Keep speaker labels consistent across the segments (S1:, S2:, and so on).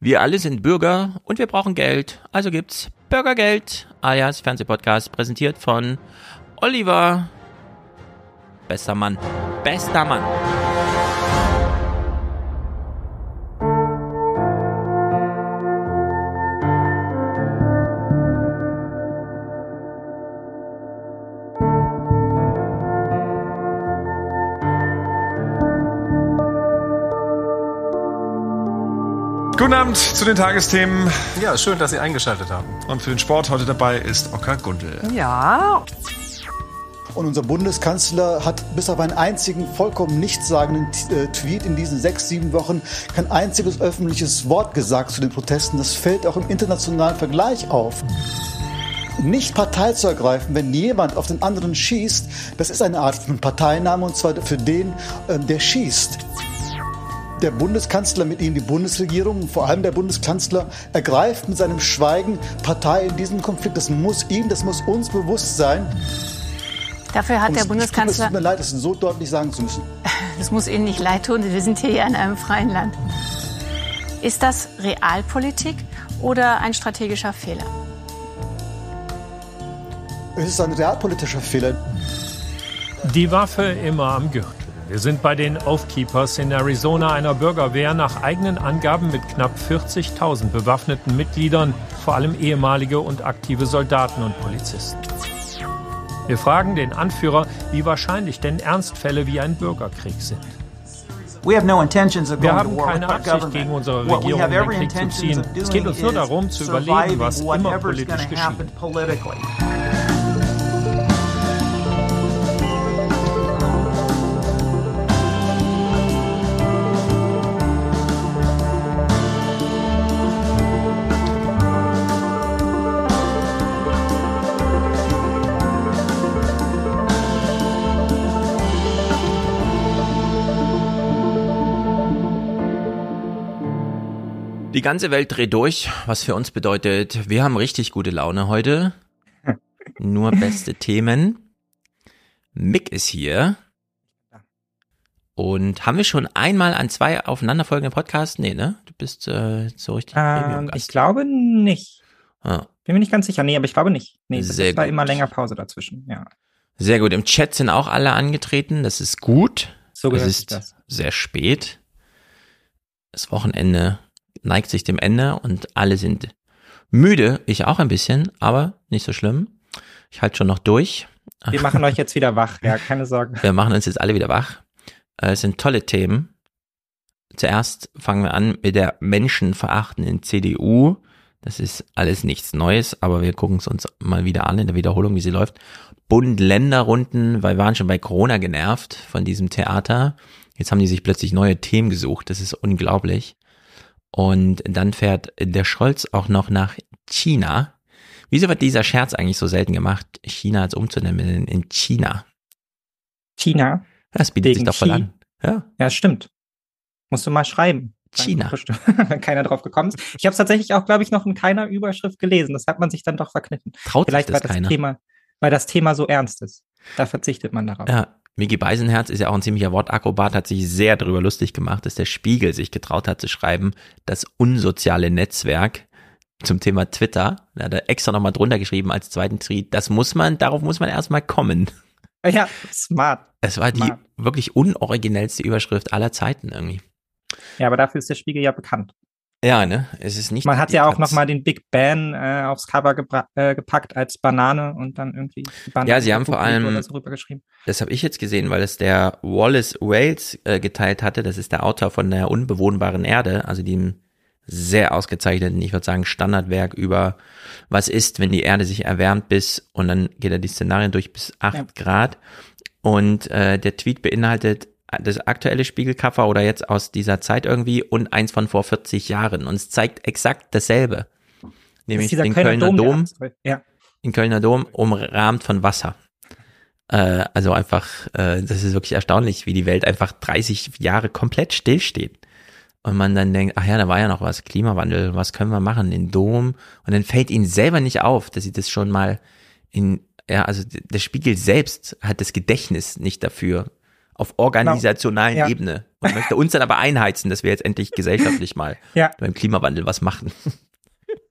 S1: Wir alle sind Bürger und wir brauchen Geld. Also gibt's Bürgergeld, alias Fernsehpodcast, präsentiert von Oliver. Bester Mann. Bester Mann.
S2: Abend zu den Tagesthemen.
S3: Ja, schön, dass Sie eingeschaltet haben.
S2: Und für den Sport heute dabei ist Okkar Gundel.
S4: Ja.
S5: Und unser Bundeskanzler hat bis auf einen einzigen vollkommen nichtssagenden äh, Tweet in diesen sechs, sieben Wochen kein einziges öffentliches Wort gesagt zu den Protesten. Das fällt auch im internationalen Vergleich auf. Nicht Partei zu ergreifen, wenn jemand auf den anderen schießt, das ist eine Art von Parteinahme und zwar für den, äh, der schießt der Bundeskanzler, mit ihm die Bundesregierung, vor allem der Bundeskanzler, ergreift mit seinem Schweigen Partei in diesem Konflikt. Das muss ihm, das muss uns bewusst sein.
S4: Dafür hat
S5: Und
S4: der
S5: es-
S4: Bundeskanzler.
S5: Es tut mir leid, das so deutlich sagen zu müssen.
S4: Es muss Ihnen nicht leid tun, wir sind hier ja in einem freien Land. Ist das Realpolitik oder ein strategischer Fehler?
S5: Es ist ein realpolitischer Fehler.
S6: Die Waffe immer am Gürtel. Wir sind bei den Oath Keepers in Arizona, einer Bürgerwehr nach eigenen Angaben mit knapp 40.000 bewaffneten Mitgliedern, vor allem ehemalige und aktive Soldaten und Polizisten. Wir fragen den Anführer, wie wahrscheinlich denn Ernstfälle wie ein Bürgerkrieg sind.
S7: We have no intentions of
S6: Wir
S7: going to
S6: haben keine Absicht, gegen unsere Regierung in den Krieg zu ziehen. Es geht uns nur darum, zu überlegen,
S7: surviving
S6: was immer politisch geschieht.
S1: Die ganze Welt dreht durch, was für uns bedeutet, wir haben richtig gute Laune heute. Nur beste Themen. Mick ist hier. Und haben wir schon einmal an zwei aufeinanderfolgenden Podcasts? Nee, ne? Du bist äh, so richtig
S8: Ähm, ich glaube nicht.
S1: Ah,
S8: Bin mir nicht ganz sicher. Nee, aber ich glaube nicht. Nee,
S1: Sehr
S8: war
S1: gut.
S8: immer länger Pause dazwischen. Ja.
S1: sehr gut. Im Chat sind auch alle angetreten. Das ist gut.
S8: So
S1: es ist
S8: das.
S1: sehr spät. Das Wochenende neigt sich dem Ende und alle sind müde. Ich auch ein bisschen, aber nicht so schlimm. Ich halte schon noch durch.
S8: Wir machen euch jetzt wieder wach. Ja, keine Sorge.
S1: Wir machen uns jetzt alle wieder wach. Äh, Es sind tolle Themen. Zuerst fangen wir an mit der menschenverachtenden CDU. Das ist alles nichts Neues, aber wir gucken es uns mal wieder an in der Wiederholung, wie sie läuft. Bund-Länder-Runden, weil wir waren schon bei Corona genervt von diesem Theater. Jetzt haben die sich plötzlich neue Themen gesucht. Das ist unglaublich. Und dann fährt der Scholz auch noch nach China. Wieso wird dieser Scherz eigentlich so selten gemacht, China als umzunennen in- in China?
S8: China.
S1: Das bietet sich doch voll
S8: Chi.
S1: an. Ja,
S8: Ja, stimmt. Musst du mal schreiben.
S1: China.
S8: Wenn keiner drauf gekommen ist. Ich habe es tatsächlich auch, glaube ich, noch in keiner Überschrift gelesen. Das hat man sich dann doch verkniffen.
S1: traut sich
S8: Vielleicht,
S1: das
S8: weil das,
S1: keiner.
S8: Thema, weil das Thema so ernst ist. Da verzichtet man darauf.
S1: Ja, Miki Beisenherz ist ja auch ein ziemlicher Wortakrobat, hat sich sehr darüber lustig gemacht, dass der Spiegel sich getraut hat zu schreiben, das unsoziale Netzwerk zum Thema Twitter. Da hat er extra nochmal drunter geschrieben als zweiten Tweet, das muss man, darauf muss man erstmal kommen.
S8: Ja, smart.
S1: Es war die
S8: Smart.
S1: wirklich unoriginellste Überschrift aller Zeiten irgendwie.
S8: Ja, aber dafür ist der Spiegel ja bekannt.
S1: Ja, ne? Es ist nicht.
S8: Man hat ja auch
S1: Taz.
S8: noch mal den Big Ben äh, aufs Cover gebra- äh, gepackt als Banane und dann irgendwie die Banane
S1: Ja, sie haben vor allem-
S8: so.
S1: Das habe ich jetzt gesehen, weil es der Wallace Wales äh, geteilt hatte. Das ist der Autor von der unbewohnbaren Erde, also dem sehr ausgezeichneten, ich würde sagen, Standardwerk über was ist, wenn die Erde sich erwärmt bis und dann geht er die Szenarien durch bis acht
S8: Ja.
S1: Grad. Und äh, der Tweet beinhaltet das aktuelle Spiegelcover oder jetzt aus dieser Zeit irgendwie und eins von vor 40 Jahren. Und es zeigt exakt dasselbe.
S8: Das
S1: Nämlich
S8: dieser
S1: den Kölner
S8: der
S1: Dom,
S8: Abzweig. Ja.
S1: den Kölner Dom umrahmt von Wasser. Äh, also einfach, äh, das ist wirklich erstaunlich, wie die Welt einfach 30 Jahre komplett stillsteht. Und man dann denkt, ach ja, da war ja noch was, Klimawandel, was können wir machen, den Dom? Und dann fällt ihnen selber nicht auf, dass sie das schon mal in, ja, also der Spiegel selbst hat das Gedächtnis nicht dafür auf organisationalen
S8: Ja.
S1: Ebene und möchte uns dann aber einheizen, dass wir jetzt endlich gesellschaftlich mal
S8: Ja.
S1: beim Klimawandel was machen.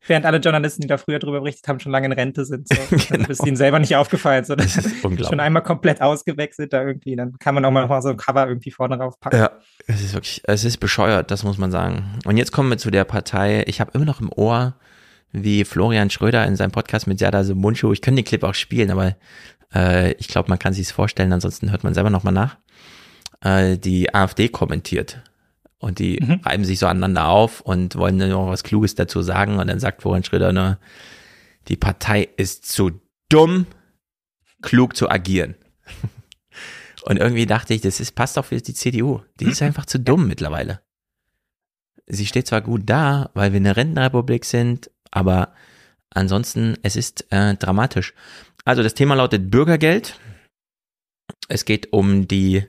S8: Während alle Journalisten, die da früher drüber berichtet haben, schon lange in Rente sind. So.
S1: Genau.
S8: Das ist ihnen selber nicht aufgefallen. So. Das
S1: ist
S8: ist schon
S1: unglaublich.
S8: einmal komplett ausgewechselt da irgendwie. Dann kann man auch mal so ein Cover irgendwie vorne drauf packen.
S1: Ja, es ist wirklich, es ist bescheuert, das muss man sagen. Und jetzt kommen wir zu der Partei. Ich habe immer noch im Ohr, wie Florian Schröder in seinem Podcast mit Serdar Mundschuh, ich könnte den Clip auch spielen, aber äh, ich glaube, man kann sich vorstellen, ansonsten hört man selber nochmal nach, äh, die AfD kommentiert. Und die
S8: Mhm.
S1: reiben sich so aneinander auf und wollen dann noch was Kluges dazu sagen. Und dann sagt Florian Schröder nur, die Partei ist zu dumm, klug zu agieren. Und irgendwie dachte ich, das ist, passt doch für die CDU. Die ist einfach zu dumm mittlerweile. Sie steht zwar gut da, weil wir eine Rentenrepublik sind, aber ansonsten, es ist äh, dramatisch. Also das Thema lautet Bürgergeld. Es geht um die,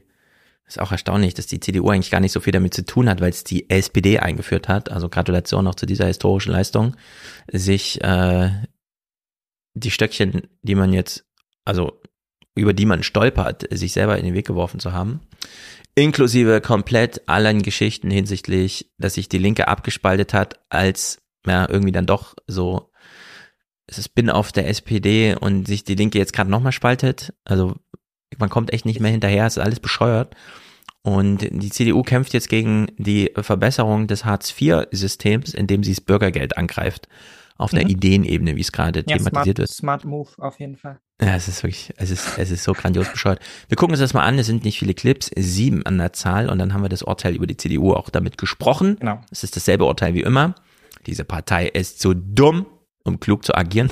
S1: ist auch erstaunlich, dass die CDU eigentlich gar nicht so viel damit zu tun hat, weil es die SPD eingeführt hat. Also Gratulation noch zu dieser historischen Leistung, sich äh, die Stöckchen, die man jetzt, also über die man stolpert, sich selber in den Weg geworfen zu haben. Inklusive komplett allen Geschichten hinsichtlich, dass sich die Linke abgespaltet hat, als ja irgendwie dann doch so es ist Bin auf der SPD und sich die Linke jetzt gerade nochmal spaltet. Also man kommt echt nicht mehr hinterher, es ist alles bescheuert. Und die CDU kämpft jetzt gegen die Verbesserung des Hartz-IV-Systems, indem sie das Bürgergeld angreift. Auf der
S8: Mhm.
S1: Ideenebene, wie es gerade
S8: Ja,
S1: thematisiert
S8: smart,
S1: wird.
S8: smart Move auf jeden Fall.
S1: Ja, es ist wirklich, es ist, es ist so grandios bescheuert. Wir gucken uns das mal an, es sind nicht viele Clips, sieben an der Zahl und dann haben wir das Urteil über die CDU auch damit gesprochen.
S8: Genau.
S1: Es ist dasselbe Urteil wie immer. Diese Partei ist zu dumm, um klug zu agieren.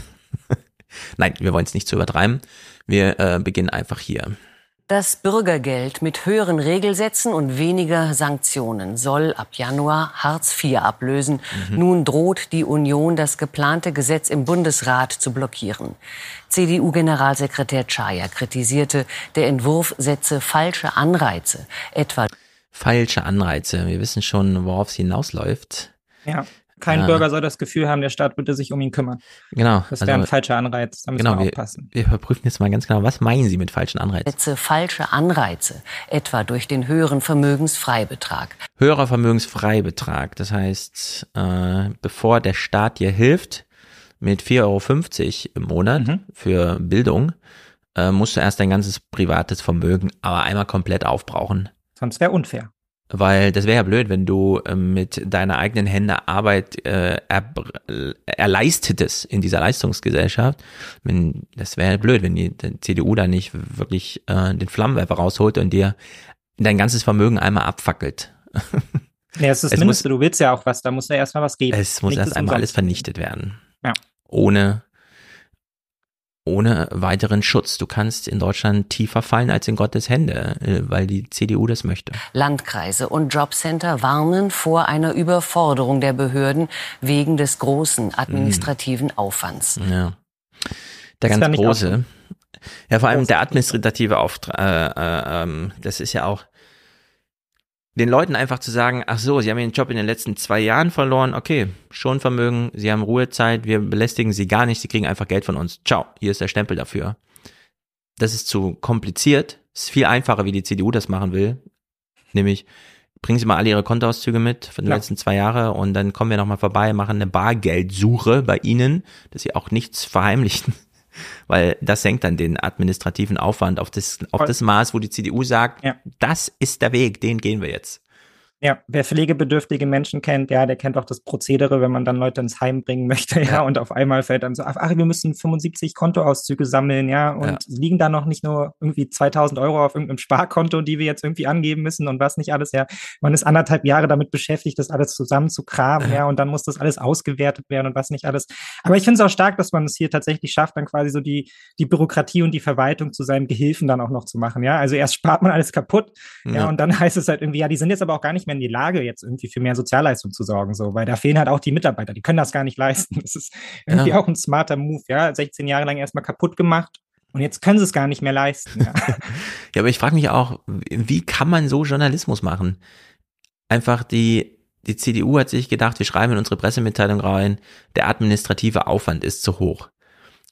S1: Nein, wir wollen es nicht zu übertreiben. Wir äh, beginnen einfach hier.
S9: Das Bürgergeld mit höheren Regelsätzen und weniger Sanktionen soll ab Januar Hartz IV ablösen. Nun droht die Union, das geplante Gesetz im Bundesrat zu blockieren. CDU-Generalsekretär Czaja kritisierte, der Entwurf setze falsche Anreize, etwa
S1: Falsche Anreize. Wir wissen schon, worauf es hinausläuft.
S8: Ja. Kein
S1: Ja.
S8: Bürger soll das Gefühl haben, der Staat würde sich um ihn kümmern.
S1: Genau.
S8: Das wäre ein falscher Anreiz. Da müssen
S1: genau,
S8: wir
S1: wir,
S8: aufpassen.
S1: wir überprüfen jetzt mal ganz genau, was meinen Sie mit falschen Anreizen?
S9: setze falsche Anreize, etwa durch den höheren Vermögensfreibetrag.
S1: höherer Vermögensfreibetrag. Das heißt, äh, bevor der Staat dir hilft mit 4,50 Euro im Monat
S8: Mhm.
S1: für Bildung, äh, musst du erst dein ganzes privates Vermögen aber einmal komplett aufbrauchen.
S8: Sonst wäre unfair.
S1: Weil das wäre ja blöd, wenn du äh, mit deiner eigenen Hände Arbeit äh, er, erleistetest in dieser Leistungsgesellschaft. Wenn, das wäre blöd, wenn die, die CDU da nicht wirklich äh, den Flammenwerfer rausholt und dir dein ganzes Vermögen einmal abfackelt.
S8: Ja, es ist das
S1: Es
S8: Mindeste. Du willst ja auch was. Da muss ja erstmal was geben.
S1: Es muss
S8: Nichts
S1: erst einmal alles vernichtet werden.
S8: Ja.
S1: Ohne, ohne weiteren Schutz. Du kannst in Deutschland tiefer fallen als in Gottes Hände, äh, weil die CDU das möchte.
S9: Landkreise und Jobcenter warnen vor einer Überforderung der Behörden wegen des großen administrativen Aufwands.
S1: Ja. Der
S8: Ist
S1: ganz große. Ja, vor allem der administrative Auftrag, äh, äh, ähm, das ist ja auch, den Leuten einfach zu sagen, ach so, sie haben ihren Job in den letzten zwei Jahren verloren, okay, schon Vermögen, sie haben Ruhezeit, wir belästigen sie gar nicht, sie kriegen einfach Geld von uns. Ciao, hier ist der Stempel dafür. Das ist zu kompliziert, ist viel einfacher, wie die CDU das machen will. Nämlich, bringen Sie mal alle Ihre Kontoauszüge mit für die
S8: Ja.
S1: letzten zwei Jahre und dann kommen wir nochmal vorbei, machen eine Bargeldsuche bei Ihnen, dass Sie auch nichts verheimlichen. Weil das senkt dann den administrativen Aufwand auf das, auf das Maß, wo die CDU sagt,
S8: Ja.
S1: das ist der Weg, den gehen wir jetzt.
S8: Ja, wer pflegebedürftige Menschen kennt, ja, der kennt auch das Prozedere, wenn man dann Leute ins Heim bringen möchte, ja, und auf einmal fällt dann so, ach, ach, wir müssen 75 Kontoauszüge sammeln, ja, und
S1: Ja.
S8: liegen da noch nicht nur irgendwie 2000 Euro auf irgendeinem Sparkonto, die wir jetzt irgendwie angeben müssen und was nicht alles, ja. Man ist anderthalb Jahre damit beschäftigt, das alles zusammen zu kramen, ja, und dann muss das alles ausgewertet werden und was nicht alles. Aber ich finde es auch stark, dass man es hier tatsächlich schafft, dann quasi so die, die Bürokratie und die Verwaltung zu seinem Gehilfen dann auch noch zu machen, ja. Also erst spart man alles kaputt, ja,
S1: Ja.
S8: und dann heißt es halt irgendwie, ja, die sind jetzt aber auch gar nicht mehr in die Lage, jetzt irgendwie für mehr Sozialleistung zu sorgen, so, weil da fehlen halt auch die Mitarbeiter, die können das gar nicht leisten. Das ist irgendwie
S1: Ja.
S8: auch ein smarter Move, ja, 16 Jahre lang erstmal kaputt gemacht und jetzt können sie es gar nicht mehr leisten. Ja.
S1: Ja, aber ich frage mich auch, wie kann man so Journalismus machen? Einfach die, die CDU hat sich gedacht, wir schreiben in unsere Pressemitteilung rein, der administrative Aufwand ist zu hoch.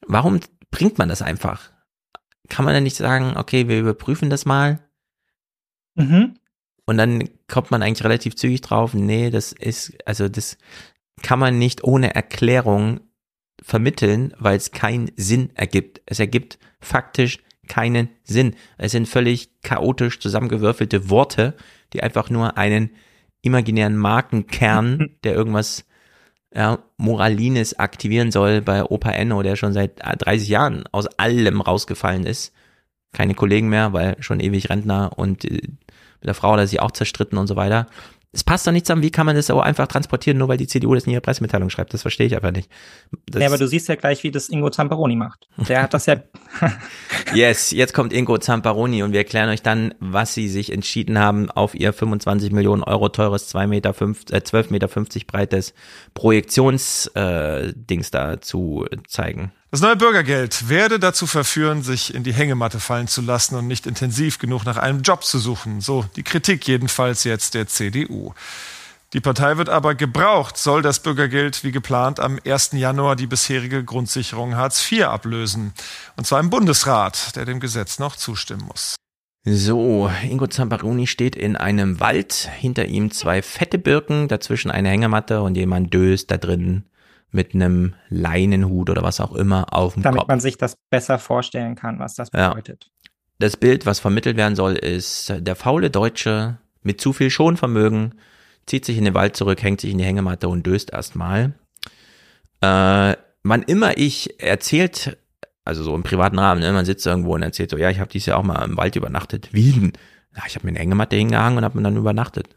S1: Warum bringt man das einfach? Kann man dann nicht sagen, okay, wir überprüfen das mal?
S8: Mhm.
S1: Und dann kommt man eigentlich relativ zügig drauf, nee, das ist, also das kann man nicht ohne Erklärung vermitteln, weil es keinen Sinn ergibt. Es ergibt faktisch keinen Sinn. Es sind völlig chaotisch zusammengewürfelte Worte, die einfach nur einen imaginären Markenkern, der irgendwas ja, Moralines aktivieren soll bei Opa Enno, der schon seit 30 Jahren aus allem rausgefallen ist. Keine Kollegen mehr, weil schon ewig Rentner und äh, mit der Frau hat er sich auch zerstritten und so weiter es passt doch nicht zusammen, wie kann man das so einfach transportieren, nur weil die CDU das in ihrer Pressemitteilung schreibt. Das verstehe ich einfach nicht.
S8: Das ja, aber du siehst ja gleich, wie das Ingo Zamperoni macht. Der hat das ja.
S1: yes, jetzt kommt Ingo Zamperoni und wir erklären euch dann, was sie sich entschieden haben, auf ihr 25 Millionen Euro teures 2 Meter, 5, äh, 12 Meter 50 breites Projektionsdings äh, da zu zeigen.
S2: Das neue Bürgergeld werde dazu verführen, sich in die Hängematte fallen zu lassen und nicht intensiv genug nach einem Job zu suchen. So die Kritik jedenfalls jetzt der CDU. Die Partei wird aber gebraucht, soll das Bürgergeld wie geplant am 1. Januar die bisherige Grundsicherung Hartz IV ablösen. Und zwar im Bundesrat, der dem Gesetz noch zustimmen muss.
S1: So, Ingo Zamparoni steht in einem Wald, hinter ihm zwei fette Birken, dazwischen eine Hängematte und jemand döst da drin mit einem Leinenhut oder was auch immer auf dem
S8: Damit
S1: Kopf.
S8: man sich das besser vorstellen kann, was das bedeutet.
S1: Ja. Das Bild, was vermittelt werden soll, ist der faule Deutsche mit zu viel Schonvermögen, zieht sich in den Wald zurück, hängt sich in die Hängematte und döst erstmal. Äh, wann immer ich erzählt, also so im privaten Rahmen, ne, man sitzt irgendwo und erzählt so, ja, ich habe dieses Jahr auch mal im Wald übernachtet. Wie denn? Ja, ich habe mir eine Hängematte hingehangen und habe mir dann übernachtet.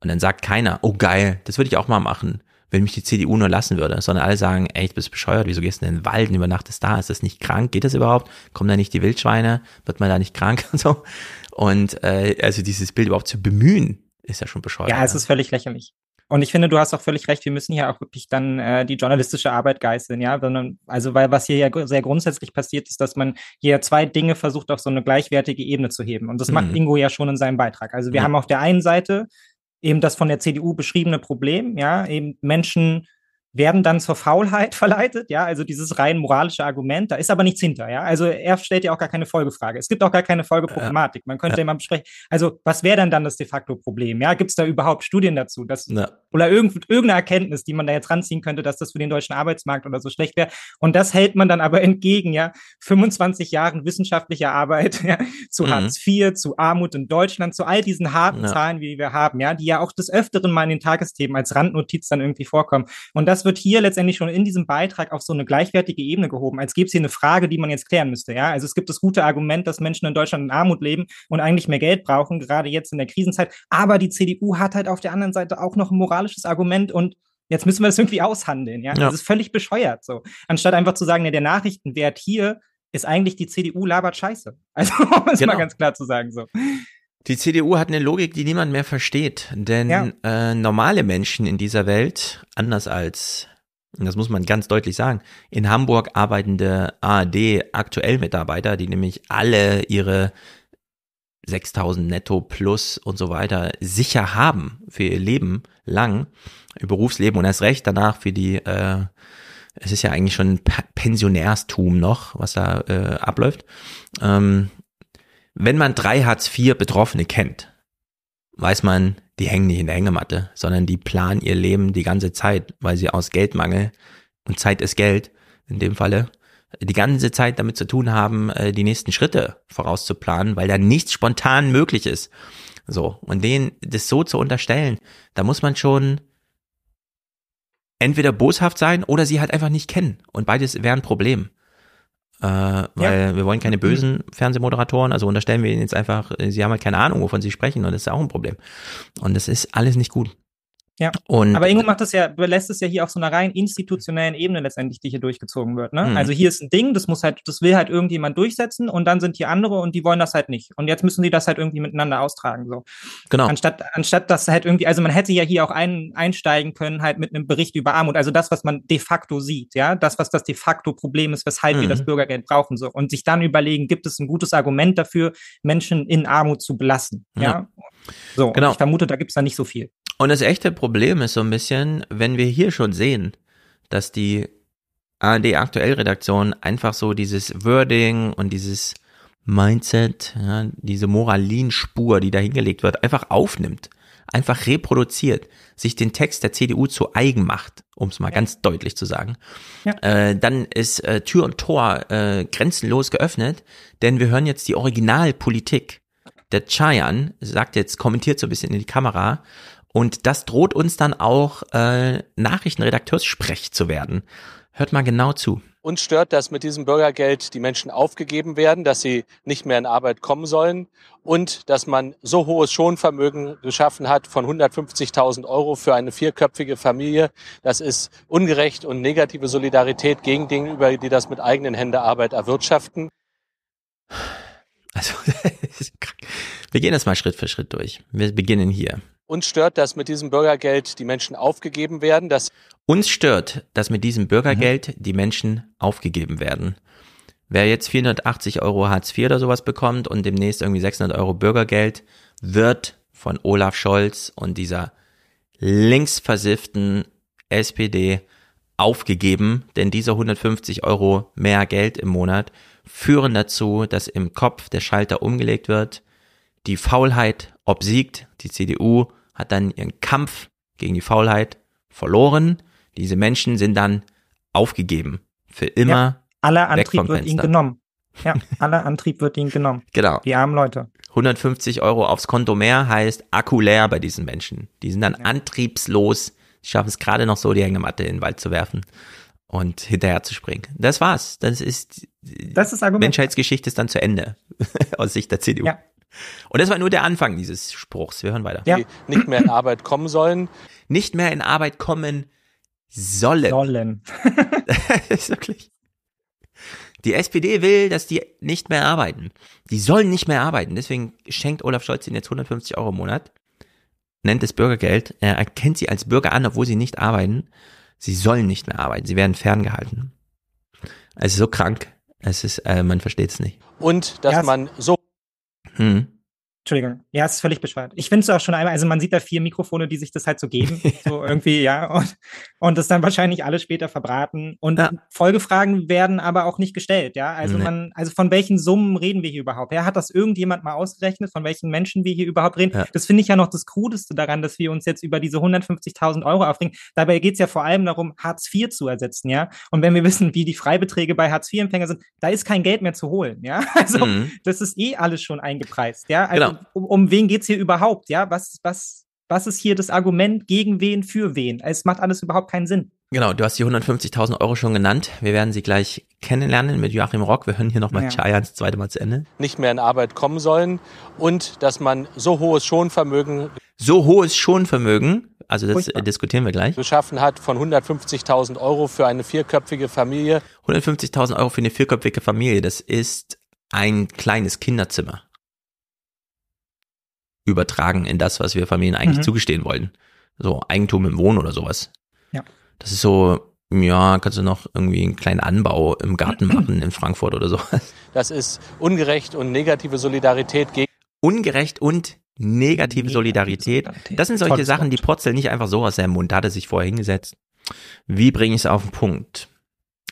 S1: Und dann sagt keiner, oh geil, das würde ich auch mal machen wenn mich die CDU nur lassen würde, sondern alle sagen, ey, du bist bescheuert, wieso gehst du in den Wald und übernachtest da? Ist das nicht krank? Geht das überhaupt? Kommen da nicht die Wildschweine? Wird man da nicht krank und so? Und äh, also dieses Bild überhaupt zu bemühen, ist ja schon bescheuert.
S8: Ja, es ist völlig lächerlich. Und ich finde, du hast auch völlig recht, wir müssen hier auch wirklich dann äh, die journalistische Arbeit geißeln, ja. Also, weil was hier ja sehr grundsätzlich passiert, ist, dass man hier zwei Dinge versucht, auf so eine gleichwertige Ebene zu heben. Und das mhm. macht Ingo ja schon in seinem Beitrag. Also wir mhm. haben auf der einen Seite eben das von der CDU beschriebene Problem, ja, eben Menschen werden dann zur Faulheit verleitet, ja, also dieses rein moralische Argument, da ist aber nichts hinter, ja. Also er stellt ja auch gar keine Folgefrage. Es gibt auch gar keine Folgeproblematik. Man könnte ja. immer besprechen, also was wäre denn dann das de facto Problem? Ja, gibt es da überhaupt Studien dazu, dass, ja. oder irgend, irgendeine Erkenntnis, die man da jetzt ranziehen könnte, dass das für den deutschen Arbeitsmarkt oder so schlecht wäre? Und das hält man dann aber entgegen, ja, 25 Jahren wissenschaftlicher Arbeit, ja, zu mhm. Hartz IV, zu Armut in Deutschland, zu all diesen harten ja. Zahlen, wie wir haben, ja, die ja auch des Öfteren mal in den Tagesthemen als Randnotiz dann irgendwie vorkommen. Und das wird hier letztendlich schon in diesem Beitrag auf so eine gleichwertige Ebene gehoben, als gäbe es hier eine Frage, die man jetzt klären müsste. Ja, also es gibt das gute Argument, dass Menschen in Deutschland in Armut leben und eigentlich mehr Geld brauchen, gerade jetzt in der Krisenzeit. Aber die CDU hat halt auf der anderen Seite auch noch ein moralisches Argument und Jetzt müssen wir das irgendwie aushandeln, ja. ja. Das ist völlig bescheuert so. Anstatt einfach zu sagen, ja, der Nachrichtenwert hier ist eigentlich die CDU labert Scheiße. Also, um es genau. mal ganz klar zu sagen so.
S1: Die CDU hat eine Logik, die niemand mehr versteht. Denn ja. äh, normale Menschen in dieser Welt, anders als, das muss man ganz deutlich sagen, in Hamburg arbeitende ARD-Aktuell-Mitarbeiter, die nämlich alle ihre 6000 netto plus und so weiter sicher haben für ihr Leben lang, ihr Berufsleben und erst recht danach für die, äh, es ist ja eigentlich schon Pensionärstum noch, was da äh, abläuft. Ähm, wenn man drei Hartz-IV-Betroffene kennt, weiß man, die hängen nicht in der Hängematte, sondern die planen ihr Leben die ganze Zeit, weil sie aus Geldmangel und Zeit ist Geld in dem Falle die ganze Zeit damit zu tun haben, äh, die nächsten Schritte vorauszuplanen, weil da nichts spontan möglich ist. So und denen das so zu unterstellen, da muss man schon entweder boshaft sein oder sie halt einfach nicht kennen und beides wäre ein Problem äh, weil ja. wir wollen keine bösen Fernsehmoderatoren, also unterstellen wir ihnen jetzt einfach, sie haben halt keine Ahnung, wovon sie sprechen und das ist auch ein Problem. Und das ist alles nicht gut.
S8: Ja. Und aber Ingo macht das ja, belässt es ja hier auf so einer rein institutionellen Ebene letztendlich, die hier durchgezogen wird. Ne? Mhm. Also hier ist ein Ding, das muss halt, das will halt irgendjemand durchsetzen und dann sind hier andere und die wollen das halt nicht. Und jetzt müssen die das halt irgendwie miteinander austragen. So. Genau. Anstatt, anstatt dass halt irgendwie, also man hätte ja hier auch ein, einsteigen können, halt mit einem Bericht über Armut. Also das, was man de facto sieht, ja, das, was das de facto Problem ist, weshalb mhm. wir das mhm. Bürgergeld brauchen. So. Und sich dann überlegen, gibt es ein gutes Argument dafür, Menschen in Armut zu belassen. Ja. ja? So, genau. ich vermute, da gibt es da nicht so viel.
S1: Und das echte Problem ist so ein bisschen, wenn wir hier schon sehen, dass die ARD aktuell Redaktion einfach so dieses Wording und dieses Mindset, ja, diese Moralinspur, die da hingelegt wird, einfach aufnimmt, einfach reproduziert, sich den Text der CDU zu eigen macht, um es mal ja. ganz deutlich zu sagen, ja. äh, dann ist äh, Tür und Tor äh, grenzenlos geöffnet, denn wir hören jetzt die Originalpolitik. Der Chayan sagt jetzt, kommentiert so ein bisschen in die Kamera und das droht uns dann auch äh, Nachrichtenredakteurssprech zu werden. Hört mal genau zu.
S10: Uns stört, dass mit diesem Bürgergeld die Menschen aufgegeben werden, dass sie nicht mehr in Arbeit kommen sollen und dass man so hohes Schonvermögen geschaffen hat von 150.000 Euro für eine vierköpfige Familie. Das ist ungerecht und negative Solidarität gegen gegenüber, die das mit eigenen Händen Arbeit erwirtschaften.
S1: Also, wir gehen das mal Schritt für Schritt durch. Wir beginnen hier.
S10: Uns stört, dass mit diesem Bürgergeld die Menschen aufgegeben werden. Dass
S1: Uns stört, dass mit diesem Bürgergeld mhm. die Menschen aufgegeben werden. Wer jetzt 480 Euro Hartz IV oder sowas bekommt und demnächst irgendwie 600 Euro Bürgergeld, wird von Olaf Scholz und dieser linksversifften SPD aufgegeben, denn diese 150 Euro mehr Geld im Monat führen dazu, dass im Kopf der Schalter umgelegt wird, die Faulheit obsiegt, die CDU hat dann ihren Kampf gegen die Faulheit verloren. Diese Menschen sind dann aufgegeben. Für immer. Ja,
S8: aller Antrieb wird ihnen genommen. Ja, aller Antrieb wird ihnen genommen.
S1: Genau.
S8: Die armen Leute.
S1: 150 Euro aufs Konto mehr heißt Akku leer bei diesen Menschen. Die sind dann ja. antriebslos. Die schaffen es gerade noch so, die Hängematte in den Wald zu werfen und hinterher zu springen. Das war's. Das ist,
S8: das ist Argument.
S1: Menschheitsgeschichte ist dann zu Ende aus Sicht der CDU. Ja. Und das war nur der Anfang dieses Spruchs. Wir hören weiter.
S10: Ja. Die nicht mehr in Arbeit kommen sollen.
S1: Nicht mehr in Arbeit kommen sollen.
S8: Sollen.
S1: ist wirklich. Die SPD will, dass die nicht mehr arbeiten. Die sollen nicht mehr arbeiten. Deswegen schenkt Olaf Scholz ihnen jetzt 150 Euro im Monat, nennt es Bürgergeld. Er erkennt sie als Bürger an, obwohl sie nicht arbeiten. Sie sollen nicht mehr arbeiten. Sie werden ferngehalten. Es ist so krank. Es ist, äh, man versteht es nicht.
S10: Und dass ja, man so
S8: hm. Entschuldigung. Ja, es ist völlig bescheuert. Ich finde es auch schon einmal, also man sieht da vier Mikrofone, die sich das halt so geben, so irgendwie, ja, und, und das dann wahrscheinlich alle später verbraten. Und ja. Folgefragen werden aber auch nicht gestellt, ja. Also nee. man, also von welchen Summen reden wir hier überhaupt? Ja, hat das irgendjemand mal ausgerechnet, von welchen Menschen wir hier überhaupt reden? Ja. Das finde ich ja noch das Krudeste daran, dass wir uns jetzt über diese 150.000 Euro aufregen. Dabei geht es ja vor allem darum, Hartz IV zu ersetzen, ja. Und wenn wir wissen, wie die Freibeträge bei Hartz IV-Empfängern sind, da ist kein Geld mehr zu holen, ja. Also mhm. das ist eh alles schon eingepreist, ja. Also, genau um, um wen geht's hier überhaupt? Ja, was, was, was ist hier das Argument gegen wen, für wen? Es macht alles überhaupt keinen Sinn.
S1: Genau, du hast die 150.000 Euro schon genannt. Wir werden sie gleich kennenlernen mit Joachim Rock. Wir hören hier nochmal ja. Chayans zweite Mal zu Ende.
S10: Nicht mehr in Arbeit kommen sollen und dass man so hohes Schonvermögen.
S1: So hohes Schonvermögen, also das Furchtbar. diskutieren wir gleich.
S10: Geschaffen hat von 150.000 Euro für eine vierköpfige Familie.
S1: 150.000 Euro für eine vierköpfige Familie, das ist ein kleines Kinderzimmer übertragen in das, was wir Familien eigentlich mhm. zugestehen wollen. So Eigentum im Wohnen oder sowas.
S8: Ja.
S1: Das ist so, ja, kannst du noch irgendwie einen kleinen Anbau im Garten machen in Frankfurt oder sowas.
S10: Das ist ungerecht und negative Solidarität gegen.
S1: Ungerecht und negative Solidarität. Das sind solche Sachen, die Potzel nicht einfach so aus seinem Mund hat er sich vorher hingesetzt. Wie bringe ich es auf den Punkt?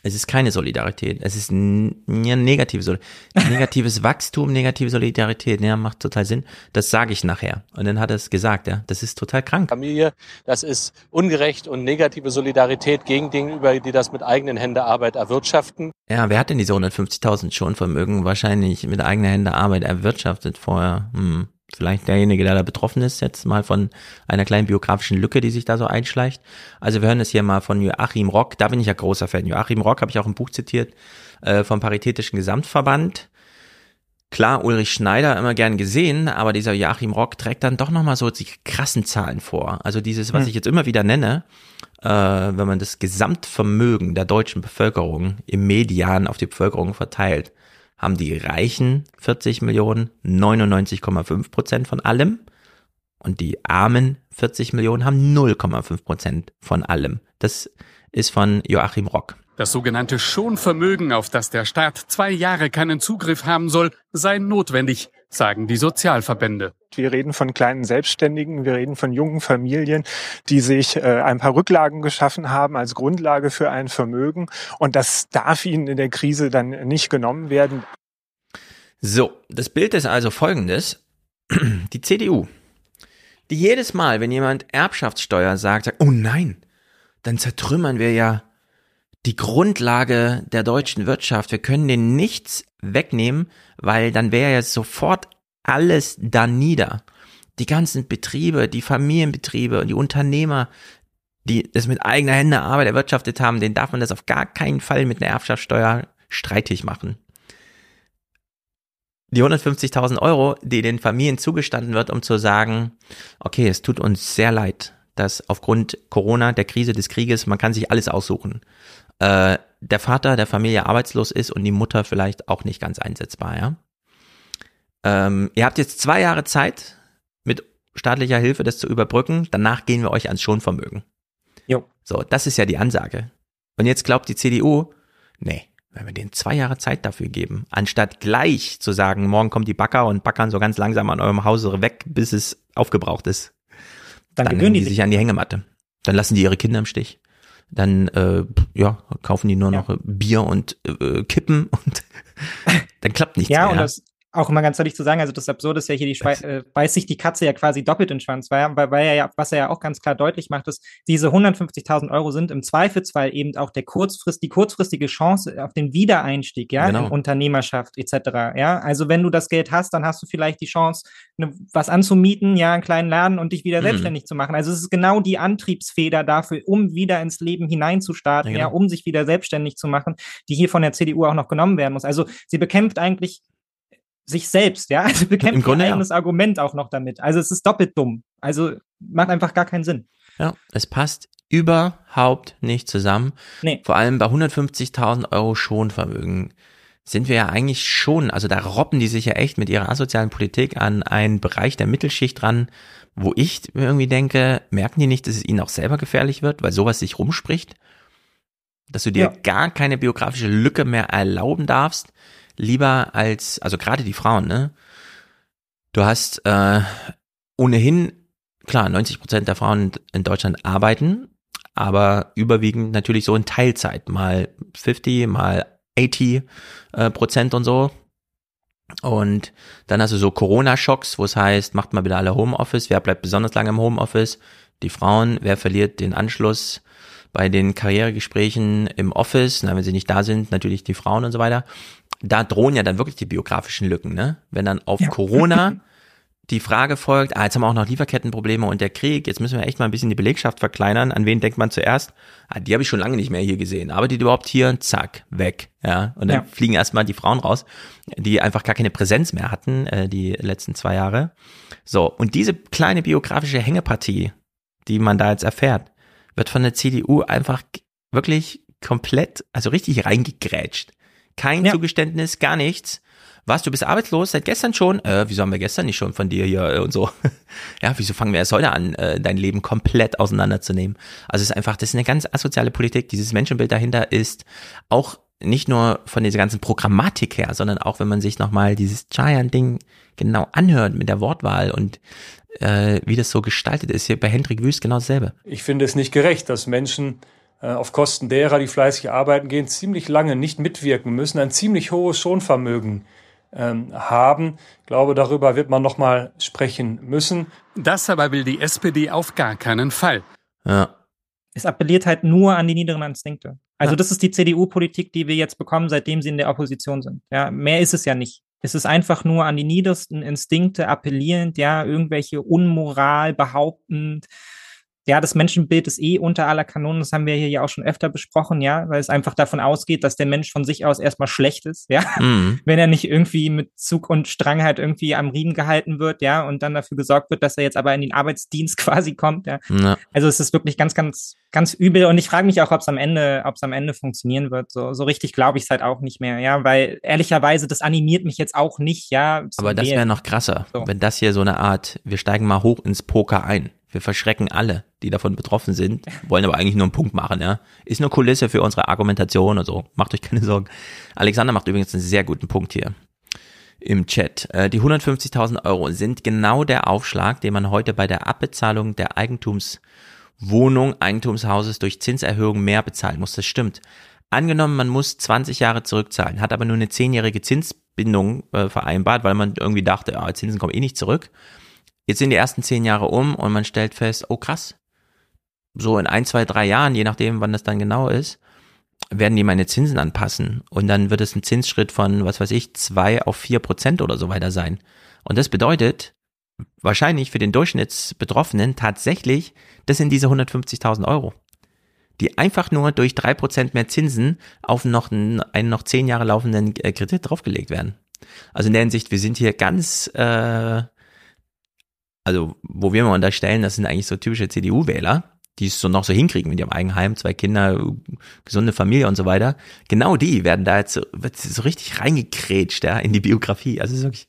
S1: Es ist keine Solidarität. Es ist ein, negative Solidarität. Negatives Wachstum, negative Solidarität. Ja, macht total Sinn. Das sage ich nachher. Und dann hat er es gesagt, ja. Das ist total krank.
S10: Familie, das ist ungerecht und negative Solidarität gegen gegenüber, die das mit eigenen Händen Arbeit erwirtschaften.
S1: Ja, wer hat denn diese 150.000 schon Vermögen wahrscheinlich mit eigener Hände Arbeit erwirtschaftet vorher? Hm vielleicht derjenige, der da betroffen ist, jetzt mal von einer kleinen biografischen Lücke, die sich da so einschleicht. Also wir hören es hier mal von Joachim Rock, da bin ich ja großer Fan. Joachim Rock habe ich auch im Buch zitiert, äh, vom Paritätischen Gesamtverband. Klar, Ulrich Schneider immer gern gesehen, aber dieser Joachim Rock trägt dann doch nochmal so die krassen Zahlen vor. Also dieses, was hm. ich jetzt immer wieder nenne, äh, wenn man das Gesamtvermögen der deutschen Bevölkerung im Median auf die Bevölkerung verteilt, haben die Reichen 40 Millionen, 99,5 Prozent von allem. Und die Armen 40 Millionen haben 0,5 Prozent von allem. Das ist von Joachim Rock.
S11: Das sogenannte Schonvermögen, auf das der Staat zwei Jahre keinen Zugriff haben soll, sei notwendig, sagen die Sozialverbände.
S12: Wir reden von kleinen Selbstständigen, wir reden von jungen Familien, die sich äh, ein paar Rücklagen geschaffen haben als Grundlage für ein Vermögen. Und das darf ihnen in der Krise dann nicht genommen werden.
S1: So, das Bild ist also folgendes. Die CDU, die jedes Mal, wenn jemand Erbschaftssteuer sagt, sagt, oh nein, dann zertrümmern wir ja die Grundlage der deutschen Wirtschaft. Wir können denen nichts wegnehmen, weil dann wäre ja sofort alles da nieder. Die ganzen Betriebe, die Familienbetriebe und die Unternehmer, die das mit eigener Hände Arbeit erwirtschaftet haben, denen darf man das auf gar keinen Fall mit einer Erbschaftssteuer streitig machen. Die 150.000 Euro, die den Familien zugestanden wird, um zu sagen, okay, es tut uns sehr leid, dass aufgrund Corona, der Krise des Krieges, man kann sich alles aussuchen. Äh, der Vater der Familie arbeitslos ist und die Mutter vielleicht auch nicht ganz einsetzbar, ja. Ähm, ihr habt jetzt zwei Jahre Zeit, mit staatlicher Hilfe das zu überbrücken. Danach gehen wir euch ans Schonvermögen.
S8: Jo.
S1: So, das ist ja die Ansage. Und jetzt glaubt die CDU, nee, wenn wir denen zwei Jahre Zeit dafür geben, anstatt gleich zu sagen, morgen kommt die Backer und backern so ganz langsam an eurem Hause weg, bis es aufgebraucht ist.
S8: Dann,
S1: Dann
S8: gewöhnen
S1: die sich
S8: sich.
S1: an die Hängematte. Dann lassen die ihre Kinder im Stich. Dann äh, ja, kaufen die nur
S8: Ja.
S1: noch Bier und äh, Kippen und dann klappt nichts
S8: Ja,
S1: mehr.
S8: und das auch immer ganz deutlich zu sagen, also das Absurde ist ja hier, die Schwei äh, beißt sich die Katze ja quasi doppelt in den Schwanz, weil, weil, er ja, was er ja auch ganz klar deutlich macht, ist, diese 150.000 Euro sind im Zweifelsfall eben auch der kurzfrist, die kurzfristige Chance auf den Wiedereinstieg, ja,
S1: Genau.
S8: in Unternehmerschaft etc., ja, also wenn du das Geld hast, dann hast du vielleicht die Chance, ne, was anzumieten, ja, einen kleinen Laden und dich wieder
S1: Mhm.
S8: selbstständig zu machen. Also es ist genau die Antriebsfeder dafür, um wieder ins Leben hineinzustarten,
S1: Ja,
S8: ja,
S1: genau.
S8: um sich wieder selbstständig zu machen, die hier von der CDU auch noch genommen werden muss. Also sie bekämpft eigentlich sich selbst, ja, also bekämpft
S1: Im Grunde
S8: ihr
S1: ja.
S8: eigenes Argument auch noch damit. Also es ist doppelt dumm. Also macht einfach gar keinen Sinn.
S1: Ja, es passt überhaupt nicht zusammen.
S8: Nee.
S1: Vor allem bei 150.000 Euro Schonvermögen sind wir ja eigentlich schon, also da robben die sich ja echt mit ihrer asozialen Politik an einen Bereich der Mittelschicht ran, wo ich irgendwie denke, merken die nicht, dass es ihnen auch selber gefährlich wird, weil sowas sich rumspricht? Dass du dir
S8: Ja.
S1: gar keine biografische Lücke mehr erlauben darfst, lieber als, also gerade die Frauen, ne? Du hast äh, ohnehin, klar, 90 Prozent der Frauen in Deutschland arbeiten, aber überwiegend natürlich so in Teilzeit, mal 50, mal 80 äh, Prozent und so. Und dann hast du so Corona-Schocks, wo es heißt, macht mal bitte alle Homeoffice, wer bleibt besonders lange im Homeoffice? Die Frauen, wer verliert den Anschluss bei den Karrieregesprächen im Office, na, wenn sie nicht da sind, natürlich die Frauen und so weiter. Da drohen ja dann wirklich die biografischen Lücken, ne? Wenn dann auf
S8: Ja.
S1: Corona die Frage folgt, ah, jetzt haben wir auch noch Lieferkettenprobleme und der Krieg, jetzt müssen wir echt mal ein bisschen die Belegschaft verkleinern. An wen denkt man zuerst? Ah, die habe ich schon lange nicht mehr hier gesehen. Arbeitet die überhaupt hier? Zack, weg. Ja. Und dann
S8: Ja.
S1: fliegen erstmal die Frauen raus, die einfach gar keine Präsenz mehr hatten, äh, die letzten zwei Jahre. So, und diese kleine biografische Hängepartie, die man da jetzt erfährt, wird von der CDU einfach wirklich komplett, also richtig reingegrätscht. Kein
S8: Ja.
S1: Zugeständnis, gar nichts. Was, du bist arbeitslos seit gestern schon? Äh, wieso haben wir gestern nicht schon von dir hier äh, und so? ja, wieso fangen wir erst heute an, äh, dein Leben komplett auseinanderzunehmen? Also es ist einfach, das ist eine ganz asoziale Politik. Dieses Menschenbild dahinter ist auch nicht nur von dieser ganzen Programmatik her, sondern auch, wenn man sich nochmal dieses Giant-Ding genau anhört mit der Wortwahl und äh, wie das so gestaltet ist. Hier bei Hendrik Wüst genau dasselbe.
S3: Ich finde es nicht gerecht, dass Menschen äh, auf Kosten derer, die fleißig arbeiten gehen, ziemlich lange nicht mitwirken müssen, ein ziemlich hohes Schonvermögen ähm, haben. Ich glaube, darüber wird man noch mal sprechen müssen.
S11: Das aber will die SPD auf gar keinen Fall.
S1: Ja.
S8: Es appelliert halt nur an die niederen Instinkte. Also
S1: Ja.
S8: das ist die CDU-Politik, die wir jetzt bekommen, seitdem sie in der Opposition sind. Ja, mehr ist es ja nicht. Es ist einfach nur an die niedersten Instinkte appellierend, ja, irgendwelche Unmoral behauptend. Ja, das Menschenbild ist eh unter aller Kanonen, das haben wir hier ja auch schon öfter besprochen, ja, weil es einfach davon ausgeht, dass der Mensch von sich aus erstmal schlecht ist, ja.
S1: Mhm.
S8: wenn er nicht irgendwie mit Zug und Strang halt irgendwie am Riemen gehalten wird, ja, und dann dafür gesorgt wird, dass er jetzt aber in den Arbeitsdienst quasi kommt, ja.
S1: Ja.
S8: Also es ist wirklich ganz, ganz, ganz übel und ich frage mich auch, ob es am Ende, ob es am Ende funktionieren wird. So, so richtig glaube ich es halt auch nicht mehr, ja, weil ehrlicherweise das animiert mich jetzt auch nicht, ja.
S1: Aber das wäre noch krasser,
S8: So.
S1: wenn das hier so eine Art, wir steigen mal hoch ins Poker ein. Wir verschrecken alle, die davon betroffen sind, wollen aber eigentlich nur einen Punkt machen, ja. Ist nur Kulisse für unsere Argumentation und so. Macht euch keine Sorgen. Alexander macht übrigens einen sehr guten Punkt hier im Chat. Äh, Die 150.000 Euro sind genau der Aufschlag, den man heute bei der Abbezahlung der Eigentumswohnung, Eigentumshauses durch Zinserhöhung mehr bezahlen muss. Das stimmt. Angenommen, man muss 20 Jahre zurückzahlen, hat aber nur eine 10-jährige Zinsbindung äh, vereinbart, weil man irgendwie dachte, ja, Zinsen kommen eh nicht zurück. Jetzt sind die ersten zehn Jahre um und man stellt fest, oh krass, so in ein, zwei, drei Jahren, je nachdem, wann das dann genau ist, werden die meine Zinsen anpassen und dann wird es ein Zinsschritt von, was weiß ich, zwei auf vier Prozent oder so weiter sein. Und das bedeutet wahrscheinlich für den Durchschnittsbetroffenen tatsächlich, das sind diese 150.000 Euro, die einfach nur durch drei Prozent mehr Zinsen auf noch einen, einen noch zehn Jahre laufenden äh, Kredit draufgelegt werden. Also in der Hinsicht, wir sind hier ganz, äh, also wo wir mal unterstellen, das sind eigentlich so typische CDU-Wähler, die es so noch so hinkriegen mit ihrem Eigenheim, zwei Kinder, gesunde Familie und so weiter. Genau die werden da jetzt so, wird so richtig reingekrätscht, ja, in die Biografie. Also es ist wirklich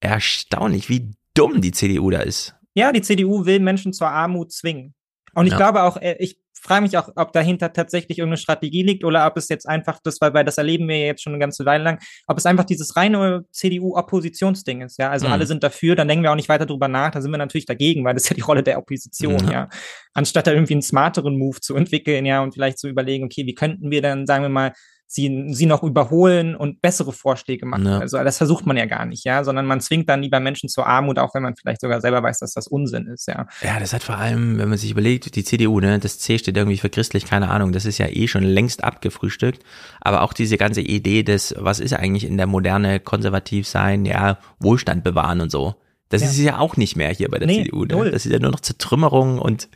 S1: erstaunlich, wie dumm die CDU da ist.
S8: Ja, die CDU will Menschen zur Armut zwingen. Und ich
S1: Ja.
S8: glaube auch, äh, ich frage mich auch, ob dahinter tatsächlich irgendeine Strategie liegt oder ob es jetzt einfach das, weil, weil das erleben wir ja jetzt schon eine ganze Weile lang, ob es einfach dieses reine CDU-Oppositionsding ist, ja. Also
S1: Mhm.
S8: alle sind dafür, dann denken wir auch nicht weiter drüber nach, da sind wir natürlich dagegen, weil das ist ja die Rolle der Opposition,
S1: Mhm.
S8: ja. Anstatt da irgendwie einen smarteren Move zu entwickeln, ja, und vielleicht zu überlegen, okay, wie könnten wir dann, sagen wir mal, sie, sie noch überholen und bessere Vorschläge machen.
S1: Ja.
S8: Also das versucht man ja gar nicht, ja, sondern man zwingt dann lieber Menschen zur Armut, auch wenn man vielleicht sogar selber weiß, dass das Unsinn ist, ja.
S1: Ja, das hat vor allem, wenn man sich überlegt, die CDU, ne, das C steht irgendwie für christlich, keine Ahnung, das ist ja eh schon längst abgefrühstückt. Aber auch diese ganze Idee des, was ist eigentlich in der Moderne konservativ sein, ja, Wohlstand bewahren und so. Das
S8: Ja.
S1: ist ja auch nicht mehr hier bei der
S8: Nee,
S1: CDU. Ne? Das ist ja nur noch Zertrümmerung und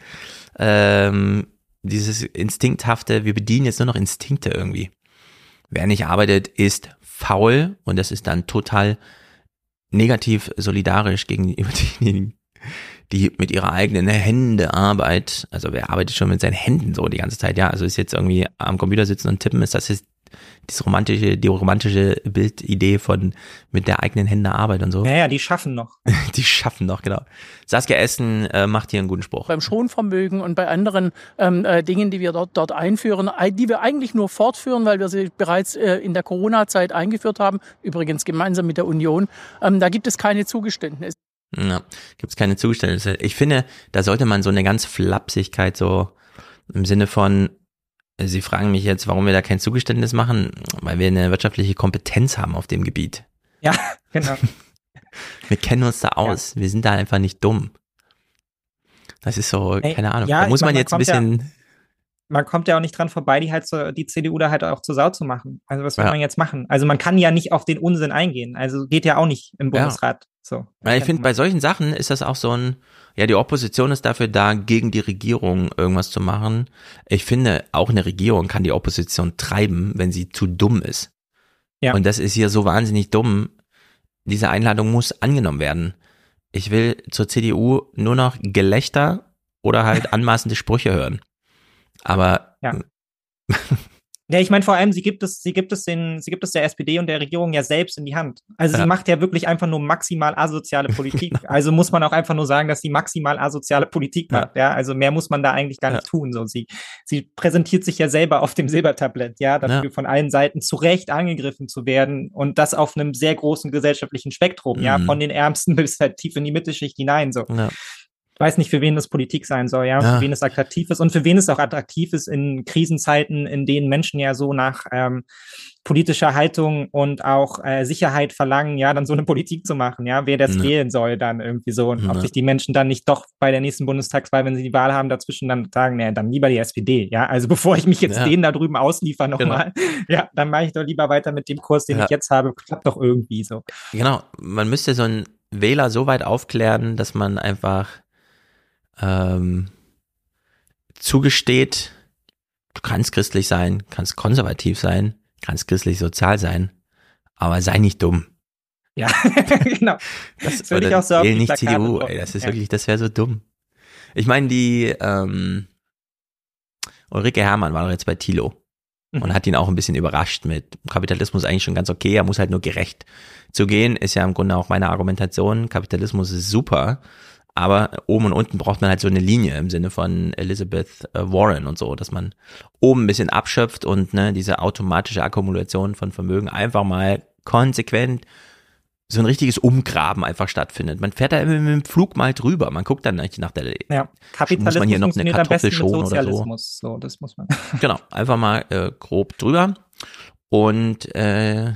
S1: ähm, dieses Instinkthafte, wir bedienen jetzt nur noch Instinkte irgendwie. Wer nicht arbeitet, ist faul und das ist dann total negativ solidarisch gegenüber diejenigen, die mit ihrer eigenen Hände Arbeit, also wer arbeitet schon mit seinen Händen so die ganze Zeit, ja, also ist jetzt irgendwie am Computer sitzen und tippen, ist das jetzt das romantische, die romantische Bildidee von mit der eigenen Hände Arbeit und so.
S8: Ja, ja, die schaffen noch.
S1: Die schaffen noch, genau. Saskia Essen äh, macht hier einen guten Spruch.
S13: beim Schonvermögen und bei anderen ähm, äh, Dingen, die wir dort, dort einführen, ei- die wir eigentlich nur fortführen, weil wir sie bereits äh, in der Corona-Zeit eingeführt haben, übrigens gemeinsam mit der Union, ähm, da gibt es keine Zugeständnisse.
S1: Ja, gibt es keine Zuständnisse. Ich finde, da sollte man so eine ganz Flapsigkeit so im Sinne von, Sie fragen mich jetzt, warum wir da kein Zugeständnis machen, weil wir eine wirtschaftliche Kompetenz haben auf dem Gebiet.
S8: Ja, genau.
S1: Wir kennen uns da aus. Wir sind da einfach nicht dumm. Das ist so,
S8: Ey,
S1: keine Ahnung.
S8: ja,
S1: da muss man
S8: man
S1: jetzt ein
S8: kommt ja-
S1: bisschen,
S8: man kommt ja auch nicht dran vorbei, die halt so, die CDU da halt auch zur Sau zu machen. Also was will
S1: Ja.
S8: man jetzt machen? Also man kann ja nicht auf den Unsinn eingehen. Also geht ja auch nicht im
S1: Ja.
S8: Bundesrat. So.
S1: Ich finde, bei solchen Sachen ist das auch so ein, ja, die Opposition ist dafür da, gegen die Regierung irgendwas zu machen. Ich finde, auch eine Regierung kann die Opposition treiben, wenn sie zu dumm ist.
S8: Ja.
S1: Und das ist hier so wahnsinnig dumm. Diese Einladung muss angenommen werden. Ich will zur CDU nur noch Gelächter oder halt anmaßende Sprüche hören. Aber
S8: Ja. Ja, ich meine vor allem, sie gibt es, sie gibt es den, sie gibt es der SPD und der Regierung ja selbst in die Hand. Also
S1: Ja.
S8: sie macht ja wirklich einfach nur maximal asoziale Politik. also muss man auch einfach nur sagen, dass sie maximal asoziale Politik
S1: Ja.
S8: macht. Ja, also mehr muss man da eigentlich gar nicht tun. So sie, sie präsentiert sich ja selber auf dem Silbertablett, ja, dafür
S1: Ja.
S8: von allen Seiten zu Recht angegriffen zu werden und das auf einem sehr großen gesellschaftlichen Spektrum, ja,
S1: Mhm.
S8: von den Ärmsten bis halt tief in die Mittelschicht hinein. So. Weiß nicht, für wen das Politik sein soll, ja,
S1: Ja.
S8: für wen es attraktiv ist und für wen es auch attraktiv ist in Krisenzeiten, in denen Menschen ja so nach ähm, politischer Haltung und auch äh, Sicherheit verlangen, ja, dann so eine Politik zu machen, ja, wer das
S1: Ja.
S8: wählen soll dann irgendwie so und ob
S1: Ja.
S8: sich die Menschen dann nicht doch bei der nächsten Bundestagswahl, wenn sie die Wahl haben, dazwischen dann sagen, nee, dann lieber die SPD, ja, also bevor ich mich jetzt denen da drüben ausliefer nochmal, ja, dann mache ich doch lieber weiter mit dem Kurs, den ich jetzt habe, klappt doch irgendwie so.
S1: Genau, man müsste so einen Wähler so weit aufklären, dass man einfach ähm, zugesteht, du kannst christlich sein, kannst konservativ sein, kannst christlich sozial sein, aber sei nicht dumm.
S8: Ja, genau. Das würde ich auch so
S1: wähl nicht
S8: Plakate
S1: CDU, ey, das ist
S8: Ja.
S1: wirklich, das wäre so dumm. Ich meine, die ähm, Ulrike Herrmann war doch jetzt bei Thilo
S8: Mhm.
S1: und hat ihn auch ein bisschen überrascht mit Kapitalismus eigentlich schon ganz okay, er muss halt nur gerecht zu gehen, ist ja im Grunde auch meine Argumentation. Kapitalismus ist super, aber oben und unten braucht man halt so eine Linie im Sinne von Elizabeth äh, Warren und so, dass man oben ein bisschen abschöpft und ne, diese automatische Akkumulation von Vermögen einfach mal konsequent so ein richtiges Umgraben einfach stattfindet. Man fährt da immer mit dem Flug mal drüber, man guckt dann nicht nach der
S8: Ja, Kapitalismus
S1: muss man hier noch eine Kartoffel schonen oder so.
S8: So, das muss man.
S1: Genau, einfach mal äh, grob drüber. Und äh,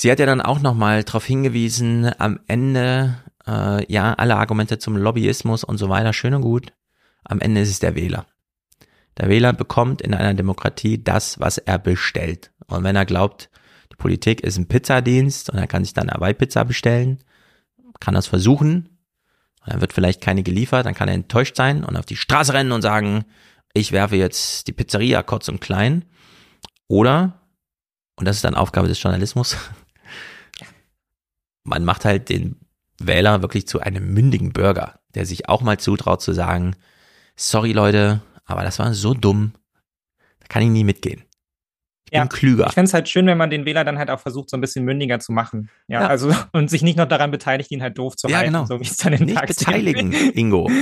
S1: Sie hat ja dann auch nochmal darauf hingewiesen, am Ende, äh, ja, alle Argumente zum Lobbyismus und so weiter, schön und gut. Am Ende ist es der Wähler. Der Wähler bekommt in einer Demokratie das, was er bestellt. Und wenn er glaubt, die Politik ist ein Pizzadienst und er kann sich dann Hawaii-Pizza bestellen, kann es versuchen. Dann wird vielleicht keine geliefert, dann kann er enttäuscht sein und auf die Straße rennen und sagen, ich werfe jetzt die Pizzeria kurz und klein. Oder, und das ist dann Aufgabe des Journalismus, man macht halt den Wähler wirklich zu einem mündigen Bürger, der sich auch mal zutraut zu sagen, sorry Leute, aber das war so dumm, da kann ich nie mitgehen. Ich
S8: ja,
S1: bin klüger.
S8: Ich fände es halt schön, wenn man den Wähler dann halt auch versucht, so ein bisschen mündiger zu machen. Ja,
S1: Ja.
S8: also und sich nicht noch daran beteiligt, ihn halt doof zu
S1: Ja,
S8: halten,
S1: genau.
S8: so wie es dann in
S1: Nicht
S8: Tagesthemen
S1: beteiligen. Ingo.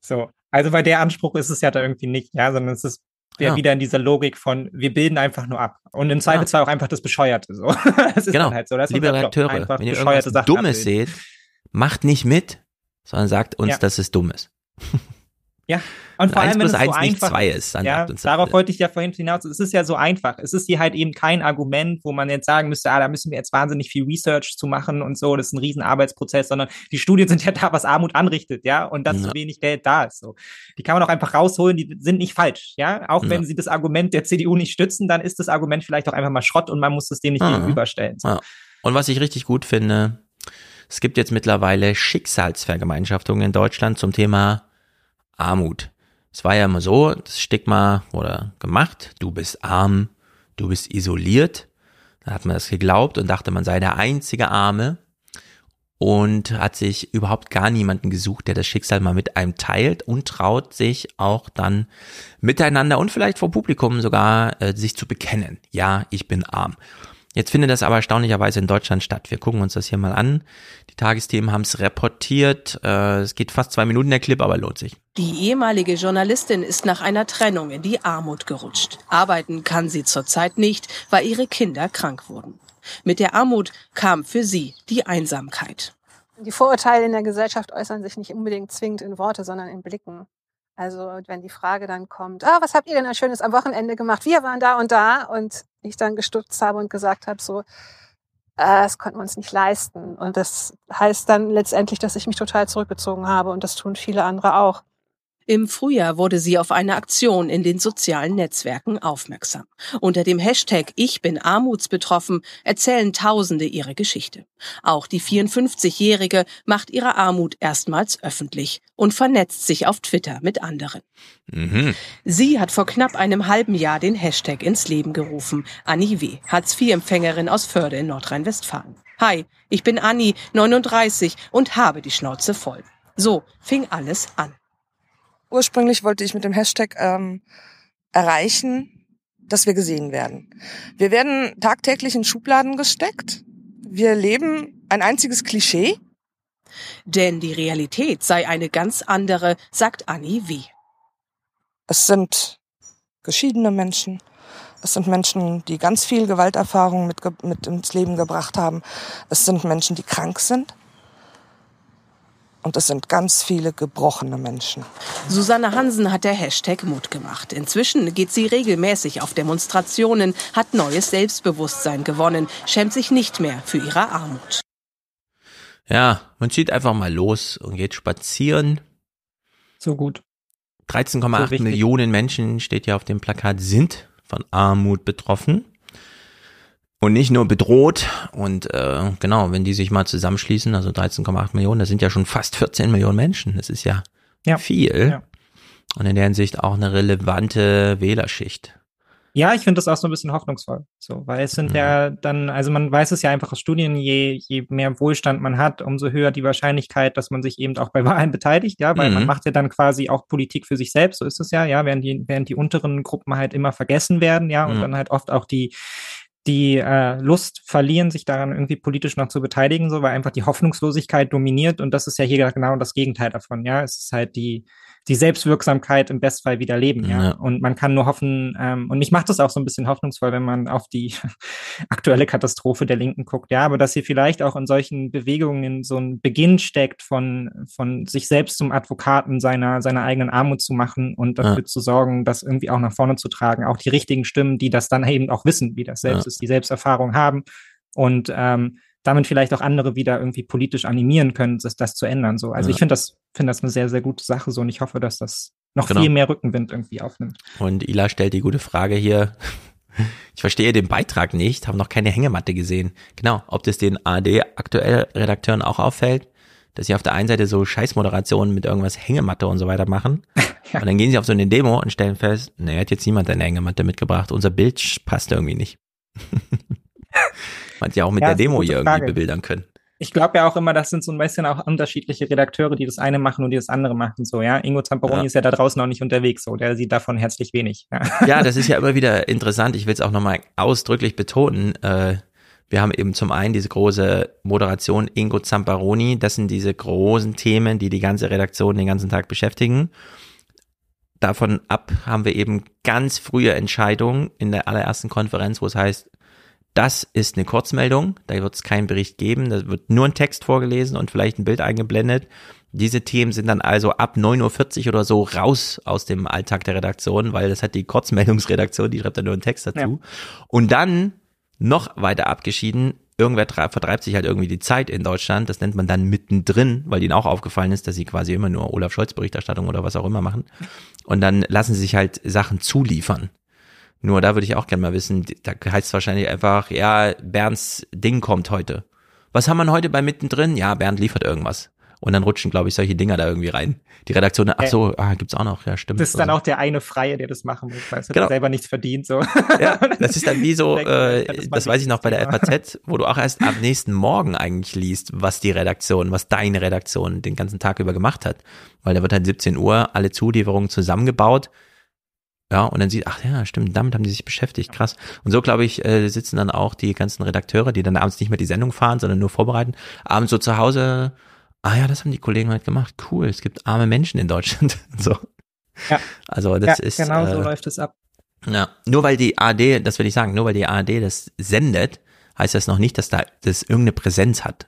S8: So, also bei der Anspruch ist es ja da irgendwie nicht, ja, sondern es ist ja.
S1: Ja.
S8: wieder in dieser Logik von, wir bilden einfach nur ab. Und im Zweifelsfall auch einfach das Bescheuerte. So. das ist
S1: Genau.
S8: dann halt so. Das ist
S1: Liebe Redakteure,
S8: einfach
S1: wenn ihr irgendwas
S8: Sachen
S1: Dummes
S8: abbilden.
S1: seht, macht nicht mit, sondern sagt uns,
S8: Ja.
S1: dass es dumm ist.
S8: Ja, und vor
S1: Wenn
S8: allem, wenn es so
S1: eins nicht
S8: einfach
S1: zwei
S8: ist,
S1: dann
S8: ja, darauf wollte ich ja vorhin hinaus. Es ist ja so einfach. Es ist hier halt eben kein Argument, wo man jetzt sagen müsste, ah, da müssen wir jetzt wahnsinnig viel Research zu machen und so. Das ist ein Riesenarbeitsprozess, sondern die Studien sind ja da, was Armut anrichtet, ja, und dass
S1: Ja.
S8: zu wenig Geld da ist. So, die kann man auch einfach rausholen. Die sind nicht falsch, ja. Auch wenn
S1: Ja.
S8: sie das Argument der CDU nicht stützen, dann ist das Argument vielleicht auch einfach mal Schrott und man muss es dem nicht
S1: Ah.
S8: gegenüberstellen. So.
S1: Ja. Und was ich richtig gut finde, es gibt jetzt mittlerweile Schicksalsvergemeinschaftungen in Deutschland zum Thema Armut. Es war ja immer so, das Stigma wurde gemacht, du bist arm, du bist isoliert. Da hat man das geglaubt und dachte, man sei der einzige Arme und hat sich überhaupt gar niemanden gesucht, der das Schicksal mal mit einem teilt und traut sich auch dann miteinander und vielleicht vor Publikum sogar äh, sich zu bekennen. Ja, ich bin arm. Jetzt findet das aber erstaunlicherweise in Deutschland statt. Wir gucken uns das hier mal an. Die Tagesthemen haben es reportiert. Äh, es geht fast zwei Minuten der Clip, aber lohnt sich.
S14: Die ehemalige Journalistin ist nach einer Trennung in die Armut gerutscht. Arbeiten kann sie zurzeit nicht, weil ihre Kinder krank wurden. Mit der Armut kam für sie die Einsamkeit.
S15: Die Vorurteile in der Gesellschaft äußern sich nicht unbedingt zwingend in Worte, sondern in Blicken. Also wenn die Frage dann kommt, ah, was habt ihr denn ein schönes am Wochenende gemacht? Wir waren da und da und ich dann gestutzt habe und gesagt habe, so, äh, das konnten wir uns nicht leisten. Und das heißt dann letztendlich, dass ich mich total zurückgezogen habe und das tun viele andere auch.
S14: Im Frühjahr wurde sie auf eine Aktion in den sozialen Netzwerken aufmerksam. Unter dem Hashtag Ich bin armutsbetroffen erzählen Tausende ihre Geschichte. Auch die 54-Jährige macht ihre Armut erstmals öffentlich und vernetzt sich auf Twitter mit anderen.
S1: Mhm.
S14: Sie hat vor knapp einem halben Jahr den Hashtag ins Leben gerufen. Anni W., Hartz-IV-Empfängerin aus Förde in Nordrhein-Westfalen. Hi, ich bin Anni, 39 und habe die Schnauze voll. So fing alles an.
S16: Ursprünglich wollte ich mit dem Hashtag ähm, erreichen, dass wir gesehen werden. Wir werden tagtäglich in Schubladen gesteckt. Wir leben ein einziges Klischee.
S14: Denn die Realität sei eine ganz andere, sagt Anni W.
S16: Es sind geschiedene Menschen. Es sind Menschen, die ganz viel Gewalterfahrung mit, mit ins Leben gebracht haben. Es sind Menschen, die krank sind. Und es sind ganz viele gebrochene Menschen.
S14: Susanne Hansen hat der Hashtag Mut gemacht. Inzwischen geht sie regelmäßig auf Demonstrationen, hat neues Selbstbewusstsein gewonnen, schämt sich nicht mehr für ihre Armut.
S1: Ja, man zieht einfach mal los und geht spazieren.
S8: So gut.
S1: 13,8
S8: So.
S1: Millionen Menschen, steht ja auf dem Plakat, sind von Armut betroffen. Und nicht nur bedroht. Und äh, genau, wenn die sich mal zusammenschließen, also 13,8 Millionen, das sind ja schon fast 14 Millionen Menschen. Das ist ja,
S8: Ja.
S1: viel.
S8: Ja.
S1: Und in der Hinsicht auch eine relevante Wählerschicht.
S8: Ja, ich finde das auch so ein bisschen hoffnungsvoll. So, weil es sind ja dann, also man weiß es ja einfach aus Studien, je, je mehr Wohlstand man hat, umso höher die Wahrscheinlichkeit, dass man sich eben auch bei Wahlen beteiligt, ja, weil man
S1: Mhm.
S8: macht ja dann quasi auch Politik für sich selbst, so ist es ja, ja, während die, während die unteren Gruppen halt immer vergessen werden, ja, und
S1: Mhm.
S8: dann halt oft auch die, die äh, Lust verlieren, sich daran irgendwie politisch noch zu beteiligen, so, weil einfach die Hoffnungslosigkeit dominiert und das ist ja hier genau das Gegenteil davon, ja. Es ist halt die, die Selbstwirksamkeit im Bestfall wieder leben, ja.
S1: Ja.
S8: Und man kann nur hoffen, ähm, und mich macht das auch so ein bisschen hoffnungsvoll, wenn man auf die aktuelle Katastrophe der Linken guckt, ja, aber dass sie vielleicht auch in solchen Bewegungen so ein Beginn steckt von, von sich selbst zum Advokaten seiner, seiner eigenen Armut zu machen und dafür
S1: Ja.
S8: zu sorgen, das irgendwie auch nach vorne zu tragen. Auch die richtigen Stimmen, die das dann eben auch wissen, wie das selbst
S1: Ja.
S8: ist, die Selbsterfahrung haben und ähm, damit vielleicht auch andere wieder irgendwie politisch animieren können, das, das zu ändern. So. Also
S1: Ja.
S8: ich finde das, finde das eine sehr, sehr gute Sache so und ich hoffe, dass das noch
S1: Genau.
S8: viel mehr Rückenwind irgendwie aufnimmt.
S1: Und Ila stellt die gute Frage hier. Ich verstehe den Beitrag nicht, habe noch keine Hängematte gesehen. Genau, ob das den ARD aktuell Redakteuren auch auffällt, dass sie auf der einen Seite so Scheißmoderationen mit irgendwas Hängematte und so weiter machen. Und dann gehen sie auf so eine Demo und stellen fest, nee, hat jetzt niemand eine Hängematte mitgebracht. Unser Bild passt irgendwie nicht. Man ja auch mit
S8: Ja,
S1: der Demo hier irgendwie bebildern können.
S8: Ich glaube ja auch immer, das sind so ein bisschen auch unterschiedliche Redakteure, die das eine machen und die das andere machen. So, ja. Ingo Zamperoni
S1: Ja.
S8: ist ja da draußen auch nicht unterwegs, so. Der sieht davon herzlich wenig. Ja.
S1: Ja, das ist ja immer wieder interessant. Ich will es auch nochmal ausdrücklich betonen. Äh, wir haben eben zum einen diese große Moderation Ingo Zamparoni. Das sind diese großen Themen, die die ganze Redaktion den ganzen Tag beschäftigen. Davon ab haben wir eben ganz frühe Entscheidungen in der allerersten Konferenz, wo es heißt, das ist eine Kurzmeldung, da wird es keinen Bericht geben, da wird nur ein Text vorgelesen und vielleicht ein Bild eingeblendet. Diese Themen sind dann also ab 9.40 Uhr oder so raus aus dem Alltag der Redaktion, weil das hat die Kurzmeldungsredaktion, die schreibt dann nur einen Text dazu. Und dann noch weiter abgeschieden, irgendwer tre- vertreibt sich halt irgendwie die Zeit in Deutschland, das nennt man dann mittendrin, weil ihnen auch aufgefallen ist, dass sie quasi immer nur Olaf Scholz Berichterstattung oder was auch immer machen. Und dann lassen sie sich halt Sachen zuliefern. Nur da würde ich auch gerne mal wissen, da heißt es wahrscheinlich einfach, ja, Bernds Ding kommt heute. Was haben wir heute bei mittendrin? Ja, Bernd liefert irgendwas. Und dann rutschen, glaube ich, solche Dinger da irgendwie rein. Die Redaktion, ach so, ah, gibt's auch noch, ja, stimmt.
S8: Das ist dann
S1: Also,
S8: auch der eine Freie, der das machen muss, weil er
S1: Genau.
S8: selber nichts verdient. So.
S1: Ja, das ist dann wie so, äh,
S8: Das
S1: das weiß ich noch bei der. FAZ, wo du auch erst am nächsten Morgen eigentlich liest, was die Redaktion, was deine Redaktion den ganzen Tag über gemacht hat. Weil da wird halt 17 Uhr alle Zulieferungen zusammengebaut. Ja, und dann sieht, ach ja, stimmt, damit haben die sich beschäftigt, krass. Und so, glaube ich, äh, sitzen dann auch die ganzen Redakteure, die dann abends nicht mehr die Sendung fahren, sondern nur vorbereiten, abends so zu Hause, ah ja, das haben die Kollegen heute gemacht, cool, es gibt arme Menschen in Deutschland. so.
S8: Ja.
S1: Also das
S8: ja,
S1: ist.
S8: genau so
S1: äh,
S8: läuft es ab.
S1: ja, nur weil die ARD, das will ich sagen, nur weil die ARD das sendet, heißt das noch nicht, dass da das irgendeine Präsenz hat.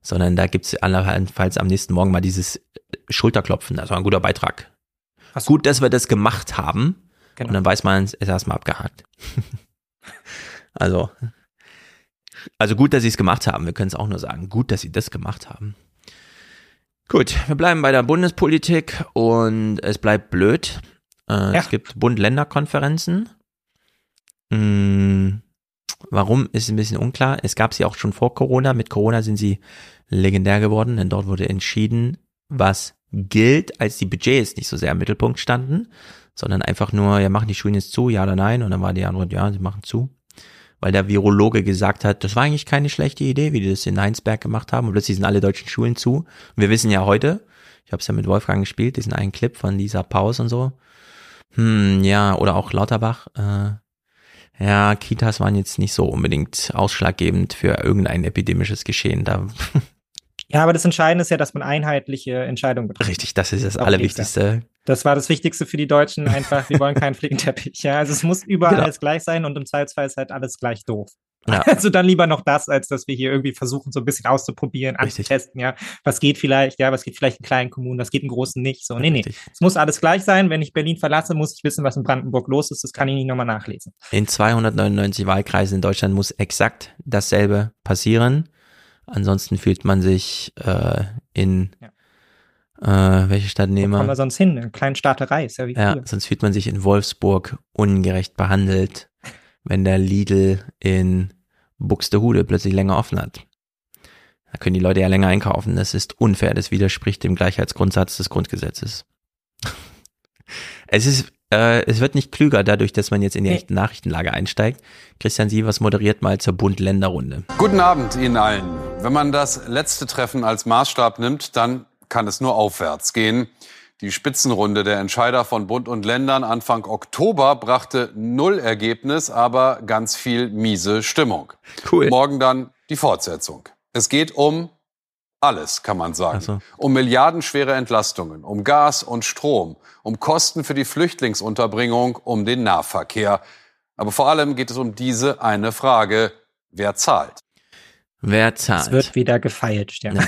S1: Sondern da gibt's allenfalls am nächsten Morgen mal dieses Schulterklopfen. Das war ein guter Beitrag. Gut, dass wir das gemacht haben.
S8: Genau.
S1: Und dann weiß man, es ist erstmal abgehakt. also, also gut, dass sie es gemacht haben. Wir können es auch nur sagen. Gut, dass sie das gemacht haben. Gut, wir bleiben bei der Bundespolitik und es bleibt blöd. Äh, Es gibt Bund-Länder-Konferenzen. Mm, warum ist ein bisschen unklar. Es gab sie auch schon vor Corona. Mit Corona sind sie legendär geworden, denn dort wurde entschieden, was gilt, als die Budgets nicht so sehr im Mittelpunkt standen, sondern einfach nur, ja, machen die Schulen jetzt zu, ja oder nein? Und dann war die Antwort, ja, sie machen zu. Weil der Virologe gesagt hat, das war eigentlich keine schlechte Idee, wie die das in Heinsberg gemacht haben. Und plötzlich sind alle deutschen Schulen zu. Und wir wissen ja heute, ich habe es ja mit Wolfgang gespielt, diesen einen Clip von Lisa Paus und so. Hm, ja, oder auch Lauterbach. Äh, ja, Kitas waren jetzt nicht so unbedingt ausschlaggebend für irgendein epidemisches Geschehen. Da
S8: Ja, aber das Entscheidende ist ja, dass man einheitliche Entscheidungen betrifft.
S1: Richtig, das ist das
S8: Auf
S1: Allerwichtigste.
S8: Das war das Wichtigste für die Deutschen einfach. Wir wollen keinen Flickenteppich. Ja, also es muss überall
S1: Genau.
S8: alles gleich sein und im Zweifelsfall ist halt alles gleich doof.
S1: Ja.
S8: Also dann lieber noch das, als dass wir hier irgendwie versuchen, so ein bisschen auszuprobieren, anzutesten, ja. Was geht vielleicht, ja, was geht vielleicht in kleinen Kommunen, was geht in großen nicht. So, nee, nee. Es muss alles gleich sein. Wenn ich Berlin verlasse, muss ich wissen, was in Brandenburg los ist. Das kann ich nicht nochmal nachlesen.
S1: In 299 Wahlkreisen in Deutschland muss exakt dasselbe passieren. Ansonsten fühlt man sich äh, in äh, welche Stadt nehmen
S8: Kommen
S1: wir?
S8: wir sonst hin? Eine kleine Staaterei ist ja wie
S1: Ja,
S8: früher.
S1: sonst fühlt man sich in Wolfsburg ungerecht behandelt, wenn der Lidl in Buxtehude plötzlich länger offen hat. Da können die Leute ja länger einkaufen. Das ist unfair. Das widerspricht dem Gleichheitsgrundsatz des Grundgesetzes. es ist, äh, es wird nicht klüger dadurch, dass man jetzt in die echte Nachrichtenlage einsteigt. Christian Sievers moderiert mal zur Bund-Länder-Runde.
S17: Guten Abend Ihnen allen. Wenn man das letzte Treffen als Maßstab nimmt, dann kann es nur aufwärts gehen. Die Spitzenrunde der Entscheider von Bund und Ländern Anfang Oktober brachte null Ergebnis, aber ganz viel miese Stimmung.
S1: Cool.
S17: Morgen dann die Fortsetzung. Es geht um alles, kann man sagen. Um milliardenschwere Entlastungen, um Gas und Strom, um Kosten für die Flüchtlingsunterbringung, um den Nahverkehr. Aber vor allem geht es um diese eine Frage. Wer zahlt?
S1: Wer zahlt?
S8: Es wird wieder gefeilscht, ja.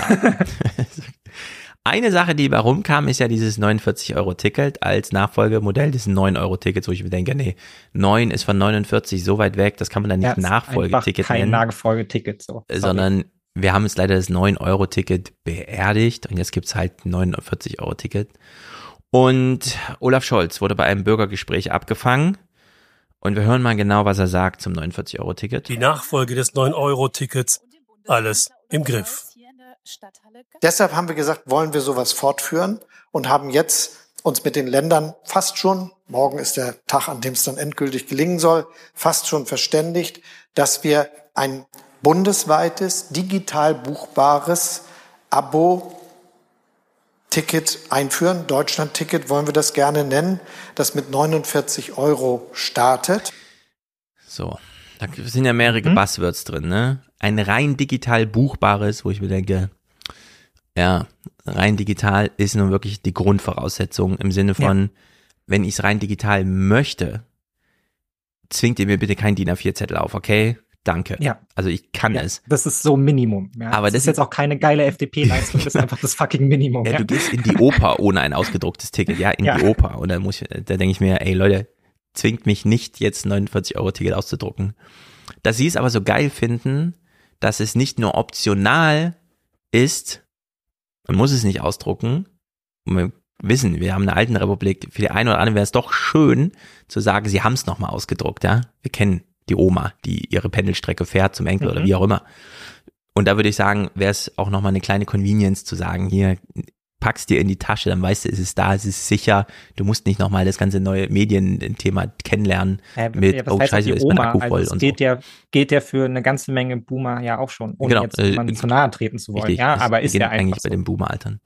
S1: Eine Sache, die warum kam, ist ja dieses 49-Euro-Ticket als Nachfolgemodell des 9-Euro-Tickets, wo ich mir denke, nee, 9 ist von 49 so weit weg, das kann man dann nicht
S8: Ja,
S1: Nachfolgeticket
S8: einfach kein
S1: nennen,
S8: Nachfolgeticket so. Sorry.
S1: sondern wir haben jetzt leider das 9-Euro-Ticket beerdigt und jetzt gibt's halt ein 49-Euro-Ticket. Und Olaf Scholz wurde bei einem Bürgergespräch abgefangen und wir hören mal genau, was er sagt zum 49-Euro-Ticket.
S18: Die Nachfolge des 9-Euro-Tickets, alles im Griff.
S19: Deshalb haben wir gesagt, wollen wir sowas fortführen und haben jetzt uns mit den Ländern fast schon, morgen ist der Tag, an dem es dann endgültig gelingen soll, fast schon verständigt, dass wir ein bundesweites, digital buchbares Abo Ticket einführen. Deutschland-Ticket wollen wir das gerne nennen, das mit 49 Euro startet.
S1: So, da sind ja mehrere Buzzwords drin, ne? Ein rein digital buchbares, wo ich mir denke, ja, rein digital ist nun wirklich die Grundvoraussetzung im Sinne von, wenn ich es rein digital möchte, zwingt ihr mir bitte kein DIN A4-Zettel auf, okay? Danke.
S8: Ja.
S1: Also ich kann
S8: Ja,
S1: es.
S8: Das ist so Minimum. Ja.
S1: Aber
S8: das,
S1: das
S8: ist jetzt auch keine geile FDP-Leistung, das ist einfach das fucking Minimum.
S1: Ja,
S8: Ja,
S1: du gehst in die Oper ohne ein ausgedrucktes Ticket, ja, in
S8: Ja.
S1: die Oper. Und dann muss ich, da denke ich mir, ey Leute, zwingt mich nicht, jetzt ein 49 Euro Ticket auszudrucken. Dass sie es aber so geil finden, dass es nicht nur optional ist, man muss es nicht ausdrucken. Und wir wissen, wir haben eine alten Republik, für die einen oder anderen wäre es doch schön zu sagen, sie haben es nochmal ausgedruckt, ja. Wir kennen die Oma, die ihre Pendelstrecke fährt zum Enkel oder
S8: Mhm.
S1: wie auch immer. Und da würde ich sagen, wäre es auch nochmal eine kleine Convenience zu sagen, hier, packst dir in die Tasche, dann weißt du, es ist da, es ist sicher. Du musst nicht nochmal das ganze neue Medienthema kennenlernen
S8: Äh,
S1: mit,
S8: ja,
S1: oh scheiße, ist mein
S8: Oma?
S1: Akku
S8: Also
S1: voll
S8: es
S1: und so.
S8: geht ja, geht ja für eine ganze Menge Boomer ja auch schon, ohne
S1: Genau,
S8: jetzt
S1: äh,
S8: zu nahe treten zu wollen.
S1: Richtig,
S8: ja, aber ist ja
S1: eigentlich bei den Boomer-Altern.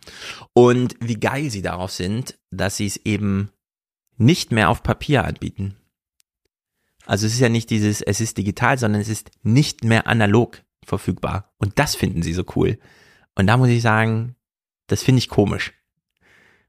S1: Und wie geil sie darauf sind, dass sie es eben nicht mehr auf Papier anbieten. Also es ist ja nicht dieses, es ist digital, sondern es ist nicht mehr analog verfügbar. Und das finden sie so cool. Und da muss ich sagen, das finde ich komisch.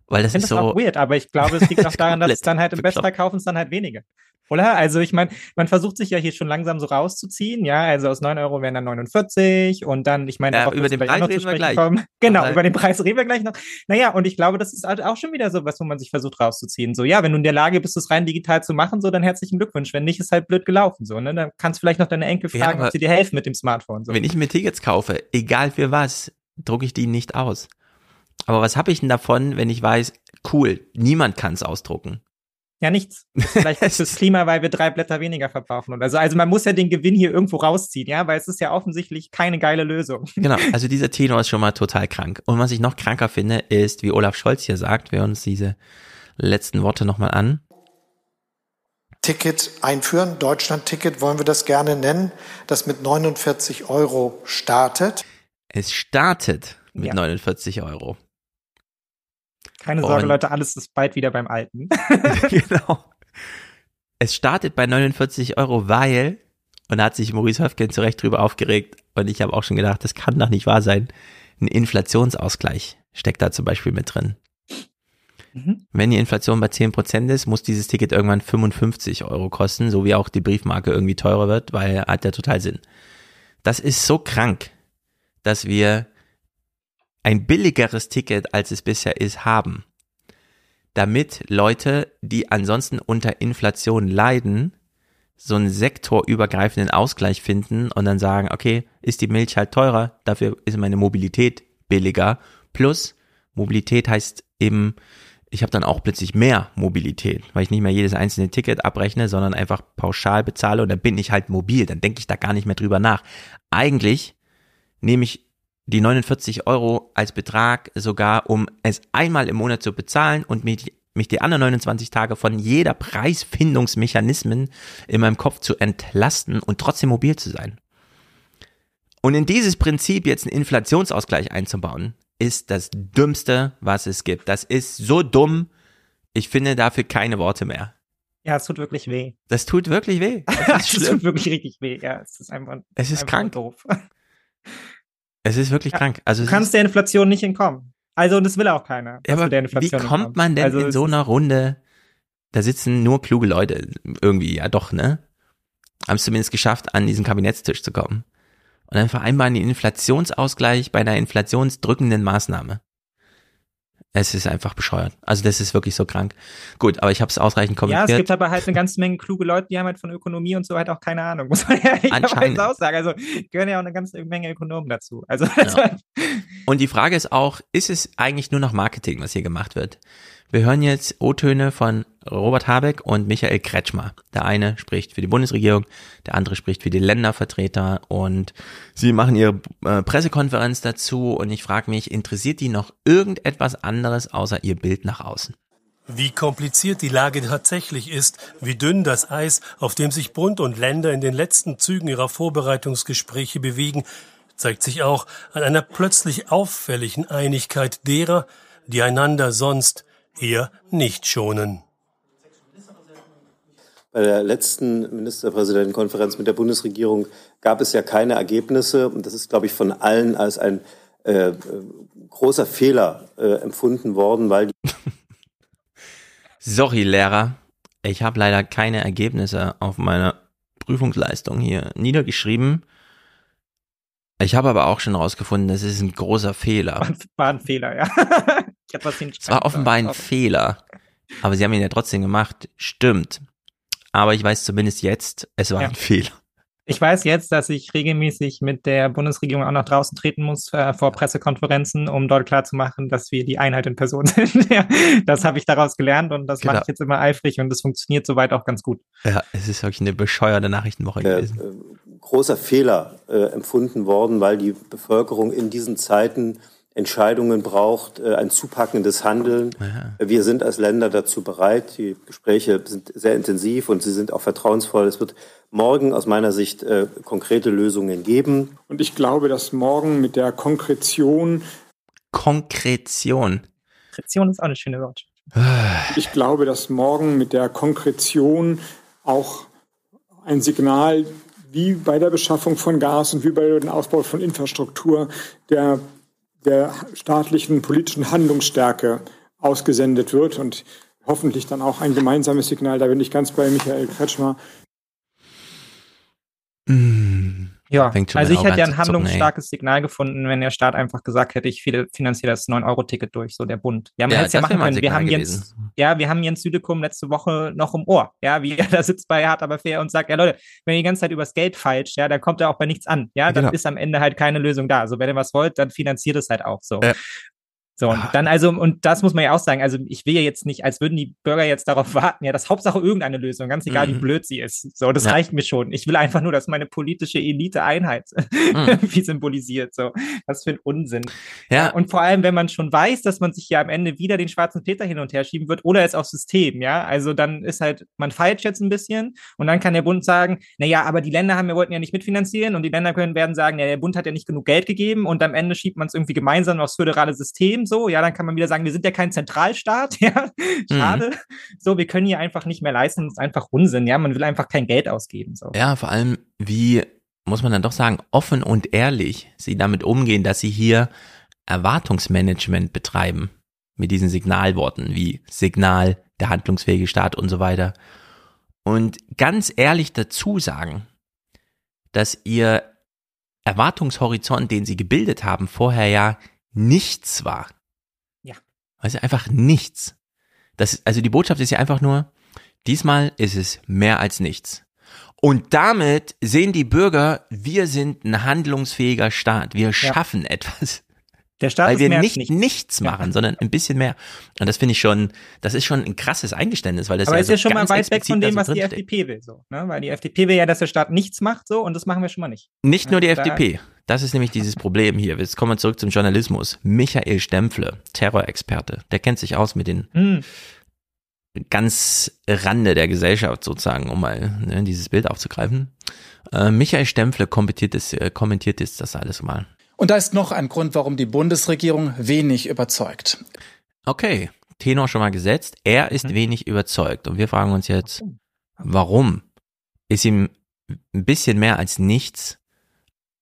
S1: Weil das
S8: ich
S1: ist
S8: das
S1: so.
S8: auch weird, aber ich glaube, es liegt auch daran, dass es dann halt im. Bachelor kaufen es dann halt wenige. Oder? Also ich meine, man versucht sich ja hier schon langsam so rauszuziehen, ja, also aus 9 Euro wären dann 49 und dann, ich meine,
S1: Ja, über den Preis reden
S8: zu
S1: wir gleich.
S8: kommen. Genau,
S1: Aber-
S8: über den Preis reden wir gleich noch. Naja, und ich glaube, das ist halt auch schon wieder so was, wo man sich versucht rauszuziehen. So, ja, wenn du in der Lage bist, es rein digital zu machen, so, dann herzlichen Glückwunsch. Wenn nicht, ist halt blöd gelaufen, so, ne? Dann kannst du vielleicht noch deine Enkel
S1: Ja,
S8: fragen,
S1: aber-
S8: ob sie dir helfen mit dem Smartphone, so.
S1: Wenn ich mir Tickets kaufe, egal für was, drucke ich die nicht aus. Aber was habe ich denn davon, wenn ich weiß, cool, niemand kann es ausdrucken?
S8: Ja, nichts. Das ist Vielleicht fürs Klima, weil wir drei Blätter weniger verbrauchen oder so. Also man muss ja den Gewinn hier irgendwo rausziehen, ja, weil es ist ja offensichtlich keine geile Lösung.
S1: Genau, also dieser Tenor ist schon mal total krank. Und was ich noch kranker finde, ist, wie Olaf Scholz hier sagt, wir hören uns diese letzten Worte nochmal an.
S19: Ticket einführen. Deutschland-Ticket wollen wir das gerne nennen, das mit 49 Euro startet.
S1: Es startet mit
S8: Ja.
S1: 49 Euro.
S8: Keine Sorge,
S1: Und-
S8: Leute, alles ist bald wieder beim Alten.
S1: genau. Es startet bei 49 Euro, weil, und da hat sich Maurice Höfgen zu Recht drüber aufgeregt, und ich habe auch schon gedacht, das kann doch nicht wahr sein. Ein Inflationsausgleich steckt da zum Beispiel mit drin.
S8: Mhm.
S1: Wenn die Inflation bei 10% ist, muss dieses Ticket irgendwann 55 Euro kosten, so wie auch die Briefmarke irgendwie teurer wird, weil hat ja total Sinn. Das ist so krank, dass wir ein billigeres Ticket, als es bisher ist, haben. Damit Leute, die ansonsten unter Inflation leiden, so einen sektorübergreifenden Ausgleich finden und dann sagen, okay, ist die Milch halt teurer, dafür ist meine Mobilität billiger. Plus, Mobilität heißt eben, ich habe dann auch plötzlich mehr Mobilität, weil ich nicht mehr jedes einzelne Ticket abrechne, sondern einfach pauschal bezahle und dann bin ich halt mobil, dann denke ich da gar nicht mehr drüber nach. Eigentlich nehme ich die 49 Euro als Betrag sogar, um es einmal im Monat zu bezahlen und mich die, mich die anderen 29 Tage von jeder Preisfindungsmechanismen in meinem Kopf zu entlasten und trotzdem mobil zu sein. Und in dieses Prinzip jetzt einen Inflationsausgleich einzubauen, ist das Dümmste, was es gibt. Das ist so dumm, ich finde dafür keine Worte mehr.
S8: Ja, es tut wirklich weh.
S1: Das tut wirklich weh. Das
S8: Es tut wirklich richtig weh. Ja, es ist einfach.
S1: Es ist
S8: einfach
S1: krank.
S8: Doof.
S1: Es ist wirklich
S8: Ja,
S1: krank. Also
S8: Du kannst der Inflation nicht entkommen. Also, und das will auch keiner.
S1: ja, aber wie kommt man denn
S8: also,
S1: in so einer Runde? Da sitzen nur kluge Leute irgendwie, ja doch, ne? Haben es zumindest geschafft, an diesen Kabinettstisch zu kommen. Und dann vereinbaren die Inflationsausgleich bei einer inflationsdrückenden Maßnahme. Es ist einfach bescheuert. Also das ist wirklich so krank. Gut, aber ich habe es ausreichend kommentiert.
S8: Ja, es gibt aber halt eine ganze Menge kluge Leute, die haben halt von Ökonomie und so halt auch keine Ahnung, muss man ja ehrlicherweise auch sagen. Also gehören ja auch eine ganze Menge Ökonomen dazu. Also ja.
S1: Und die Frage ist auch, ist es eigentlich nur noch Marketing, was hier gemacht wird? Wir hören jetzt O-Töne von Robert Habeck und Michael Kretschmer. Der eine spricht für die Bundesregierung, der andere spricht für die Ländervertreter und sie machen ihre äh, Pressekonferenz dazu und ich frage mich, interessiert die noch irgendetwas anderes außer ihr Bild nach außen?
S18: Wie kompliziert die Lage tatsächlich ist, wie dünn das Eis, auf dem sich Bund und Länder in den letzten Zügen ihrer Vorbereitungsgespräche bewegen, zeigt sich auch an einer plötzlich auffälligen Einigkeit derer, die einander sonst eher nicht schonen.
S20: Bei der letzten Ministerpräsidentenkonferenz mit der Bundesregierung gab es ja keine Ergebnisse. Und das ist, glaube ich, von allen als ein äh, großer Fehler äh, empfunden worden, weil.
S1: Sorry, Lehrer. Ich habe leider keine Ergebnisse auf meiner Prüfungsleistung hier niedergeschrieben. Ich habe aber auch schon herausgefunden, das ist ein großer Fehler.
S8: War ein Fehler, ja. ich hab was
S1: es war offenbar ein Fehler. Aber sie haben ihn ja trotzdem gemacht. Stimmt. Aber ich weiß zumindest jetzt, es war ja. ein Fehler.
S8: Ich weiß jetzt, dass ich regelmäßig mit der Bundesregierung auch nach draußen treten muss äh, vor Pressekonferenzen, um dort klarzumachen, dass wir die Einheit in Person sind. ja, das habe ich daraus gelernt und das genau. mache ich jetzt immer eifrig und das funktioniert soweit auch ganz gut.
S1: Ja, es ist wirklich eine bescheuerte Nachrichtenwoche
S20: äh,
S1: gewesen.
S20: Äh, großer Fehler äh, empfunden worden, weil die Bevölkerung in diesen Zeiten Entscheidungen braucht, äh, ein zupackendes Handeln. Ja. Wir sind als Länder dazu bereit. Die Gespräche sind sehr intensiv und sie sind auch vertrauensvoll. Es wird morgen aus meiner Sicht äh, konkrete Lösungen geben.
S12: Und ich glaube, dass morgen mit der Konkretion.
S1: Konkretion.
S8: Konkretion ist auch eine schöne Wort.
S12: Ich glaube, dass morgen mit der Konkretion auch ein Signal wie bei der Beschaffung von Gas und wie bei dem Ausbau von Infrastruktur der der staatlichen politischen Handlungsstärke ausgesendet wird und hoffentlich dann auch ein gemeinsames Signal. Da bin ich ganz bei Michael Kretschmer.
S8: Mm. Ja, also ich hätte ja ein handlungsstarkes Signal gefunden, wenn der Staat einfach gesagt hätte, ich finanziere das 9-Euro-Ticket durch, so der Bund. Ja, man ja, hätte es ja machen können. Wir haben Jens, ja, wir haben Jens Südekum letzte Woche noch im Ohr, ja, wie er da sitzt bei Hart aber fair und sagt, ja Leute, wenn ihr die ganze Zeit übers Geld feilscht, ja, dann kommt er auch bei nichts an, ja, dann genau. ist am Ende halt keine Lösung da. Also wenn ihr was wollt, dann finanziert es halt auch so. Ja. So, und ah. dann also, und das muss man ja auch sagen, also ich will ja jetzt nicht, als würden die Bürger jetzt darauf warten, ja, das Hauptsache irgendeine Lösung, ganz egal, mhm. wie blöd sie ist. So, das ja. reicht mir schon. Ich will einfach nur, dass meine politische Elite Einheit mhm. wie symbolisiert. So, was für ein Unsinn. Ja. Und vor allem, wenn man schon weiß, dass man sich ja am Ende wieder den schwarzen Peter hin und her schieben wird oder es aufs System, ja. Also dann ist halt, man feiert jetzt ein bisschen und dann kann der Bund sagen, na ja, aber die Länder haben, wir wollten ja nicht mitfinanzieren und die Länder können werden sagen, ja, der Bund hat ja nicht genug Geld gegeben und am Ende schiebt man es irgendwie gemeinsam aufs föderale System so, ja, dann kann man wieder sagen, wir sind ja kein Zentralstaat, ja, schade. Mhm. So, wir können hier einfach nicht mehr leisten, das ist einfach Unsinn, ja, man will einfach kein Geld ausgeben, so.
S1: Ja, vor allem, wie, muss man dann doch sagen, offen und ehrlich sie damit umgehen, dass sie hier Erwartungsmanagement betreiben mit diesen Signalworten wie Signal, der handlungsfähige Staat und so weiter. Und ganz ehrlich dazu sagen, dass ihr Erwartungshorizont, den sie gebildet haben, vorher ja nichts war.
S8: Ja.
S1: Also einfach nichts. Das, also die Botschaft ist ja einfach nur, diesmal ist es mehr als nichts. Und damit sehen die Bürger, wir sind ein handlungsfähiger Staat. Wir ja. schaffen etwas.
S8: Der Staat
S1: Weil wir nicht nichts, nichts machen, ja. sondern ein bisschen mehr. Und das finde ich schon, das ist schon ein krasses Eingeständnis, weil das
S8: Aber
S1: ja
S8: ist ja schon mal weit weg von dem, was die FDP will, so, ne? Weil die FDP will ja, dass der Staat nichts macht, so, und das machen wir schon mal nicht.
S1: Nicht nur die da FDP. Das ist nämlich dieses Problem hier. Jetzt kommen wir zurück zum Journalismus. Michael Stempfle, Terrorexperte, der kennt sich aus mit den hm. ganz Rande der Gesellschaft sozusagen, um mal ne, dieses Bild aufzugreifen. Äh, Michael Stempfle kommentiert, das, äh, kommentiert das alles mal.
S21: Und da ist noch ein Grund, warum die Bundesregierung wenig überzeugt.
S1: Okay, Tenor schon mal gesetzt. Er ist mhm. wenig überzeugt. Und wir fragen uns jetzt, warum? Ist ihm ein bisschen mehr als nichts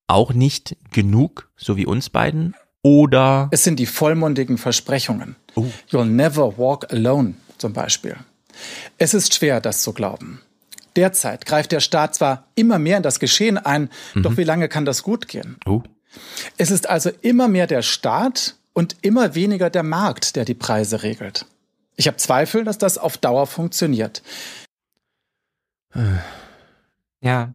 S1: auch nicht genug, so wie uns beiden? Oder?
S21: Es sind die vollmundigen Versprechungen. Uh. You'll never walk alone zum Beispiel. Es ist schwer, das zu glauben. Derzeit greift der Staat zwar immer mehr in das Geschehen ein, mhm. doch wie lange kann das gut gehen? Uh. Es ist also immer mehr der Staat und immer weniger der Markt, der die Preise regelt. Ich habe Zweifel, dass das auf Dauer funktioniert.
S8: Ja.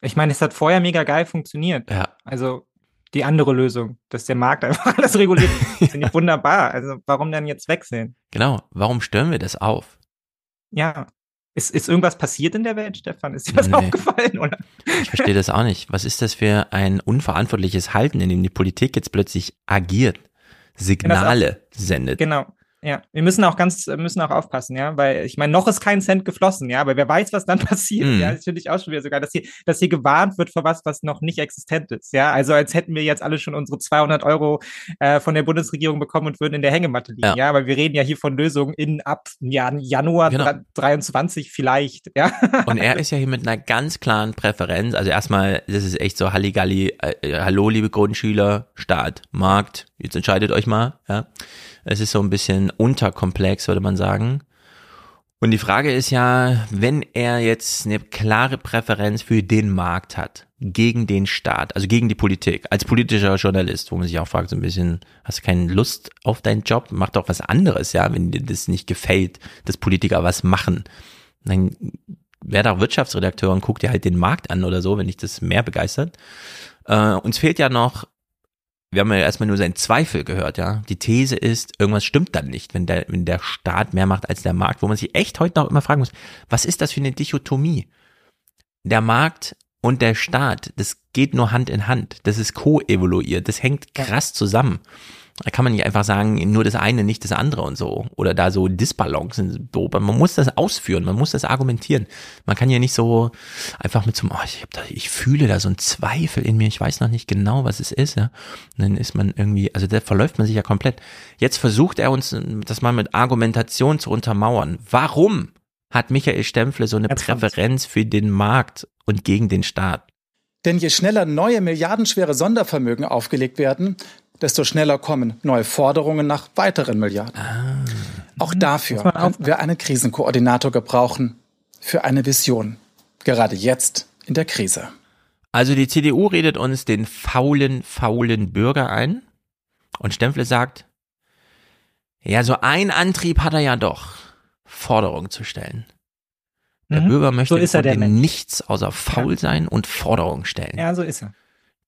S8: Ich meine, es hat vorher mega geil funktioniert.
S1: Ja.
S8: Also die andere Lösung, dass der Markt einfach alles reguliert, finde ich wunderbar. Also warum dann jetzt wechseln?
S1: Genau. Warum stören wir das auf?
S8: Ja. Ist, ist irgendwas passiert in der Welt, Stefan? Ist dir was nee. aufgefallen, oder?
S1: Ich verstehe das auch nicht. Was ist das für ein unverantwortliches Halten, in dem die Politik jetzt plötzlich agiert, Signale sendet?
S8: Genau. Ja, wir müssen auch ganz, müssen auch aufpassen, ja, weil ich meine, noch ist kein Cent geflossen, ja, aber wer weiß, was dann passiert, mm. ja, das finde ich auch schon wieder sogar, dass hier, dass hier gewarnt wird vor was, was noch nicht existent ist, ja, also als hätten wir jetzt alle schon unsere 200 Euro äh, von der Bundesregierung bekommen und würden in der Hängematte liegen, ja, ja aber wir reden ja hier von Lösungen in ab ja, Januar genau. 23 vielleicht, ja.
S1: Und er ist ja hier mit einer ganz klaren Präferenz, also erstmal, das ist echt so Halligalli, äh, hallo liebe Grundschüler, Staat, Markt, jetzt entscheidet euch mal, ja. Es ist so ein bisschen unterkomplex, würde man sagen. Und die Frage ist ja, wenn er jetzt eine klare Präferenz für den Markt hat, gegen den Staat, also gegen die Politik, als politischer Journalist, wo man sich auch fragt, so ein bisschen, hast du keine Lust auf deinen Job? Mach doch was anderes, ja, wenn dir das nicht gefällt, dass Politiker was machen. Dann wär doch Wirtschaftsredakteur und guck dir halt den Markt an oder so, wenn dich das mehr begeistert. Äh, uns fehlt ja noch wir haben ja erstmal nur seinen Zweifel gehört, ja. Die These ist, irgendwas stimmt dann nicht, wenn der, wenn der Staat mehr macht als der Markt, wo man sich echt heute noch immer fragen muss, was ist das für eine Dichotomie? Der Markt und der Staat, das geht nur Hand in Hand, das ist co-evoluiert, das hängt krass zusammen. Da kann man nicht einfach sagen, nur das eine, nicht das andere und so. Oder da so Disbalancen beobachten. Man muss das ausführen, man muss das argumentieren. Man kann ja nicht so einfach mit so einem, oh, ich, hab da, ich fühle da so einen Zweifel in mir, ich weiß noch nicht genau, was es ist. Ja. Und dann ist man irgendwie, also da verläuft man sich ja komplett. Jetzt versucht er uns das mal mit Argumentation zu untermauern. Warum hat Michael Stempfle so eine Jetzt Präferenz für den Markt und gegen den Staat?
S21: Denn je schneller neue milliardenschwere Sondervermögen aufgelegt werden, desto schneller kommen neue Forderungen nach weiteren Milliarden. Ah. Auch dafür könnten wir einen Krisenkoordinator gebrauchen, für eine Vision. Gerade jetzt in der Krise.
S1: Also die CDU redet uns den faulen, faulen Bürger ein und Stempfle sagt, ja, so ein Antrieb hat er ja doch, Forderungen zu stellen. Der mhm. Bürger möchte
S8: so
S1: nichts außer faul ja. sein und Forderungen stellen.
S8: Ja, so ist er.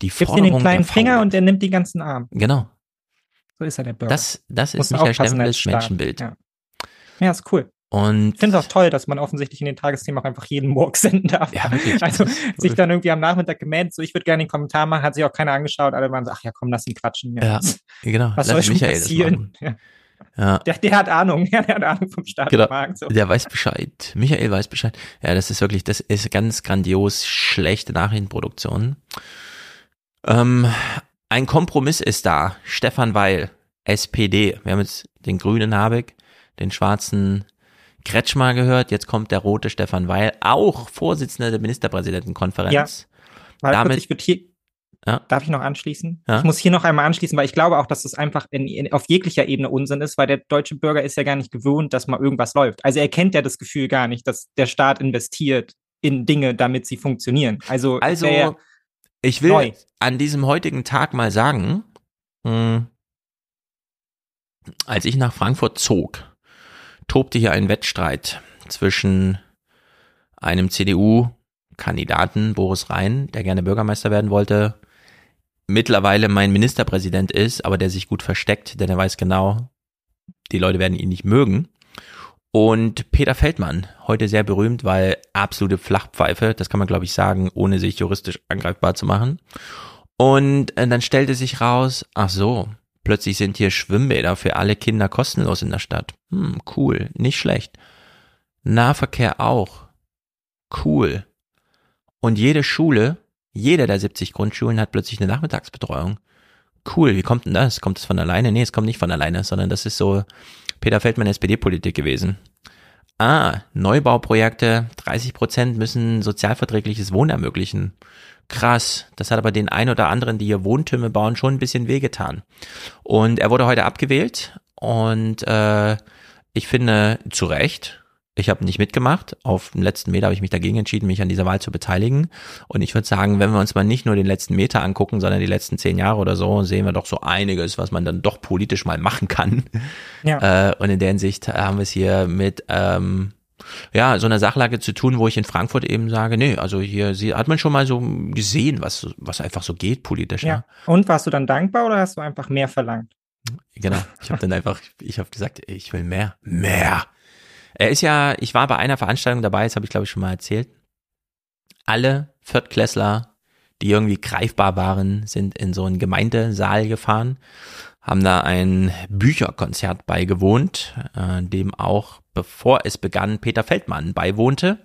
S1: Die Forderung
S8: Gibst den kleinen Finger und er nimmt die ganzen Arme.
S1: Genau.
S8: So ist er der Bürger.
S1: Das, das ist Michael Stempels Menschenbild.
S8: Ja. ja, ist cool.
S1: Und
S8: ich finde es auch toll, dass man offensichtlich in den Tagesthemen auch einfach jeden Morg senden darf.
S1: Ja, wirklich.
S8: Also sich dann irgendwie am Nachmittag gemeldet, so ich würde gerne einen Kommentar machen, hat sich auch keiner angeschaut, alle waren so, ach ja, komm, lass ihn quatschen.
S1: Ja, ja genau.
S8: Was lass soll schon passieren?
S1: Ja. Ja.
S8: Der, der, hat Ahnung, ja, der hat Ahnung vom Staat.
S1: Genau. So. Der weiß Bescheid. Michael weiß Bescheid. Ja, das ist wirklich, das ist ganz grandios schlechte Nachrichtenproduktion. Ähm, ein Kompromiss ist da. Stefan Weil, SPD. Wir haben jetzt den grünen Habeck, den schwarzen Kretschmer gehört. Jetzt kommt der rote Stefan Weil, auch Vorsitzender der Ministerpräsidentenkonferenz.
S8: Ja, Damit, ich würde hier, ja. Darf ich noch anschließen? Ja. Ich muss hier noch einmal anschließen, weil ich glaube auch, dass das einfach in, in, auf jeglicher Ebene Unsinn ist, weil der deutsche Bürger ist ja gar nicht gewohnt, dass mal irgendwas läuft. Also er kennt ja das Gefühl gar nicht, dass der Staat investiert in Dinge, damit sie funktionieren. Also,
S1: also ich will neu. an diesem heutigen Tag mal sagen, mh, hm, als ich nach Frankfurt zog, tobte hier ein Wettstreit zwischen einem CDU-Kandidaten, Boris Rhein, der gerne Bürgermeister werden wollte, mittlerweile mein Ministerpräsident ist, aber der sich gut versteckt, denn er weiß genau, die Leute werden ihn nicht mögen. Und Peter Feldmann, heute sehr berühmt, weil absolute Flachpfeife, das kann man glaube ich sagen, ohne sich juristisch angreifbar zu machen. Und äh, dann stellte sich raus, ach so, plötzlich sind hier Schwimmbäder für alle Kinder kostenlos in der Stadt. Hm, cool, nicht schlecht. Nahverkehr auch. Cool. Und jede Schule, jeder der 70 Grundschulen hat plötzlich eine Nachmittagsbetreuung. Cool, wie kommt denn das? Kommt es von alleine? Nee, es kommt nicht von alleine, sondern das ist so Peter Feldmann SPD-Politik gewesen. Ah, Neubauprojekte, 30 Prozent müssen sozialverträgliches Wohnen ermöglichen. Krass, das hat aber den ein oder anderen, die hier Wohntürme bauen, schon ein bisschen wehgetan. Und er wurde heute abgewählt und äh, ich finde zu Recht, Ich habe nicht mitgemacht. Auf dem letzten Meter habe ich mich dagegen entschieden, mich an dieser Wahl zu beteiligen. Und ich würde sagen, wenn wir uns mal nicht nur den letzten Meter angucken, sondern die letzten zehn Jahre oder so, sehen wir doch so einiges, was man dann doch politisch mal machen kann. Ja. Äh, und in der Hinsicht haben wir es hier mit ähm, ja, so einer Sachlage zu tun, wo ich in Frankfurt eben sage, nee, also hier hat man schon mal so gesehen, was, was einfach so geht politisch.
S8: Ja. Ne? Und warst du dann dankbar oder hast du einfach mehr verlangt?
S1: Genau, ich habe dann einfach, ich habe gesagt, ich will mehr, mehr. Er ist ja, ich war bei einer Veranstaltung dabei, das habe ich glaube ich schon mal erzählt. Alle Viertklässler, die irgendwie greifbar waren, sind in so einen Gemeindesaal gefahren, haben da ein Bücherkonzert beigewohnt, äh, dem auch, bevor es begann, Peter Feldmann beiwohnte,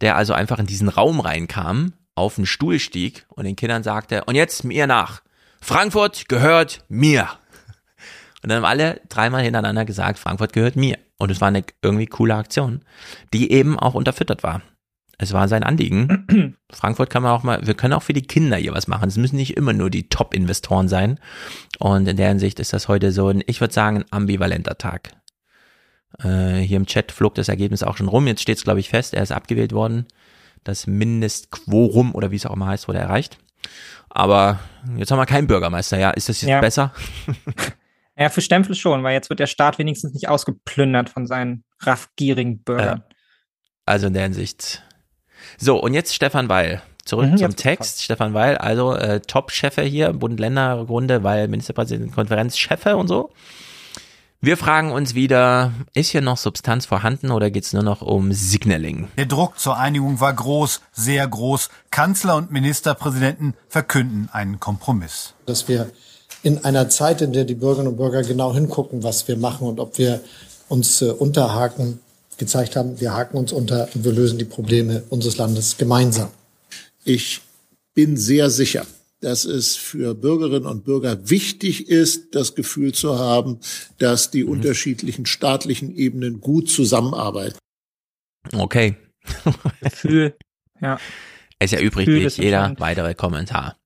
S1: der also einfach in diesen Raum reinkam, auf den Stuhl stieg und den Kindern sagte, und jetzt mir nach. Frankfurt gehört mir. Und dann haben alle dreimal hintereinander gesagt, Frankfurt gehört mir. Und es war eine irgendwie coole Aktion, die eben auch unterfüttert war. Es war sein Anliegen. Frankfurt kann man auch mal, wir können auch für die Kinder hier was machen. Es müssen nicht immer nur die Top-Investoren sein. Und in der Hinsicht ist das heute so ein, ich würde sagen, ein ambivalenter Tag. Äh, hier im Chat flog das Ergebnis auch schon rum. Jetzt steht es, glaube ich, fest. Er ist abgewählt worden. Das Mindestquorum oder wie es auch immer heißt, wurde erreicht. Aber jetzt haben wir keinen Bürgermeister. Ja, ist das jetzt ja. besser?
S8: Ja, für Stempel schon, weil jetzt wird der Staat wenigstens nicht ausgeplündert von seinen raffgierigen Bürgern.
S1: Also in der Hinsicht. So, und jetzt Stefan Weil. Zurück mhm, zum Text. Stefan Weil, also äh, Top-Chefe hier, Bund-Länder-Runde, weil Ministerpräsidentenkonferenz, Chefe und so. Wir fragen uns wieder, ist hier noch Substanz vorhanden oder geht's nur noch um Signaling?
S22: Der Druck zur Einigung war groß, sehr groß. Kanzler und Ministerpräsidenten verkünden einen Kompromiss.
S19: Dass wir in einer Zeit, in der die Bürgerinnen und Bürger genau hingucken, was wir machen und ob wir uns äh, unterhaken, gezeigt haben, wir haken uns unter und wir lösen die Probleme unseres Landes gemeinsam.
S23: Ich bin sehr sicher, dass es für Bürgerinnen und Bürger wichtig ist, das Gefühl zu haben, dass die mhm. unterschiedlichen staatlichen Ebenen gut zusammenarbeiten.
S1: Okay.
S8: Gefühl, ja.
S1: Es erübrigt nicht jeder weitere Kommentar.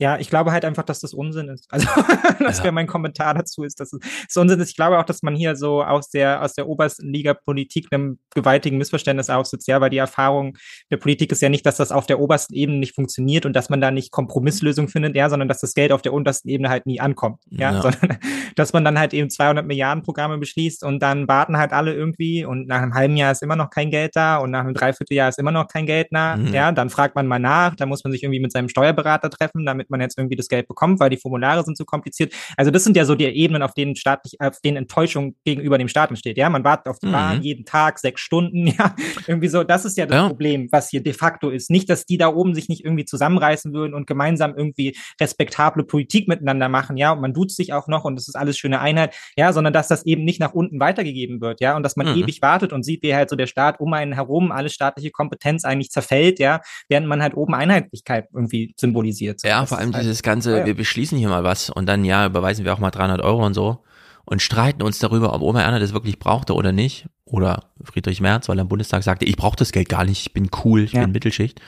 S8: Ja, ich glaube halt einfach, dass das Unsinn ist. Also das ja. wäre mein Kommentar dazu, ist, dass es Unsinn ist. Ich glaube auch, dass man hier so aus der, aus der obersten Liga Politik einem gewaltigen Missverständnis aufsitzt, ja, weil die Erfahrung der Politik ist ja nicht, dass das auf der obersten Ebene nicht funktioniert und dass man da nicht Kompromisslösungen findet, ja, sondern dass das Geld auf der untersten Ebene halt nie ankommt, ja, ja. sondern dass man dann halt eben 200 Milliarden Programme beschließt und dann warten halt alle irgendwie und nach einem halben Jahr ist immer noch kein Geld da und nach einem Dreivierteljahr ist immer noch kein Geld da, mhm. ja, dann fragt man mal nach, da muss man sich irgendwie mit seinem Steuerberater treffen, damit damit man jetzt irgendwie das Geld bekommt, weil die Formulare sind zu kompliziert. Also das sind ja so die Ebenen, auf denen staatlich, auf denen Enttäuschung gegenüber dem Staat entsteht. Ja, man wartet auf die mhm. Bahn jeden Tag sechs Stunden. Ja, irgendwie so. Das ist ja das ja. Problem, was hier de facto ist. Nicht, dass die da oben sich nicht irgendwie zusammenreißen würden und gemeinsam irgendwie respektable Politik miteinander machen. Ja, und man duzt sich auch noch und das ist alles schöne Einheit. Ja, sondern dass das eben nicht nach unten weitergegeben wird. Ja, und dass man mhm. ewig wartet und sieht, wie halt so der Staat um einen herum alle staatliche Kompetenz eigentlich zerfällt. Ja, während man halt oben Einheitlichkeit irgendwie symbolisiert.
S1: Ja, vor allem dieses ganze, ja, ja. wir beschließen hier mal was und dann ja, überweisen wir auch mal 300 Euro und so und streiten uns darüber, ob Oma Erna das wirklich brauchte oder nicht. Oder Friedrich Merz, weil er im Bundestag sagte, ich brauche das Geld gar nicht, ich bin cool, ich ja. bin Mittelschicht.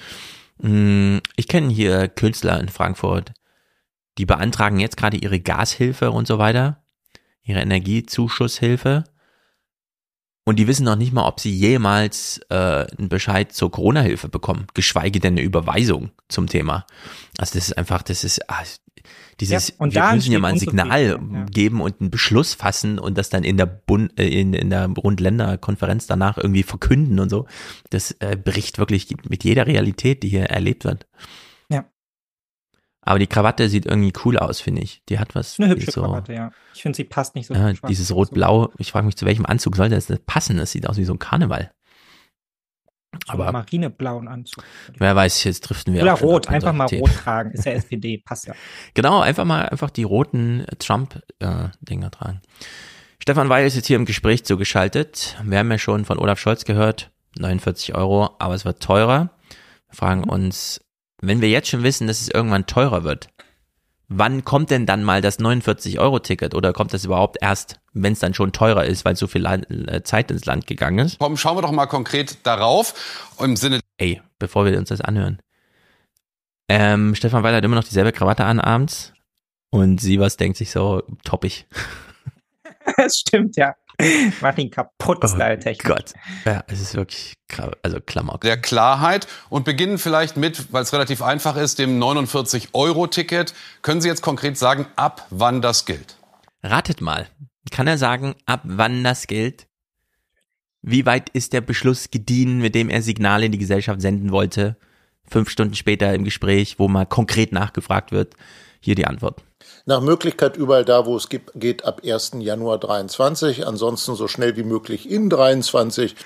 S1: Mm, ich kenne hier Künstler in Frankfurt, die beantragen jetzt gerade ihre Gashilfe und so weiter, ihre Energiezuschusshilfe und die wissen noch nicht mal, ob sie jemals äh, einen Bescheid zur Corona-Hilfe bekommen, geschweige denn eine Überweisung zum Thema. Also das ist einfach, das ist ach, dieses, ja, und wir müssen ja mal ein Signal ja. geben und einen Beschluss fassen und das dann in der Bund, äh, in, in der Rundländerkonferenz danach irgendwie verkünden und so. Das äh, bricht wirklich mit jeder Realität, die hier erlebt wird. Aber die Krawatte sieht irgendwie cool aus, finde ich. Die hat was.
S8: Eine hübsche so, Krawatte, ja. Ich finde, sie passt nicht so.
S1: Ja, dieses Rot-Blau. Ich frage mich, zu welchem Anzug sollte das passen? Das sieht aus wie so ein Karneval.
S8: Aber so marineblauen Anzug.
S1: Wer weiß, jetzt driften wir.
S8: Oder rot, einfach mal rot tragen. Ist ja SPD, passt ja.
S1: Genau, einfach mal einfach die roten Trump-Dinger äh, tragen. Stefan Weil ist jetzt hier im Gespräch zugeschaltet. Wir haben ja schon von Olaf Scholz gehört, 49 Euro, aber es wird teurer. Wir fragen mhm. uns, wenn wir jetzt schon wissen, dass es irgendwann teurer wird, wann kommt denn dann mal das 49-Euro-Ticket oder kommt das überhaupt erst, wenn es dann schon teurer ist, weil so viel äh, Zeit ins Land gegangen ist?
S17: Komm, schauen wir doch mal konkret darauf. Im Sinne.
S1: Ey, bevor wir uns das anhören. Ähm, Stefan Weil hat immer noch dieselbe Krawatte an abends und sie was denkt sich so toppig.
S8: Das stimmt, ja. Mach ihn kaputt,
S1: Oh
S8: Style-technisch.
S1: Gott. Ja, es ist wirklich, also Klamauk.
S17: der Klarheit und beginnen vielleicht mit, weil es relativ einfach ist, dem 49-Euro-Ticket. Können Sie jetzt konkret sagen, ab wann das gilt?
S1: Ratet mal. Kann er sagen, ab wann das gilt? Wie weit ist der Beschluss gediehen, mit dem er Signale in die Gesellschaft senden wollte? Fünf Stunden später im Gespräch, wo mal konkret nachgefragt wird. Hier die Antwort.
S23: Nach Möglichkeit überall da, wo es gibt, geht ab 1. Januar 23. Ansonsten so schnell wie möglich in 23.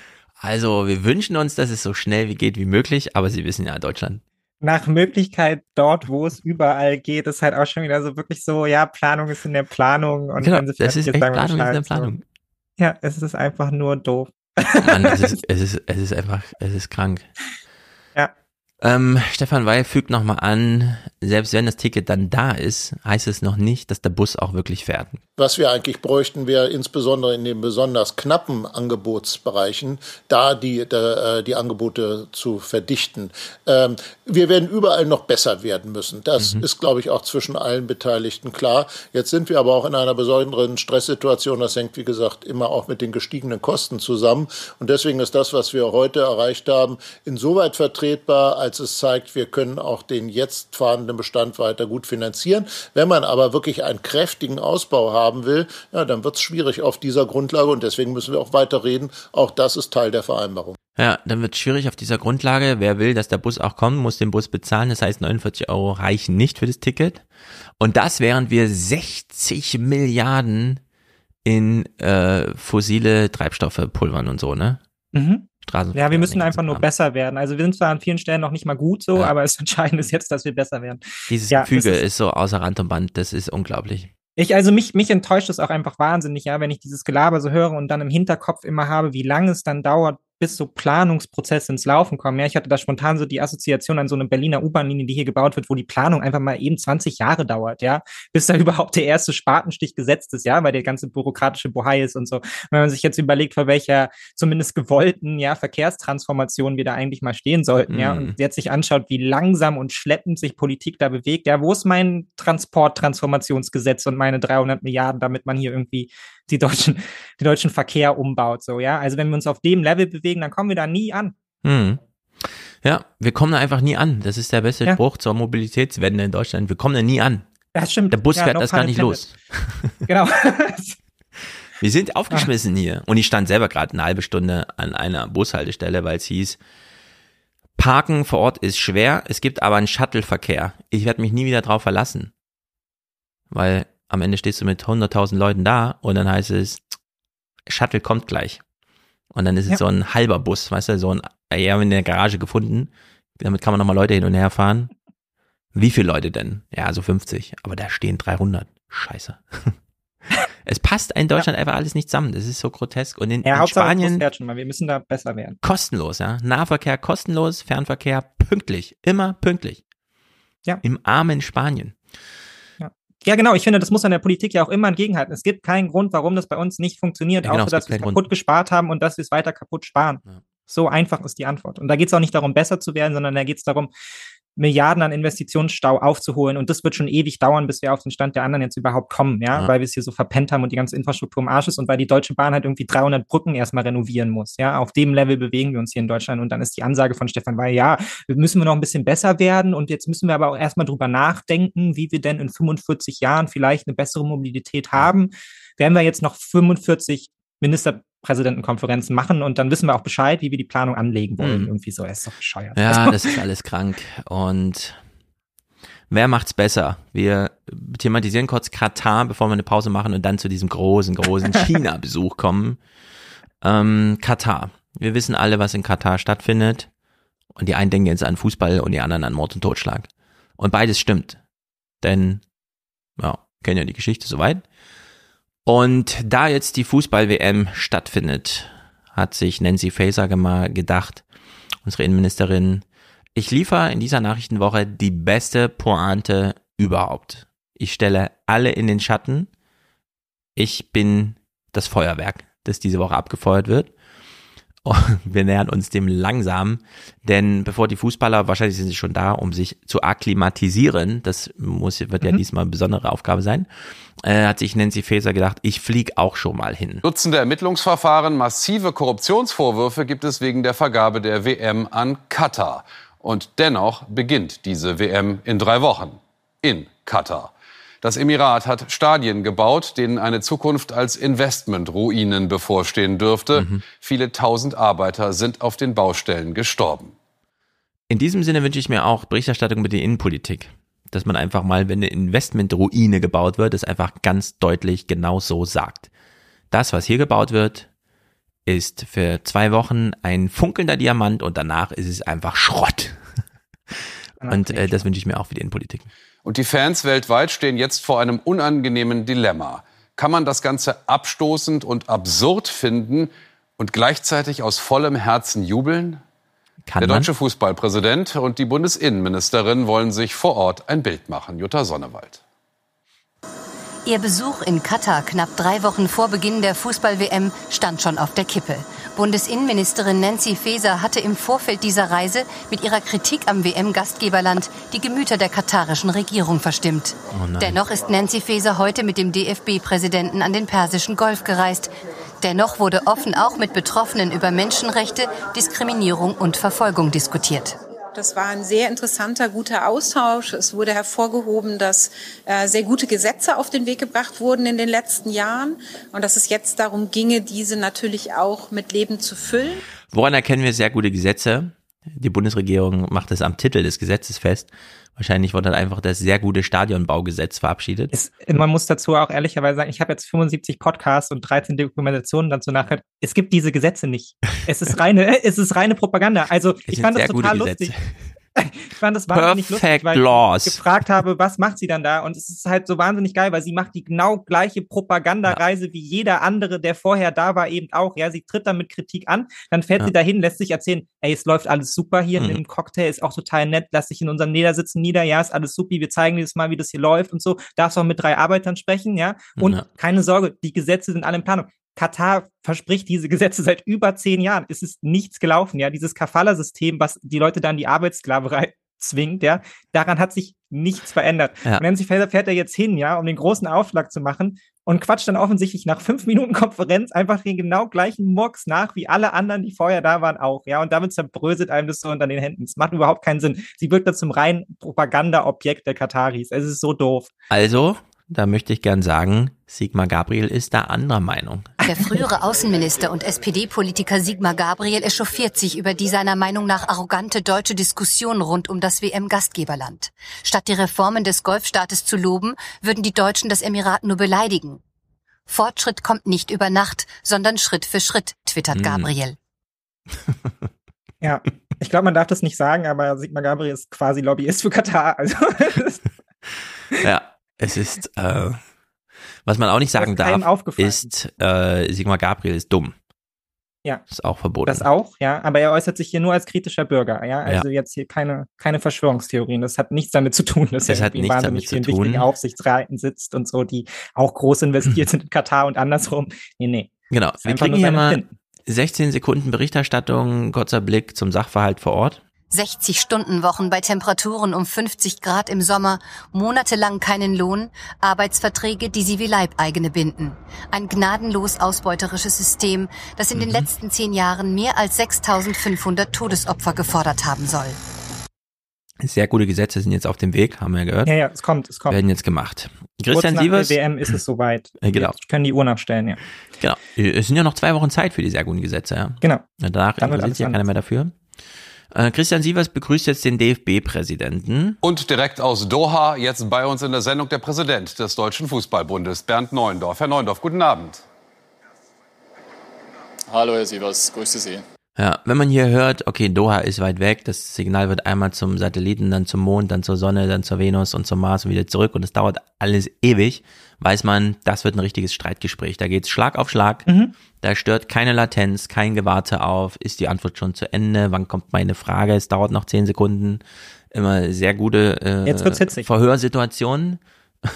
S1: Also, wir wünschen uns, dass es so schnell wie geht wie möglich, aber Sie wissen ja, Deutschland.
S8: Nach Möglichkeit dort, wo es überall geht, ist halt auch schon wieder so wirklich so, ja, Planung ist in der Planung. Und
S1: Genau,
S8: wenn sie
S1: das
S8: fertig
S1: ist echt Planung ist in der
S8: Bescheid, so.
S1: Planung.
S8: Ja, es ist einfach nur doof.
S1: Mann, es ist, es ist, es ist einfach, es ist krank.
S8: Ja.
S1: Ähm, Stefan Weil fügt nochmal an, selbst wenn das Ticket dann da ist, heißt es noch nicht, dass der Bus auch wirklich fährt.
S23: Was wir eigentlich bräuchten, wäre insbesondere in den besonders knappen Angebotsbereichen, da die, da, äh, die Angebote zu verdichten. Ähm, wir werden überall noch besser werden müssen. Das ist, glaube ich, auch zwischen allen Beteiligten klar. Jetzt sind wir aber auch in einer besonderen Stresssituation. Das hängt, wie gesagt, immer auch mit den gestiegenen Kosten zusammen. Und deswegen ist das, was wir heute erreicht haben, insoweit vertretbar, als es zeigt, wir können auch den jetzt fahrenden Bestand weiter gut finanzieren. Wenn man aber wirklich einen kräftigen Ausbau haben will, ja, dann wird es schwierig auf dieser Grundlage und deswegen müssen wir auch weiter reden. Auch das ist Teil der Vereinbarung.
S1: Ja, dann wird schwierig auf dieser Grundlage. Wer will, dass der Bus auch kommt, muss den Bus bezahlen. Das heißt, 49 Euro reichen nicht für das Ticket. Und das, während wir 60 Milliarden in äh, fossile Treibstoffe pulvern und so, ne?
S8: Mhm.
S1: Straßen.
S8: Ja, wir müssen einfach nur besser werden. Also wir sind zwar an vielen Stellen noch nicht mal gut so, aber das Entscheidende ist jetzt, dass wir besser werden.
S1: Dieses
S8: Ja,
S1: Gefüge ist,
S8: ist-
S1: so außer Rand und Band. Das ist unglaublich.
S8: Ich, also mich, mich enttäuscht es auch einfach wahnsinnig, ja, wenn ich dieses Gelaber so höre und dann im Hinterkopf immer habe, wie lange es dann dauert, bis so Planungsprozesse ins Laufen kommen. Ja, ich hatte da spontan so die Assoziation an so eine Berliner U-Bahn-Linie, die hier gebaut wird, wo die Planung einfach mal eben 20 Jahre dauert, ja, bis da überhaupt der erste Spatenstich gesetzt ist, ja, weil der ganze bürokratische Bohai ist und so. Wenn man sich jetzt überlegt, vor welcher zumindest gewollten, ja, Verkehrstransformation wir da eigentlich mal stehen sollten, ja,
S1: Mhm.
S8: und jetzt sich anschaut, wie langsam und schleppend sich Politik da bewegt, ja, wo ist mein Transporttransformationsgesetz und meine 300 Milliarden, damit man hier irgendwie die deutschen, den deutschen Verkehr umbaut, so, ja. Also wenn wir uns auf dem Level bewegen, dann kommen wir da nie an.
S1: Hm. Ja, wir kommen da einfach nie an. Das ist der beste
S8: Ja.
S1: Spruch zur Mobilitätswende in Deutschland. Wir kommen da nie an.
S8: Das stimmt.
S1: Der Bus
S8: Ja,
S1: fährt das gar nicht los.
S8: Genau.
S1: Wir sind aufgeschmissen hier. Und ich stand selber gerade eine halbe Stunde an einer Bushaltestelle, weil es hieß, Parken vor Ort ist schwer, es gibt aber einen Shuttleverkehr. Ich werde mich nie wieder drauf verlassen. Weil am Ende stehst du mit 100.000 Leuten da und dann heißt es, Shuttle kommt gleich. Und dann ist es
S8: Ja.
S1: so ein halber Bus, weißt du, so ein, ja, in der Garage gefunden. Damit kann man nochmal Leute hin und her fahren. Wie viele Leute denn? Ja, so 50. Aber da stehen 300. Scheiße. es passt in Deutschland einfach alles nicht zusammen. Das ist so grotesk. Und in,
S8: Ja,
S1: in
S8: Hauptsache
S1: Spanien
S8: schon mal. Wir müssen da besser werden.
S1: kostenlos, ja. Nahverkehr kostenlos, Fernverkehr pünktlich. Immer pünktlich.
S8: Ja.
S1: Im armen Spanien.
S8: Ja, genau. Ich finde, das muss an der Politik ja auch immer entgegenhalten. Es gibt keinen Grund, warum das bei uns nicht funktioniert,
S1: Ja, genau,
S8: außer dass wir es kaputt
S1: Grund.
S8: gespart haben und dass wir es weiter kaputt sparen. So einfach ist die Antwort. Und da geht es auch nicht darum, besser zu werden, sondern da geht es darum, Milliarden an Investitionsstau aufzuholen. Und das wird schon ewig dauern, bis wir auf den Stand der anderen jetzt überhaupt kommen, ja,
S1: Ja.
S8: weil wir es hier so verpennt haben und die ganze Infrastruktur im Arsch ist und weil die Deutsche Bahn halt irgendwie 300 Brücken erstmal renovieren muss, ja. Auf dem Level bewegen wir uns hier in Deutschland. Und dann ist die Ansage von Stefan Weil, ja, müssen wir noch ein bisschen besser werden und jetzt müssen wir aber auch erstmal drüber nachdenken, wie wir denn in 45 Jahren vielleicht eine bessere Mobilität haben. Werden wir jetzt noch 45 Ministerpräsidentenkonferenzen machen und dann wissen wir auch Bescheid, wie wir die Planung anlegen wollen.
S1: Mhm.
S8: Irgendwie so, das ist doch bescheuert.
S1: Ja,
S8: Also-
S1: das ist alles krank. Und wer macht's besser? Wir thematisieren kurz Katar, bevor wir eine Pause machen und dann zu diesem großen, großen China-Besuch kommen. Ähm, Katar. Wir wissen alle, was in Katar stattfindet. Und die einen denken jetzt an Fußball und die anderen an Mord und Totschlag. Und beides stimmt. Denn, ja, kennen ja die Geschichte soweit. Und da jetzt die Fußball-WM stattfindet, hat sich Nancy Faeser mal gedacht, unsere Innenministerin, ich liefere in dieser Nachrichtenwoche die beste Pointe überhaupt. Ich stelle alle in den Schatten. Ich bin das Feuerwerk, das diese Woche abgefeuert wird. wir nähern uns dem langsam, denn bevor die Fußballer, wahrscheinlich sind sie schon da, um sich zu akklimatisieren, das muss, wird ja
S17: Mhm.
S1: diesmal eine besondere Aufgabe sein, äh, hat sich Nancy Faeser gedacht, ich flieg auch schon mal hin.
S17: Dutzende Ermittlungsverfahren, massive Korruptionsvorwürfe gibt es wegen der Vergabe der WM an Katar. Und dennoch beginnt diese WM in drei Wochen in Katar. Das Emirat hat Stadien gebaut, denen eine Zukunft als Investmentruinen bevorstehen dürfte. Viele tausend Arbeiter sind auf den Baustellen gestorben.
S1: In diesem Sinne wünsche ich mir auch Berichterstattung mit der Innenpolitik. Dass man einfach mal, wenn eine Investmentruine gebaut wird, es einfach ganz deutlich genau so sagt. Das, was hier gebaut wird, ist für zwei Wochen ein funkelnder Diamant und danach ist es einfach Schrott. Und äh, das wünsche ich mir auch für die Innenpolitik.
S17: Und die Fans weltweit stehen jetzt vor einem unangenehmen Dilemma. Kann man das Ganze abstoßend und absurd finden und gleichzeitig aus vollem Herzen jubeln?
S1: Kann
S17: Der
S1: man?
S17: deutsche Fußballpräsident und die Bundesinnenministerin wollen sich vor Ort ein Bild machen. Jutta Sonnewald.
S24: Ihr Besuch in Katar knapp drei Wochen vor Beginn der Fußball-WM stand schon auf der Kippe. Bundesinnenministerin Nancy Faeser hatte im Vorfeld dieser Reise mit ihrer Kritik am WM-Gastgeberland die Gemüter der katarischen Regierung verstimmt.
S1: Oh.
S24: Dennoch ist Nancy Faeser heute mit dem DFB-Präsidenten an den Persischen Golf gereist. Dennoch wurde offen auch mit Betroffenen über Menschenrechte, Diskriminierung und Verfolgung diskutiert.
S25: Das war ein sehr interessanter, guter Austausch. Es wurde hervorgehoben, dass äh, sehr gute Gesetze auf den Weg gebracht wurden in den letzten Jahren und dass es jetzt darum ginge, diese natürlich auch mit Leben zu füllen.
S1: Woran erkennen wir sehr gute Gesetze? Die Bundesregierung macht es am Titel des Gesetzes fest. Wahrscheinlich wurde dann einfach das sehr gute Stadionbaugesetz verabschiedet.
S8: Es, man muss dazu auch ehrlicherweise sagen, ich habe jetzt 75 Podcasts und 13 Dokumentationen dazu nachgehört. Es gibt diese Gesetze nicht. Es ist reine, es ist reine Propaganda. Also ich fand das total
S1: Gesetze.
S8: Lustig. Ich fand das wahnsinnig lustig,
S1: Perfect
S8: weil
S1: laws.
S8: ich gefragt habe, was macht sie dann da? Und es ist halt so wahnsinnig geil, weil sie macht die genau gleiche Propagandareise wie jeder andere, der vorher da war, eben auch. Ja, sie tritt dann mit Kritik an, dann fährt
S1: Ja.
S8: sie dahin, lässt sich erzählen, ey, es läuft alles super hier
S1: Mhm.
S8: im Cocktail, ist auch total nett, lass dich in unserem Niedersitzen nieder, ja, ist alles supi, wir zeigen dir das mal, wie das hier läuft und so. Darfst auch mit drei Arbeitern sprechen, ja. Und
S1: Ja.
S8: keine Sorge, die Gesetze sind alle in Planung. Katar verspricht diese Gesetze seit über zehn Jahren. Es ist nichts gelaufen, ja. Dieses Kafala-System, was die Leute dann die Arbeitssklaverei zwingt, ja, daran hat sich nichts verändert.
S1: Ja.
S8: Und Nancy Faeser fährt er jetzt hin, ja, um den großen Aufschlag zu machen und quatscht dann offensichtlich nach fünf Minuten Konferenz einfach den genau gleichen Murks nach, wie alle anderen, die vorher da waren, auch, ja, und damit zerbröselt einem das so unter den Händen. Es macht überhaupt keinen Sinn. Sie wirkt da zum reinen Propaganda-Objekt der Kataris. Es ist so doof.
S1: Also, da möchte ich gern sagen, Sigmar Gabriel ist da anderer Meinung.
S24: Der frühere Außenminister und SPD-Politiker Sigmar Gabriel echauffiert sich über die seiner Meinung nach arrogante deutsche Diskussion rund um das WM-Gastgeberland. Statt die Reformen des Golfstaates zu loben, würden die Deutschen das Emirat nur beleidigen. Fortschritt kommt nicht über Nacht, sondern Schritt für Schritt, twittert
S8: Hm.
S24: Gabriel.
S8: Ja, ich glaube, man darf das nicht sagen, aber Sigmar Gabriel ist quasi Lobbyist für Katar. Also,
S1: Ja, es ist, äh, was man auch nicht sagen darf, ist, äh, Sigmar Gabriel ist dumm.
S8: ja.
S1: Ist auch verboten.
S8: Das auch, ja, aber er äußert sich hier nur als kritischer Bürger, ja. Also jetzt hier keine, keine Verschwörungstheorien. Das hat nichts damit zu tun, dass
S1: Das
S8: er
S1: hat
S8: irgendwie
S1: nichts
S8: wahnsinnig
S1: damit zu
S8: vielen wichtigen. Aufsichtsräten sitzt und so, die auch groß investiert sind in Katar und andersrum. Nee, nee.
S1: Genau. Wir kriegen hier mal
S8: Empfinden.
S1: 16 Sekunden Berichterstattung, kurzer Blick zum Sachverhalt vor Ort.
S24: 60 Stundenwochen bei Temperaturen um 50 Grad im Sommer, monatelang keinen Lohn, Arbeitsverträge, die sie wie Leibeigene binden. Ein gnadenlos ausbeuterisches System, das in den letzten zehn Jahren mehr als 6500 Todesopfer gefordert haben soll.
S1: Sehr gute Gesetze sind jetzt auf dem Weg, haben wir gehört.
S8: Ja, ja, es kommt, es kommt.
S1: Werden jetzt gemacht.
S8: Kurz
S1: Christian
S8: nach
S1: Sievers.
S8: der WM ist es soweit.
S1: Äh, genau.
S8: Wir können die Uhren abstellen, ja.
S1: Genau. Es sind ja noch zwei Wochen Zeit für die sehr guten Gesetze, ja.
S8: Genau.
S1: Danach interessiert sich ja keiner mehr dafür. Äh, Christian Sievers begrüßt jetzt den DFB-Präsidenten.
S17: Und direkt aus Doha, jetzt bei uns in der Sendung der Präsident des Deutschen Fußballbundes, Bernd Neuendorf. Herr Neuendorf, guten Abend.
S26: Hallo Herr Sievers, grüße Sie.
S1: Ja, wenn man hier hört, okay, Doha ist weit weg, das Signal wird einmal zum Satelliten, dann zum Mond, dann zur Sonne, dann zur Venus und zum Mars und wieder zurück und es dauert alles ewig, weiß man, das wird ein richtiges Streitgespräch. Da geht's Schlag auf Schlag,
S8: Mhm.
S1: da stört keine Latenz, kein Gewarte auf, ist die Antwort schon zu Ende, wann kommt meine Frage, es dauert noch zehn Sekunden, immer sehr gute äh,
S8: Jetzt wird's hitzig.
S1: Verhörsituationen.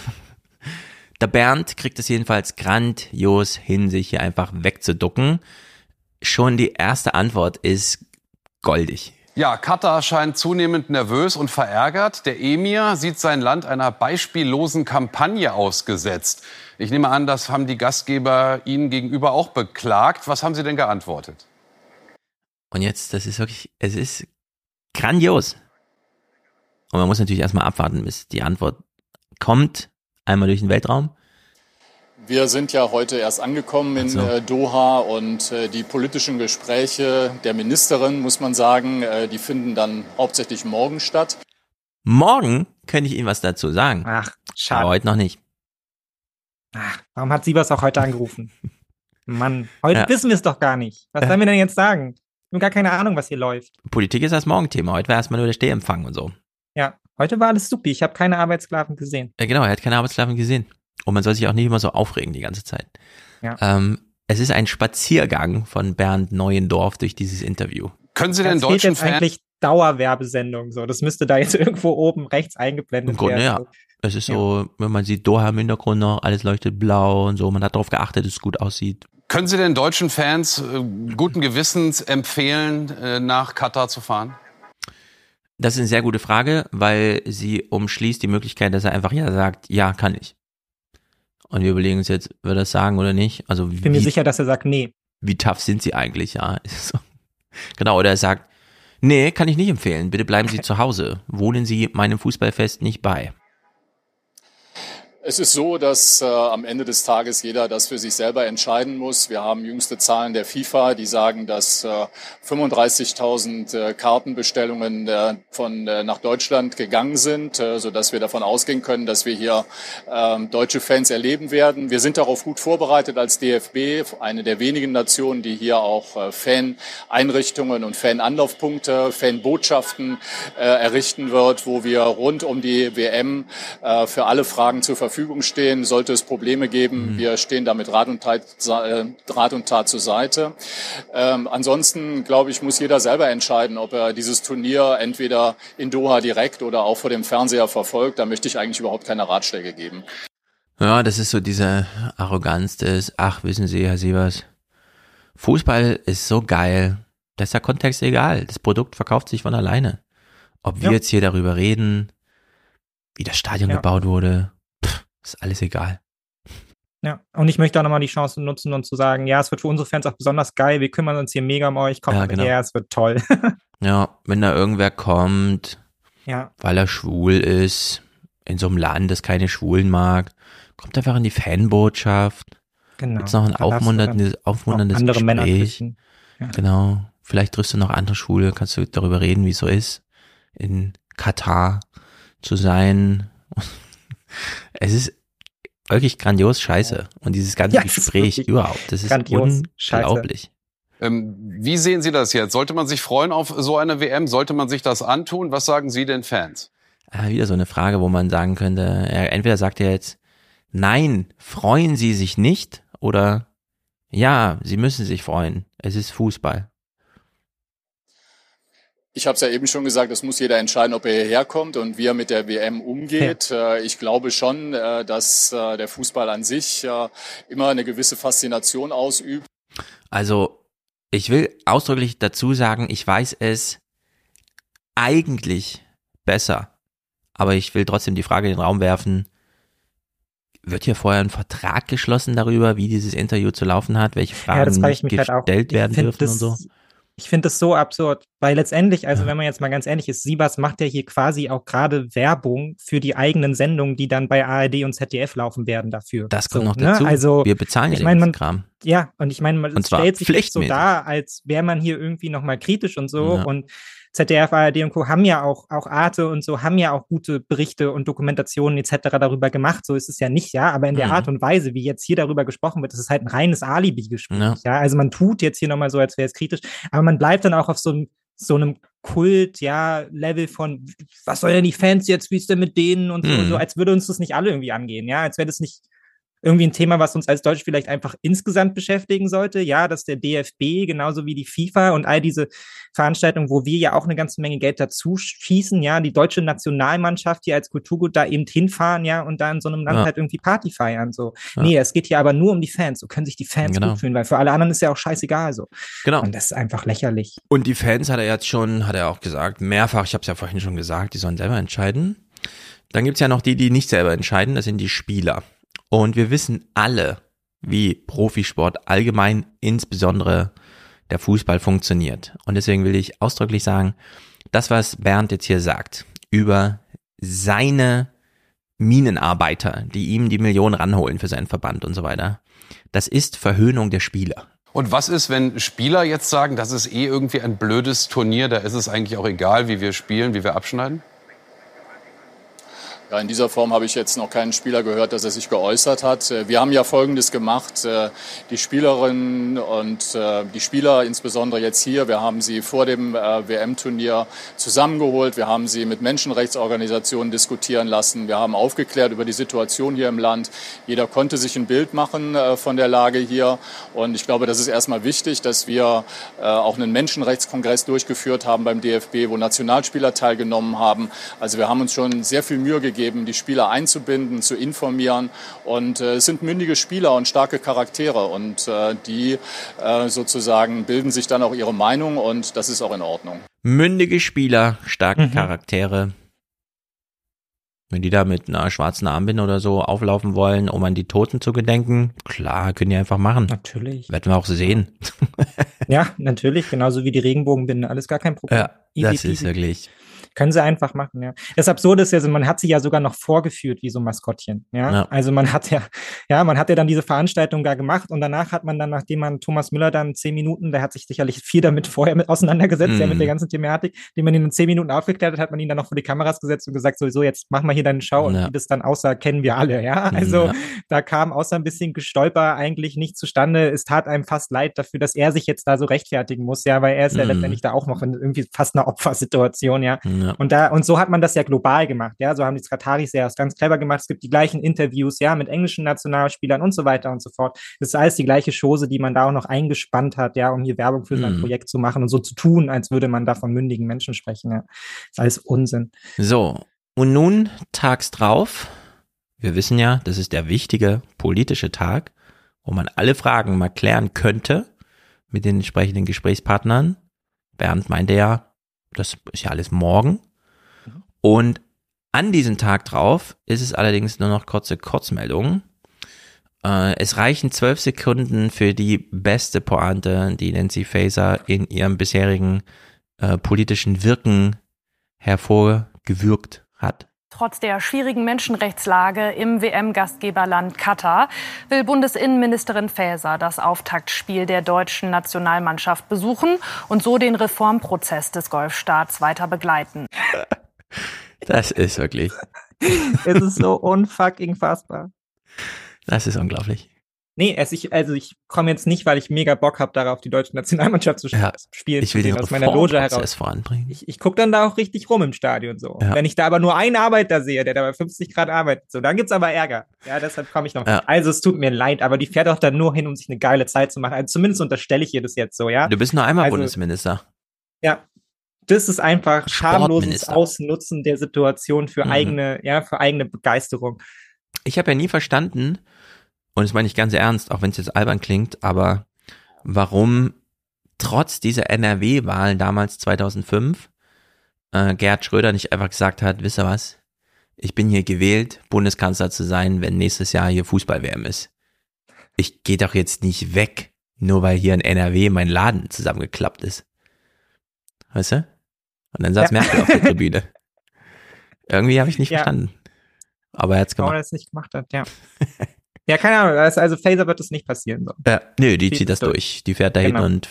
S1: Der Bernd kriegt es jedenfalls grandios hin, sich hier einfach wegzuducken. Schon die erste Antwort ist goldig.
S17: Ja, Katar scheint zunehmend nervös und verärgert. Der Emir sieht sein Land einer beispiellosen Kampagne ausgesetzt. Ich nehme an, das haben die Gastgeber Ihnen gegenüber auch beklagt. Was haben Sie denn geantwortet?
S1: Und jetzt, das ist wirklich, es ist grandios. Und man muss natürlich erstmal abwarten, bis die Antwort kommt, einmal durch den Weltraum.
S26: Wir sind ja heute erst angekommen in so. äh, Doha und äh, die politischen Gespräche der Ministerin, muss man sagen, äh, die finden dann hauptsächlich morgen statt.
S1: Morgen könnte ich Ihnen was dazu sagen.
S8: Ach, schade.
S1: Aber heute noch nicht.
S8: Ach, warum hat sie was auch heute angerufen? Mann, heute ja. wissen wir es doch gar nicht. Was sollen wir denn jetzt sagen? Wir haben gar keine Ahnung, was hier läuft.
S1: Politik ist das Morgenthema. Heute war erstmal nur der Stehempfang und so.
S8: Ja, heute war alles supi. Ich habe keine Arbeitssklaven gesehen.
S1: Ja, genau, er hat keine Arbeitssklaven gesehen. Und man soll sich auch nicht immer so aufregen die ganze Zeit. Ja. Ähm, es ist ein Spaziergang von Bernd Neuendorf durch dieses Interview.
S17: Können Sie denn deutschen
S8: jetzt Fan eigentlich Dauerwerbesendung so? Das müsste da jetzt irgendwo oben rechts eingeblendet
S1: Im Grunde,
S8: werden.
S1: ja. Es ist so, ja. wenn man sieht, Doha im Hintergrund noch, alles leuchtet blau und so. Man hat darauf geachtet, dass es gut aussieht.
S17: Können Sie den deutschen Fans äh, guten Gewissens empfehlen, äh, nach Katar zu fahren?
S1: Das ist eine sehr gute Frage, weil sie umschließt die Möglichkeit, dass er einfach ja sagt, ja, kann ich. Und wir überlegen uns jetzt, wird er das sagen oder nicht? Also
S8: ich bin wie, mir sicher, dass er sagt, nee.
S1: Wie tough sind sie eigentlich, ja? genau, oder er sagt, nee, kann ich nicht empfehlen. Bitte bleiben Sie zu Hause. Wohnen Sie meinem Fußballfest nicht bei.
S26: Es ist so, dass äh, am Ende des Tages jeder das für sich selber entscheiden muss. Wir haben jüngste Zahlen der FIFA, die sagen, dass äh, 35.000 äh, Kartenbestellungen äh, von äh, nach Deutschland gegangen sind, äh, so dass wir davon ausgehen können, dass wir hier äh, deutsche Fans erleben werden. Wir sind darauf gut vorbereitet als DFB, eine der wenigen Nationen, die hier auch äh, Fan-Einrichtungen und Fan-Anlaufpunkte, Fan-Botschaften äh, errichten wird, wo wir rund um die WM äh, für alle Fragen zur Verfügung Verfügung stehen, sollte es Probleme geben. Mhm. Wir stehen da mit Rat und Tat, äh, Rat und Tat zur Seite. Ähm, ansonsten, glaube ich, muss jeder selber entscheiden, ob er dieses Turnier entweder in Doha direkt oder auch vor dem Fernseher verfolgt. Da möchte ich eigentlich überhaupt keine Ratschläge geben.
S1: Ja, das ist so diese Arroganz des, ach, wissen Sie, Herr Sievers, Fußball ist so geil, da ist der Kontext egal. Das Produkt verkauft sich von alleine. Ob wir ja. jetzt hier darüber reden, wie das Stadion ja. gebaut wurde, ist alles egal.
S8: Ja, und ich möchte auch nochmal die Chance nutzen und zu sagen, ja, es wird für unsere Fans auch besonders geil, wir kümmern uns hier mega um euch, kommt ja, genau. her, es wird toll.
S1: ja, wenn da irgendwer kommt,
S8: ja.
S1: weil er schwul ist, in so einem Land, das keine Schwulen mag, kommt einfach in die Fanbotschaft. Genau. Jetzt noch ein aufmunterndes, aufmunterndes
S8: andere
S1: Gespräch. Ja. Genau. Vielleicht triffst du noch andere Schwule, kannst du darüber reden, wie es so ist, in Katar zu sein. Es ist wirklich grandios scheiße. Und dieses ganze ja, Gespräch überhaupt, das ist unglaublich.
S17: Ähm, wie sehen Sie das jetzt? Sollte man sich freuen auf so eine WM? Sollte man sich das antun? Was sagen Sie den Fans?
S1: Ah, wieder so eine Frage, wo man sagen könnte, entweder sagt er jetzt, nein, freuen Sie sich nicht oder ja, Sie müssen sich freuen. Es ist Fußball.
S26: Ich habe es ja eben schon gesagt, es muss jeder entscheiden, ob er hierher kommt und wie er mit der WM umgeht. Ja. Äh, ich glaube schon, äh, dass äh, der Fußball an sich immer eine gewisse Faszination ausübt.
S1: Also ich will ausdrücklich dazu sagen, ich weiß es eigentlich besser, aber ich will trotzdem die Frage in den Raum werfen, wird hier vorher ein Vertrag geschlossen darüber, wie dieses Interview zu laufen hat, welche Fragen ja, halt gestellt halt werden dürfen und so?
S8: Ich finde das so absurd, weil letztendlich, also wenn man jetzt mal ganz ehrlich ist, Siebas macht ja hier quasi auch gerade Werbung für die eigenen Sendungen, die dann bei ARD und ZDF laufen werden dafür.
S1: Das kommt so, noch ne? dazu. Also, wir bezahlen ja den Kram.
S8: Ja, und ich meine, man stellt sich so da, als wäre man hier irgendwie nochmal kritisch und so ja. und ZDF, ARD und Co. haben ja auch, auch Arte und so, haben ja auch gute Berichte und Dokumentationen etc. darüber gemacht. So ist es ja nicht, ja. Aber in der mhm. Art und Weise, wie jetzt hier darüber gesprochen wird, ist es halt ein reines Alibi-Gespräch. Ja. ja. Also man tut jetzt hier nochmal so, als wäre es kritisch, aber man bleibt dann auch auf so einem so einem Kult, ja, Level von, was soll denn die Fans jetzt, wie ist denn mit denen und so, mhm. so, als würde uns das nicht alle irgendwie angehen, ja, als wäre das nicht, irgendwie ein Thema, was uns als Deutsch vielleicht einfach insgesamt beschäftigen sollte. Ja, dass der DFB genauso wie die FIFA und all diese Veranstaltungen, wo wir ja auch eine ganze Menge Geld dazu schießen, ja, die deutsche Nationalmannschaft hier als Kulturgut da eben hinfahren, ja, und da in so einem Land ja. halt irgendwie Party feiern. So. Ja. Nee, es geht hier aber nur um die Fans. So können sich die Fans genau. gut fühlen, weil für alle anderen ist ja auch scheißegal so.
S1: Genau.
S8: Und das ist einfach lächerlich.
S1: Und die Fans hat er jetzt schon, hat er auch gesagt, mehrfach, ich habe es ja vorhin schon gesagt, die sollen selber entscheiden. Dann gibt's ja noch die, die nicht selber entscheiden, das sind die Spieler. Und wir wissen alle, wie Profisport allgemein, insbesondere der Fußball funktioniert. Und deswegen will ich ausdrücklich sagen, das, was Bernd jetzt hier sagt, über seine Minenarbeiter, die ihm die Millionen ranholen für seinen Verband und so weiter, das ist Verhöhnung der Spieler.
S17: Und was ist, wenn Spieler jetzt sagen, das ist eh irgendwie ein blödes Turnier, da ist es eigentlich auch egal, wie wir spielen, wie wir abschneiden?
S26: Ja, in dieser Form habe ich jetzt noch keinen Spieler gehört, dass er sich geäußert hat. Äh, wir haben ja Folgendes gemacht. Äh, die Spielerinnen und äh, die Spieler, insbesondere jetzt hier, wir haben sie vor dem WM-Turnier zusammengeholt. Wir haben sie mit Menschenrechtsorganisationen diskutieren lassen. Wir haben aufgeklärt über die Situation hier im Land. Jeder konnte sich ein Bild machen von der Lage hier. Und ich glaube, das ist erstmal wichtig, dass wir auch einen Menschenrechtskongress durchgeführt haben beim DFB, wo Nationalspieler teilgenommen haben. Also wir haben uns schon sehr viel Mühe gegeben geben, die Spieler einzubinden, zu informieren. Und äh, es sind mündige Spieler und starke Charaktere und äh, die äh, sozusagen bilden sich dann auch ihre Meinung und das ist auch in Ordnung.
S1: Mündige Spieler, starke mhm. Charaktere. Wenn die da mit einer schwarzen Armbinde oder so auflaufen wollen, um an die Toten zu gedenken, klar, können die einfach machen.
S8: Natürlich.
S1: Werden wir auch sehen.
S8: ja, natürlich, genauso wie die Regenbogenbinde, alles gar kein Problem. Ja,
S1: das ist wirklich.
S8: Können sie einfach machen, ja. Das Absurde ist ja, man hat sie ja sogar noch vorgeführt wie so Maskottchen, ja? ja. Also man hat ja, ja, man hat ja dann diese Veranstaltung da gemacht und danach hat man dann, nachdem man Thomas Müller dann zehn Minuten, der hat sich sicherlich viel damit vorher mit auseinandergesetzt, mhm. ja, mit der ganzen Thematik, die man ihn in zehn Minuten aufgeklärt hat, hat man ihn dann noch vor die Kameras gesetzt und gesagt, so, so jetzt mach mal hier deine Show ja. und wie das dann aussah, kennen wir alle, ja. Also ja. da kam außer ein bisschen Gestolper eigentlich nicht zustande. Es tat einem fast leid dafür, dass er sich jetzt da so rechtfertigen muss, ja, weil er ist ja mhm. letztendlich da auch noch in irgendwie fast einer Opfersituation, ja. ja. Und da, und so hat man das ja global gemacht, ja. So haben die Kataris ja ganz clever gemacht. Es gibt die gleichen Interviews, ja, mit englischen Nationalspielern und so weiter und so fort. Das ist alles die gleiche Chose, die man da auch noch eingespannt hat, ja, um hier Werbung für sein mhm. Projekt zu machen und so zu tun, als würde man da von mündigen Menschen sprechen, ja. Das ist alles Unsinn.
S1: So. Und nun tags drauf. Wir wissen ja, das ist der wichtige politische Tag, wo man alle Fragen mal klären könnte mit den entsprechenden Gesprächspartnern. Bernd meinte ja, das ist ja alles morgen. Und an diesem Tag drauf ist es allerdings nur noch kurze Kurzmeldungen. Äh, es reichen zwölf Sekunden für die beste Pointe, die Nancy Faeser in ihrem bisherigen äh, politischen Wirken hervorgewirkt hat.
S27: Trotz der schwierigen Menschenrechtslage im WM-Gastgeberland Katar will Bundesinnenministerin Faeser das Auftaktspiel der deutschen Nationalmannschaft besuchen und so den Reformprozess des Golfstaats weiter begleiten.
S1: Das ist wirklich.
S8: es ist so unfucking fassbar.
S1: Das ist unglaublich.
S8: Nee, also ich, also ich komme jetzt nicht, weil ich mega Bock habe, darauf die deutsche Nationalmannschaft zu ja, spielen.
S1: Ich will den aus meiner Loge heraus. voranbringen.
S8: Ich, ich gucke dann da auch richtig rum im Stadion so. Ja. Wenn ich da aber nur einen Arbeiter sehe, der da bei 50 Grad arbeitet, so, dann gibt's aber Ärger. Ja, deshalb komme ich noch. Ja. Also es tut mir leid, aber die fährt auch dann nur hin, um sich eine geile Zeit zu machen. Also zumindest unterstelle ich ihr das jetzt so, ja.
S1: Du bist nur einmal also, Bundesminister.
S8: Ja, das ist einfach schamloses Ausnutzen der Situation für mhm. eigene, ja, für eigene Begeisterung.
S1: Ich habe ja nie verstanden, und das meine ich ganz ernst, auch wenn es jetzt albern klingt, aber warum trotz dieser NRW-Wahl damals 2005 äh, Gerd Schröder nicht einfach gesagt hat, wisst ihr was, ich bin hier gewählt, Bundeskanzler zu sein, wenn nächstes Jahr hier Fußball-WM ist. Ich gehe doch jetzt nicht weg, nur weil hier in NRW mein Laden zusammengeklappt ist. Weißt du? Und dann saß ja. Merkel auf der Tribüne. Irgendwie habe ich nicht ja. verstanden. Aber er hat's gemacht. Warum er
S8: es nicht gemacht hat, ja. Ja, keine Ahnung. Also, also Phaser wird das nicht passieren. So.
S1: Ja, nö, die, die zieht das durch. durch. Die fährt dahin genau. und.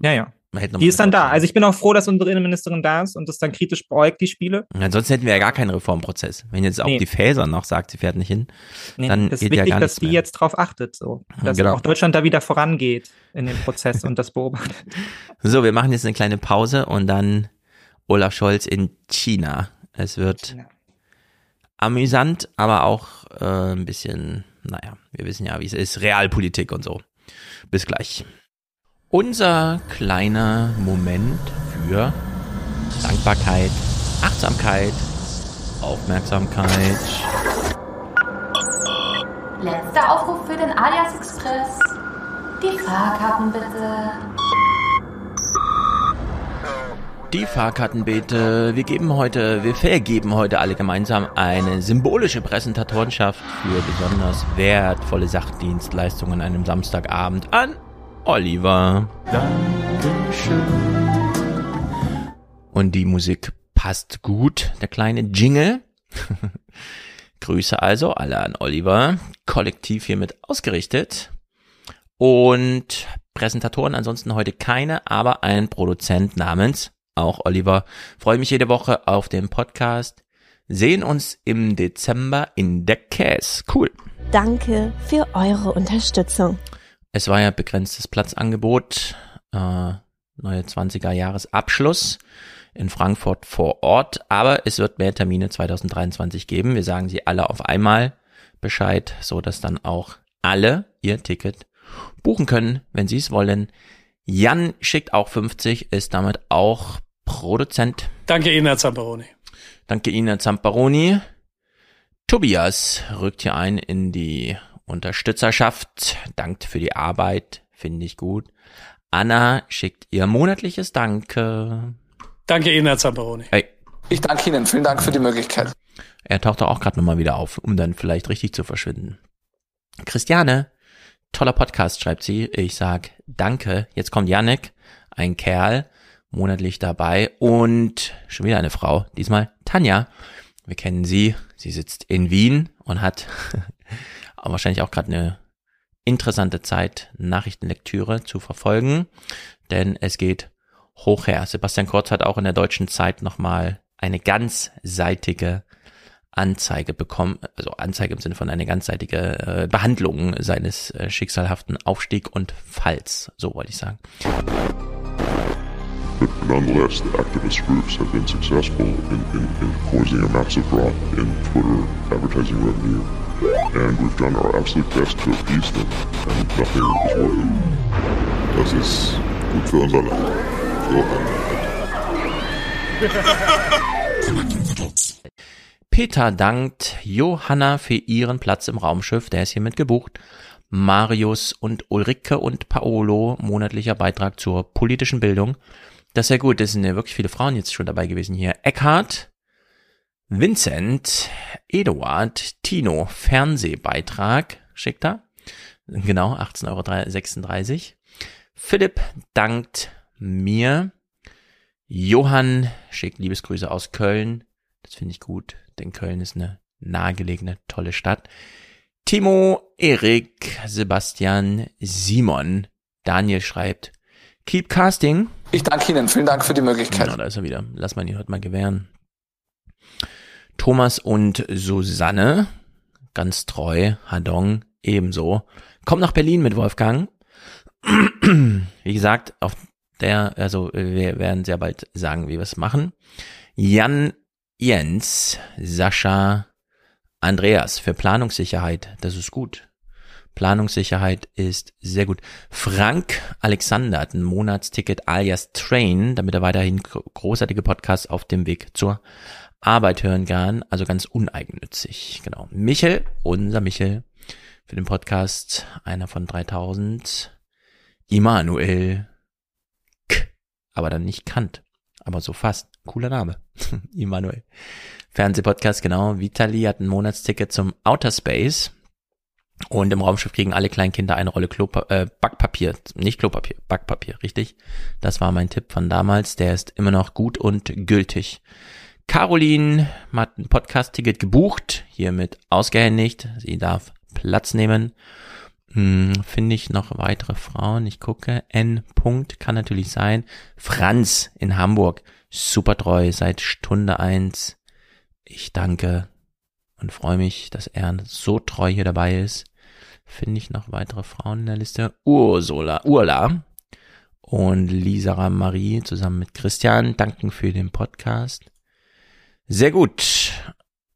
S8: Ja, ja. Die ist dann da. Also ich bin auch froh, dass unsere Innenministerin da ist und das dann kritisch beäugt, die Spiele.
S1: Ansonsten hätten wir ja gar keinen Reformprozess. Wenn jetzt auch nee. die Faser noch sagt, sie fährt nicht hin, nee, dann
S8: das
S1: geht
S8: ist wichtig,
S1: ja gar
S8: dass die
S1: mehr.
S8: jetzt drauf achtet, so. Dass genau. auch Deutschland da wieder vorangeht in dem Prozess und das beobachtet.
S1: So, wir machen jetzt eine kleine Pause und dann Olaf Scholz in China. Es wird China. Amüsant, aber auch äh, ein bisschen, naja, wir wissen ja, wie es ist, Realpolitik und so. Bis gleich. Unser kleiner Moment für Dankbarkeit, Achtsamkeit, Aufmerksamkeit.
S28: Letzter Aufruf für den Alias Express. Die Fahrkarten bitte.
S1: Die Fahrkarten bitte. Wir geben heute, wir vergeben heute alle gemeinsam eine symbolische Präsentatorenschaft für besonders wertvolle Sachdienstleistungen an einem Samstagabend an Oliver. Dankeschön. Und die Musik passt gut, der kleine Jingle. Grüße also alle an Oliver, kollektiv hiermit ausgerichtet. Und Präsentatoren ansonsten heute keine, aber ein Produzent namens auch Oliver. Freue mich jede Woche auf den Podcast. Sehen uns im Dezember in der Käse. Cool.
S29: Danke für eure Unterstützung.
S1: Es war ja begrenztes Platzangebot, äh, neue 20er Jahresabschluss in Frankfurt vor Ort, aber es wird mehr Termine 2023 geben. Wir sagen sie alle auf einmal Bescheid, so dass dann auch alle ihr Ticket buchen können, wenn sie es wollen. Jan schickt auch 50, ist damit auch Produzent.
S30: Danke Ihnen, Herr Zamperoni.
S1: Danke Ihnen, Herr Zamperoni. Tobias rückt hier ein in die Unterstützerschaft, dankt für die Arbeit, finde ich gut. Anna schickt ihr monatliches Danke.
S30: Danke Ihnen, Herr Zamperoni.
S1: Hey.
S31: Ich danke Ihnen, vielen Dank für die Möglichkeit.
S1: Er taucht auch gerade nochmal wieder auf, um dann vielleicht richtig zu verschwinden. Christiane, toller Podcast, schreibt sie. Ich sag Danke. Jetzt kommt Yannick, ein Kerl, monatlich dabei und schon wieder eine Frau, diesmal Tanja. Wir kennen sie, sie sitzt in Wien und hat wahrscheinlich auch gerade eine interessante Zeit, Nachrichtenlektüre zu verfolgen, denn es geht hoch her. Sebastian Kurz hat auch in der deutschen Zeit nochmal eine ganzseitige Anzeige bekommen, also Anzeige im Sinne von eine ganzseitige äh, Behandlung seines äh, schicksalhaften Aufstieg und Falls, so wollte ich sagen.
S32: But nonetheless, the activist groups have been successful in, in, in causing a massive drop in Twitter advertising revenue. And we've done our absolute best to appease them, and nothing is working. Das ist gut für unser Land. Für
S1: Peter dankt Johanna für ihren Platz im Raumschiff, der ist hiermit gebucht. Marius und Ulrike und Paolo monatlicher Beitrag zur politischen Bildung. Das ist ja gut, es sind ja wirklich viele Frauen jetzt schon dabei gewesen hier. Eckhard, Vincent, Eduard, Tino, Fernsehbeitrag, schickt er. Genau, 18,36 Euro. Philipp dankt mir. Johann schickt Liebesgrüße aus Köln. Das finde ich gut, denn Köln ist eine nahegelegene, tolle Stadt. Timo, Erik, Sebastian, Simon. Daniel schreibt, Keep Casting.
S31: Ich danke Ihnen. Vielen Dank für die Möglichkeit.
S1: Genau, da ist er wieder. Lass mal ihn heute mal gewähren. Thomas und Susanne, ganz treu. Hadong, ebenso. Kommt nach Berlin mit Wolfgang. Wie gesagt, auf der, also wir werden sehr bald sagen, wie wir es machen. Jan, Jens, Sascha, Andreas für Planungssicherheit. Das ist gut. Planungssicherheit ist sehr gut. Frank Alexander hat ein Monatsticket alias Train, damit er weiterhin großartige Podcasts auf dem Weg zur Arbeit hören kann. Also ganz uneigennützig. Genau. Michel, unser Michel, für den Podcast, einer von 3000. Immanuel, K, aber dann nicht Kant, aber so fast. Cooler Name. Immanuel. Fernsehpodcast, genau. Vitali hat ein Monatsticket zum Outer Space. Und im Raumschiff kriegen alle Kleinkinder eine Rolle Klopa äh, Backpapier, nicht Klopapier, Backpapier, richtig? Das war mein Tipp von damals, der ist immer noch gut und gültig. Caroline hat ein Podcast-Ticket gebucht, hiermit ausgehändigt. Sie darf Platz nehmen. Hm, Finde ich noch weitere Frauen? Ich gucke. N. Punkt kann natürlich sein. Franz in Hamburg. Super treu seit Stunde eins. Ich danke und freue mich, dass er so treu hier dabei ist. Finde ich noch weitere Frauen in der Liste. Ursula, Urla und Lisa Marie zusammen mit Christian danken für den Podcast. Sehr gut.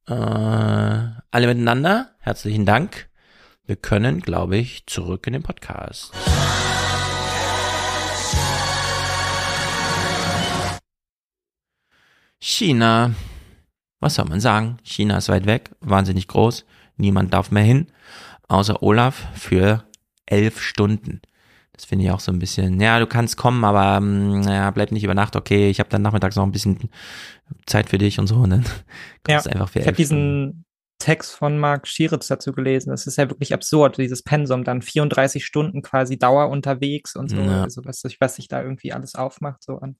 S1: Äh, alle miteinander, herzlichen Dank. Wir können, glaube ich, zurück in den Podcast. China. Was soll man sagen? China ist weit weg, wahnsinnig groß. Niemand darf mehr hin, außer Olaf für elf Stunden. Das finde ich auch so ein bisschen, ja, du kannst kommen, aber ähm, ja, bleib nicht über Nacht, okay, ich habe dann nachmittags noch ein bisschen Zeit für dich und so. Und dann
S8: ja, einfach für ich habe diesen Text von Marc Schieritz dazu gelesen. Das ist ja wirklich absurd, dieses Pensum, dann 34 Stunden quasi Dauer unterwegs und so. Ja. Also was, was sich da irgendwie alles aufmacht, so an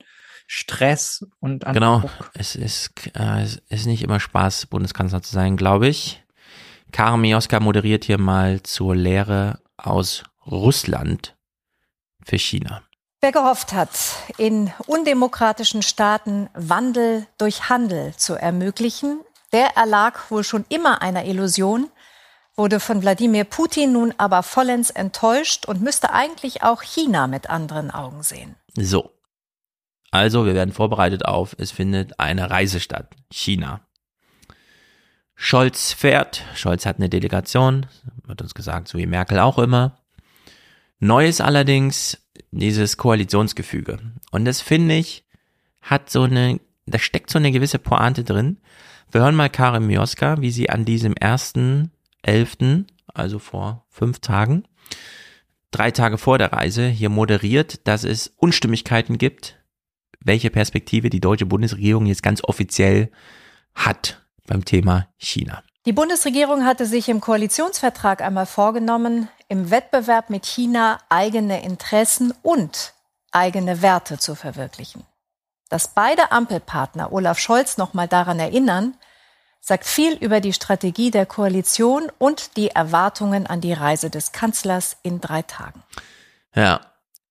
S8: Stress und an
S1: Genau, Druck. es ist, äh, es ist nicht immer Spaß, Bundeskanzler zu sein, glaube ich. Karin Mioska moderiert hier mal zur Lehre aus Russland für China.
S33: Wer gehofft hat, in undemokratischen Staaten Wandel durch Handel zu ermöglichen, der erlag wohl schon immer einer Illusion, wurde von Wladimir Putin nun aber vollends enttäuscht und müsste eigentlich auch China mit anderen Augen sehen.
S1: So. Also, wir werden vorbereitet auf, es findet eine Reise statt. China. Scholz fährt, Scholz hat eine Delegation, wird uns gesagt, so wie Merkel auch immer. Neu ist allerdings dieses Koalitionsgefüge. Und das finde ich, hat so eine, da steckt so eine gewisse Pointe drin. Wir hören mal Karin Mioska, wie sie an diesem ersten elften, also vor fünf Tagen, drei Tage vor der Reise, hier moderiert, dass es Unstimmigkeiten gibt, welche Perspektive die deutsche Bundesregierung jetzt ganz offiziell hat beim Thema China.
S33: Die Bundesregierung hatte sich im Koalitionsvertrag einmal vorgenommen, im Wettbewerb mit China eigene Interessen und eigene Werte zu verwirklichen. Dass beide Ampelpartner Olaf Scholz nochmal daran erinnern, sagt viel über die Strategie der Koalition und die Erwartungen an die Reise des Kanzlers in drei Tagen.
S1: Ja,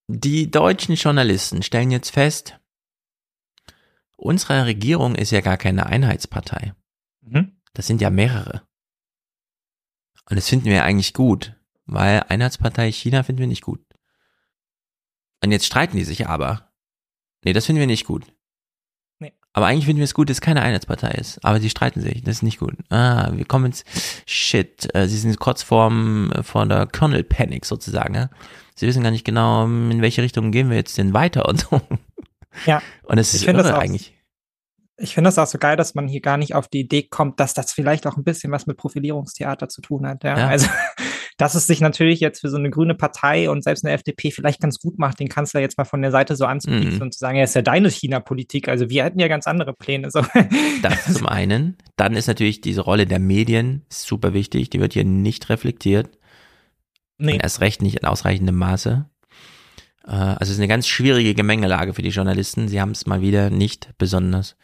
S1: die deutschen Journalisten stellen jetzt fest, unsere Regierung ist ja gar keine Einheitspartei. Mhm. Das sind ja mehrere. Und das finden wir eigentlich gut, weil Einheitspartei China finden wir nicht gut. Und jetzt streiten die sich aber. Nee, das finden wir nicht gut. Nee. Aber eigentlich finden wir es gut, dass es keine Einheitspartei ist. Aber sie streiten sich, das ist nicht gut. Ah, wir kommen ins Shit. Äh, sie sind kurz vorm, vor der Kernel Panic sozusagen. Sie wissen gar nicht genau, in welche Richtung gehen wir jetzt denn weiter und so.
S8: Ja.
S1: Und es ist irre eigentlich
S8: ich finde das auch so geil, dass man hier gar nicht auf die Idee kommt, dass das vielleicht auch ein bisschen was mit Profilierungstheater zu tun hat. Ja? ja. Also, dass es sich natürlich jetzt für so eine grüne Partei und selbst eine FDP vielleicht ganz gut macht, den Kanzler jetzt mal von der Seite so anzubieten mhm. und zu sagen, ja, ist ja deine China-Politik. Also wir hätten ja ganz andere Pläne. So.
S1: Das zum einen. Dann ist natürlich diese Rolle der Medien super wichtig. Die wird hier nicht reflektiert. Nee. Und erst recht nicht in ausreichendem Maße. Äh, also es ist eine ganz schwierige Gemengelage für die Journalisten. Sie haben es mal wieder nicht besonders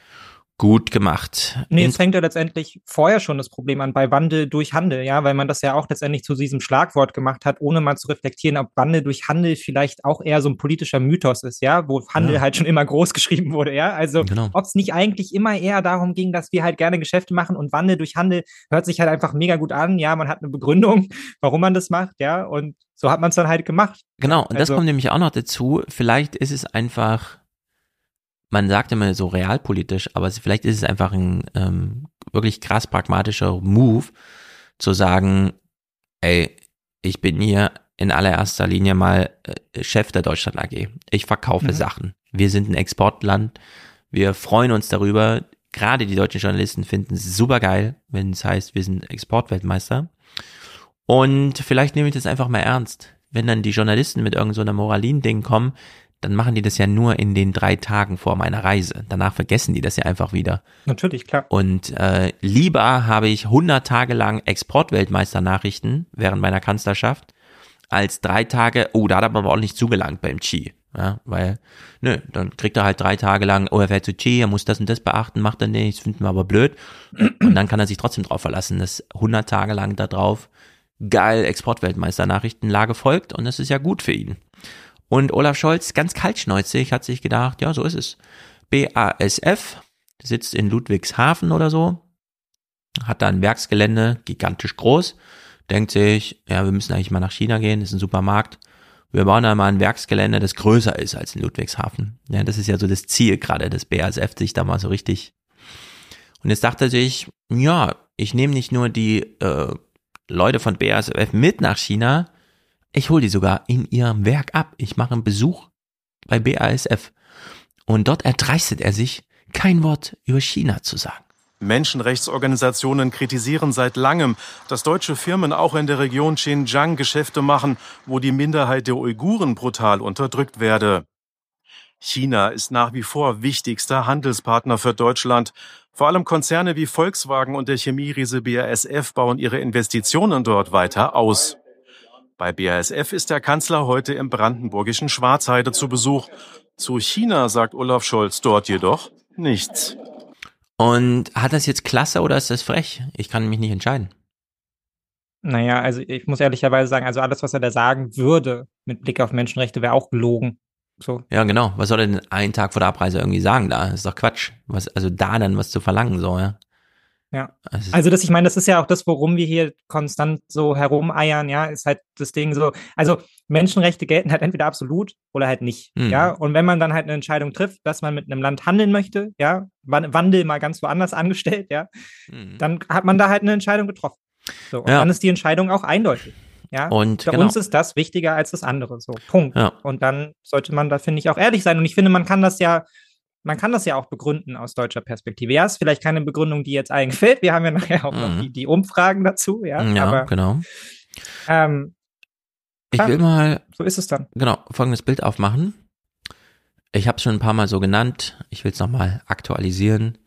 S1: gut gemacht.
S8: Nee, es fängt ja letztendlich vorher schon das Problem an, bei Wandel durch Handel, ja, weil man das ja auch letztendlich zu diesem Schlagwort gemacht hat, ohne mal zu reflektieren, ob Wandel durch Handel vielleicht auch eher so ein politischer Mythos ist, ja, wo Handel ja. halt schon immer groß geschrieben wurde, ja. Also genau. ob es nicht eigentlich immer eher darum ging, dass wir halt gerne Geschäfte machen und Wandel durch Handel hört sich halt einfach mega gut an, ja, man hat eine Begründung, warum man das macht, ja, und so hat man es dann halt gemacht.
S1: Genau, und also, das kommt nämlich auch noch dazu, vielleicht ist es einfach man sagt immer so realpolitisch, aber vielleicht ist es einfach ein ähm, wirklich krass pragmatischer Move, zu sagen, ey, ich bin hier in allererster Linie mal äh, Chef der Deutschland AG. Ich verkaufe mhm. Sachen. Wir sind ein Exportland. Wir freuen uns darüber. Gerade die deutschen Journalisten finden es super geil, wenn es heißt, wir sind Exportweltmeister. Und vielleicht nehme ich das einfach mal ernst. Wenn dann die Journalisten mit irgendeiner so Moralin-Ding kommen, dann machen die das ja nur in den drei Tagen vor meiner Reise. Danach vergessen die das ja einfach wieder.
S8: Natürlich, klar.
S1: Und äh, lieber habe ich 100 Tage lang Exportweltmeister-Nachrichten während meiner Kanzlerschaft, als drei Tage, oh, da hat er aber ordentlich zugelangt beim Chi. Ja, weil, nö, dann kriegt er halt drei Tage lang, oh, er fährt zu Chi, er muss das und das beachten, macht er nicht, das finden wir aber blöd. Und dann kann er sich trotzdem drauf verlassen, dass 100 Tage lang da drauf geil Exportweltmeister-Nachrichtenlage folgt und das ist ja gut für ihn. Und Olaf Scholz, ganz kaltschneuzig, hat sich gedacht, ja, so ist es. BASF sitzt in Ludwigshafen oder so, hat da ein Werksgelände, gigantisch groß, denkt sich, ja, wir müssen eigentlich mal nach China gehen, ist ein Supermarkt. Wir bauen da mal ein Werksgelände, das größer ist als in Ludwigshafen. Ja, das ist ja so das Ziel gerade des BASF, sich da mal so richtig Und jetzt dachte sich, ja, ich nehme nicht nur die äh, Leute von BASF mit nach China, ich hole die sogar in ihrem Werk ab. Ich mache einen Besuch bei BASF. Und dort erdreistet er sich, kein Wort über China zu sagen.
S34: Menschenrechtsorganisationen kritisieren seit langem, dass deutsche Firmen auch in der Region Xinjiang Geschäfte machen, wo die Minderheit der Uiguren brutal unterdrückt werde. China ist nach wie vor wichtigster Handelspartner für Deutschland. Vor allem Konzerne wie Volkswagen und der Chemieriese BASF bauen ihre Investitionen dort weiter aus. Bei BASF ist der Kanzler heute im brandenburgischen Schwarzheide zu Besuch. Zu China sagt Olaf Scholz dort jedoch nichts.
S1: Und hat das jetzt klasse oder ist das frech? Ich kann mich nicht entscheiden.
S8: Naja, also ich muss ehrlicherweise sagen, also alles, was er da sagen würde mit Blick auf Menschenrechte, wäre auch gelogen. So.
S1: Ja, genau. Was soll er denn einen Tag vor der Abreise irgendwie sagen da? Das ist doch Quatsch. Was, also da dann was zu verlangen, so, ja.
S8: Ja. Also das, ich meine, das ist ja auch das, worum wir hier konstant so herumeiern, ja, ist halt das Ding so, also Menschenrechte gelten halt entweder absolut oder halt nicht, mhm. ja. Und wenn man dann halt eine Entscheidung trifft, dass man mit einem Land handeln möchte, ja, Wandel mal ganz woanders angestellt, ja, mhm. dann hat man da halt eine Entscheidung getroffen. So, und ja. dann ist die Entscheidung auch eindeutig. Ja,
S1: und
S8: für
S1: genau.
S8: uns ist das wichtiger als das andere. So, Punkt.
S1: Ja.
S8: Und dann sollte man da, finde ich, auch ehrlich sein. Und ich finde, man kann das ja man kann das ja auch begründen aus deutscher Perspektive. Ja, ist vielleicht keine Begründung, die jetzt allen gefällt. Wir haben ja nachher auch mhm. noch die, die, Umfragen dazu, ja.
S1: Ja,
S8: aber,
S1: genau.
S8: Ähm,
S1: ich will mal
S8: so ist es dann.
S1: Genau, folgendes Bild aufmachen. Ich habe es schon ein paar Mal so genannt. Ich will es nochmal aktualisieren.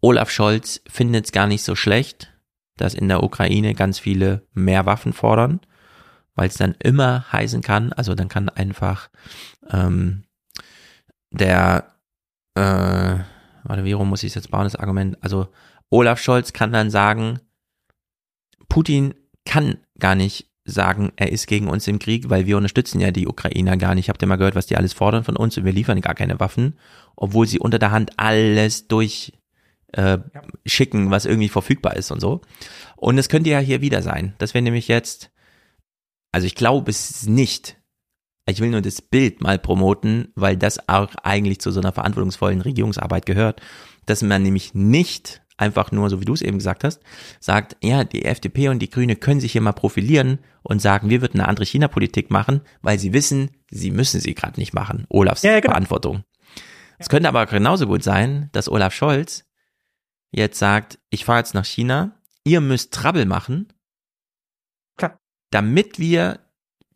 S1: Olaf Scholz findet es gar nicht so schlecht, dass in der Ukraine ganz viele mehr Waffen fordern, weil es dann immer heißen kann, also dann kann einfach ähm, der äh, warte, wie rum muss ich es jetzt bauen, das Argument? Also Olaf Scholz kann dann sagen, Putin kann gar nicht sagen, er ist gegen uns im Krieg, weil wir unterstützen ja die Ukrainer gar nicht. Habt ihr mal gehört, was die alles fordern von uns und wir liefern gar keine Waffen, obwohl sie unter der Hand alles durch äh, schicken, was irgendwie verfügbar ist und so. Und es könnte ja hier wieder sein. Das wäre nämlich jetzt, also ich glaube es nicht, ich will nur das Bild mal promoten, weil das auch eigentlich zu so einer verantwortungsvollen Regierungsarbeit gehört, dass man nämlich nicht einfach nur, so wie du es eben gesagt hast, sagt, ja, die FDP und die Grüne können sich hier mal profilieren und sagen, wir würden eine andere China-Politik machen, weil sie wissen, sie müssen sie gerade nicht machen. Olafs ja, genau. Verantwortung. Es könnte aber genauso gut sein, dass Olaf Scholz jetzt sagt, ich fahre jetzt nach China, ihr müsst Trouble machen,
S8: Klar.
S1: damit wir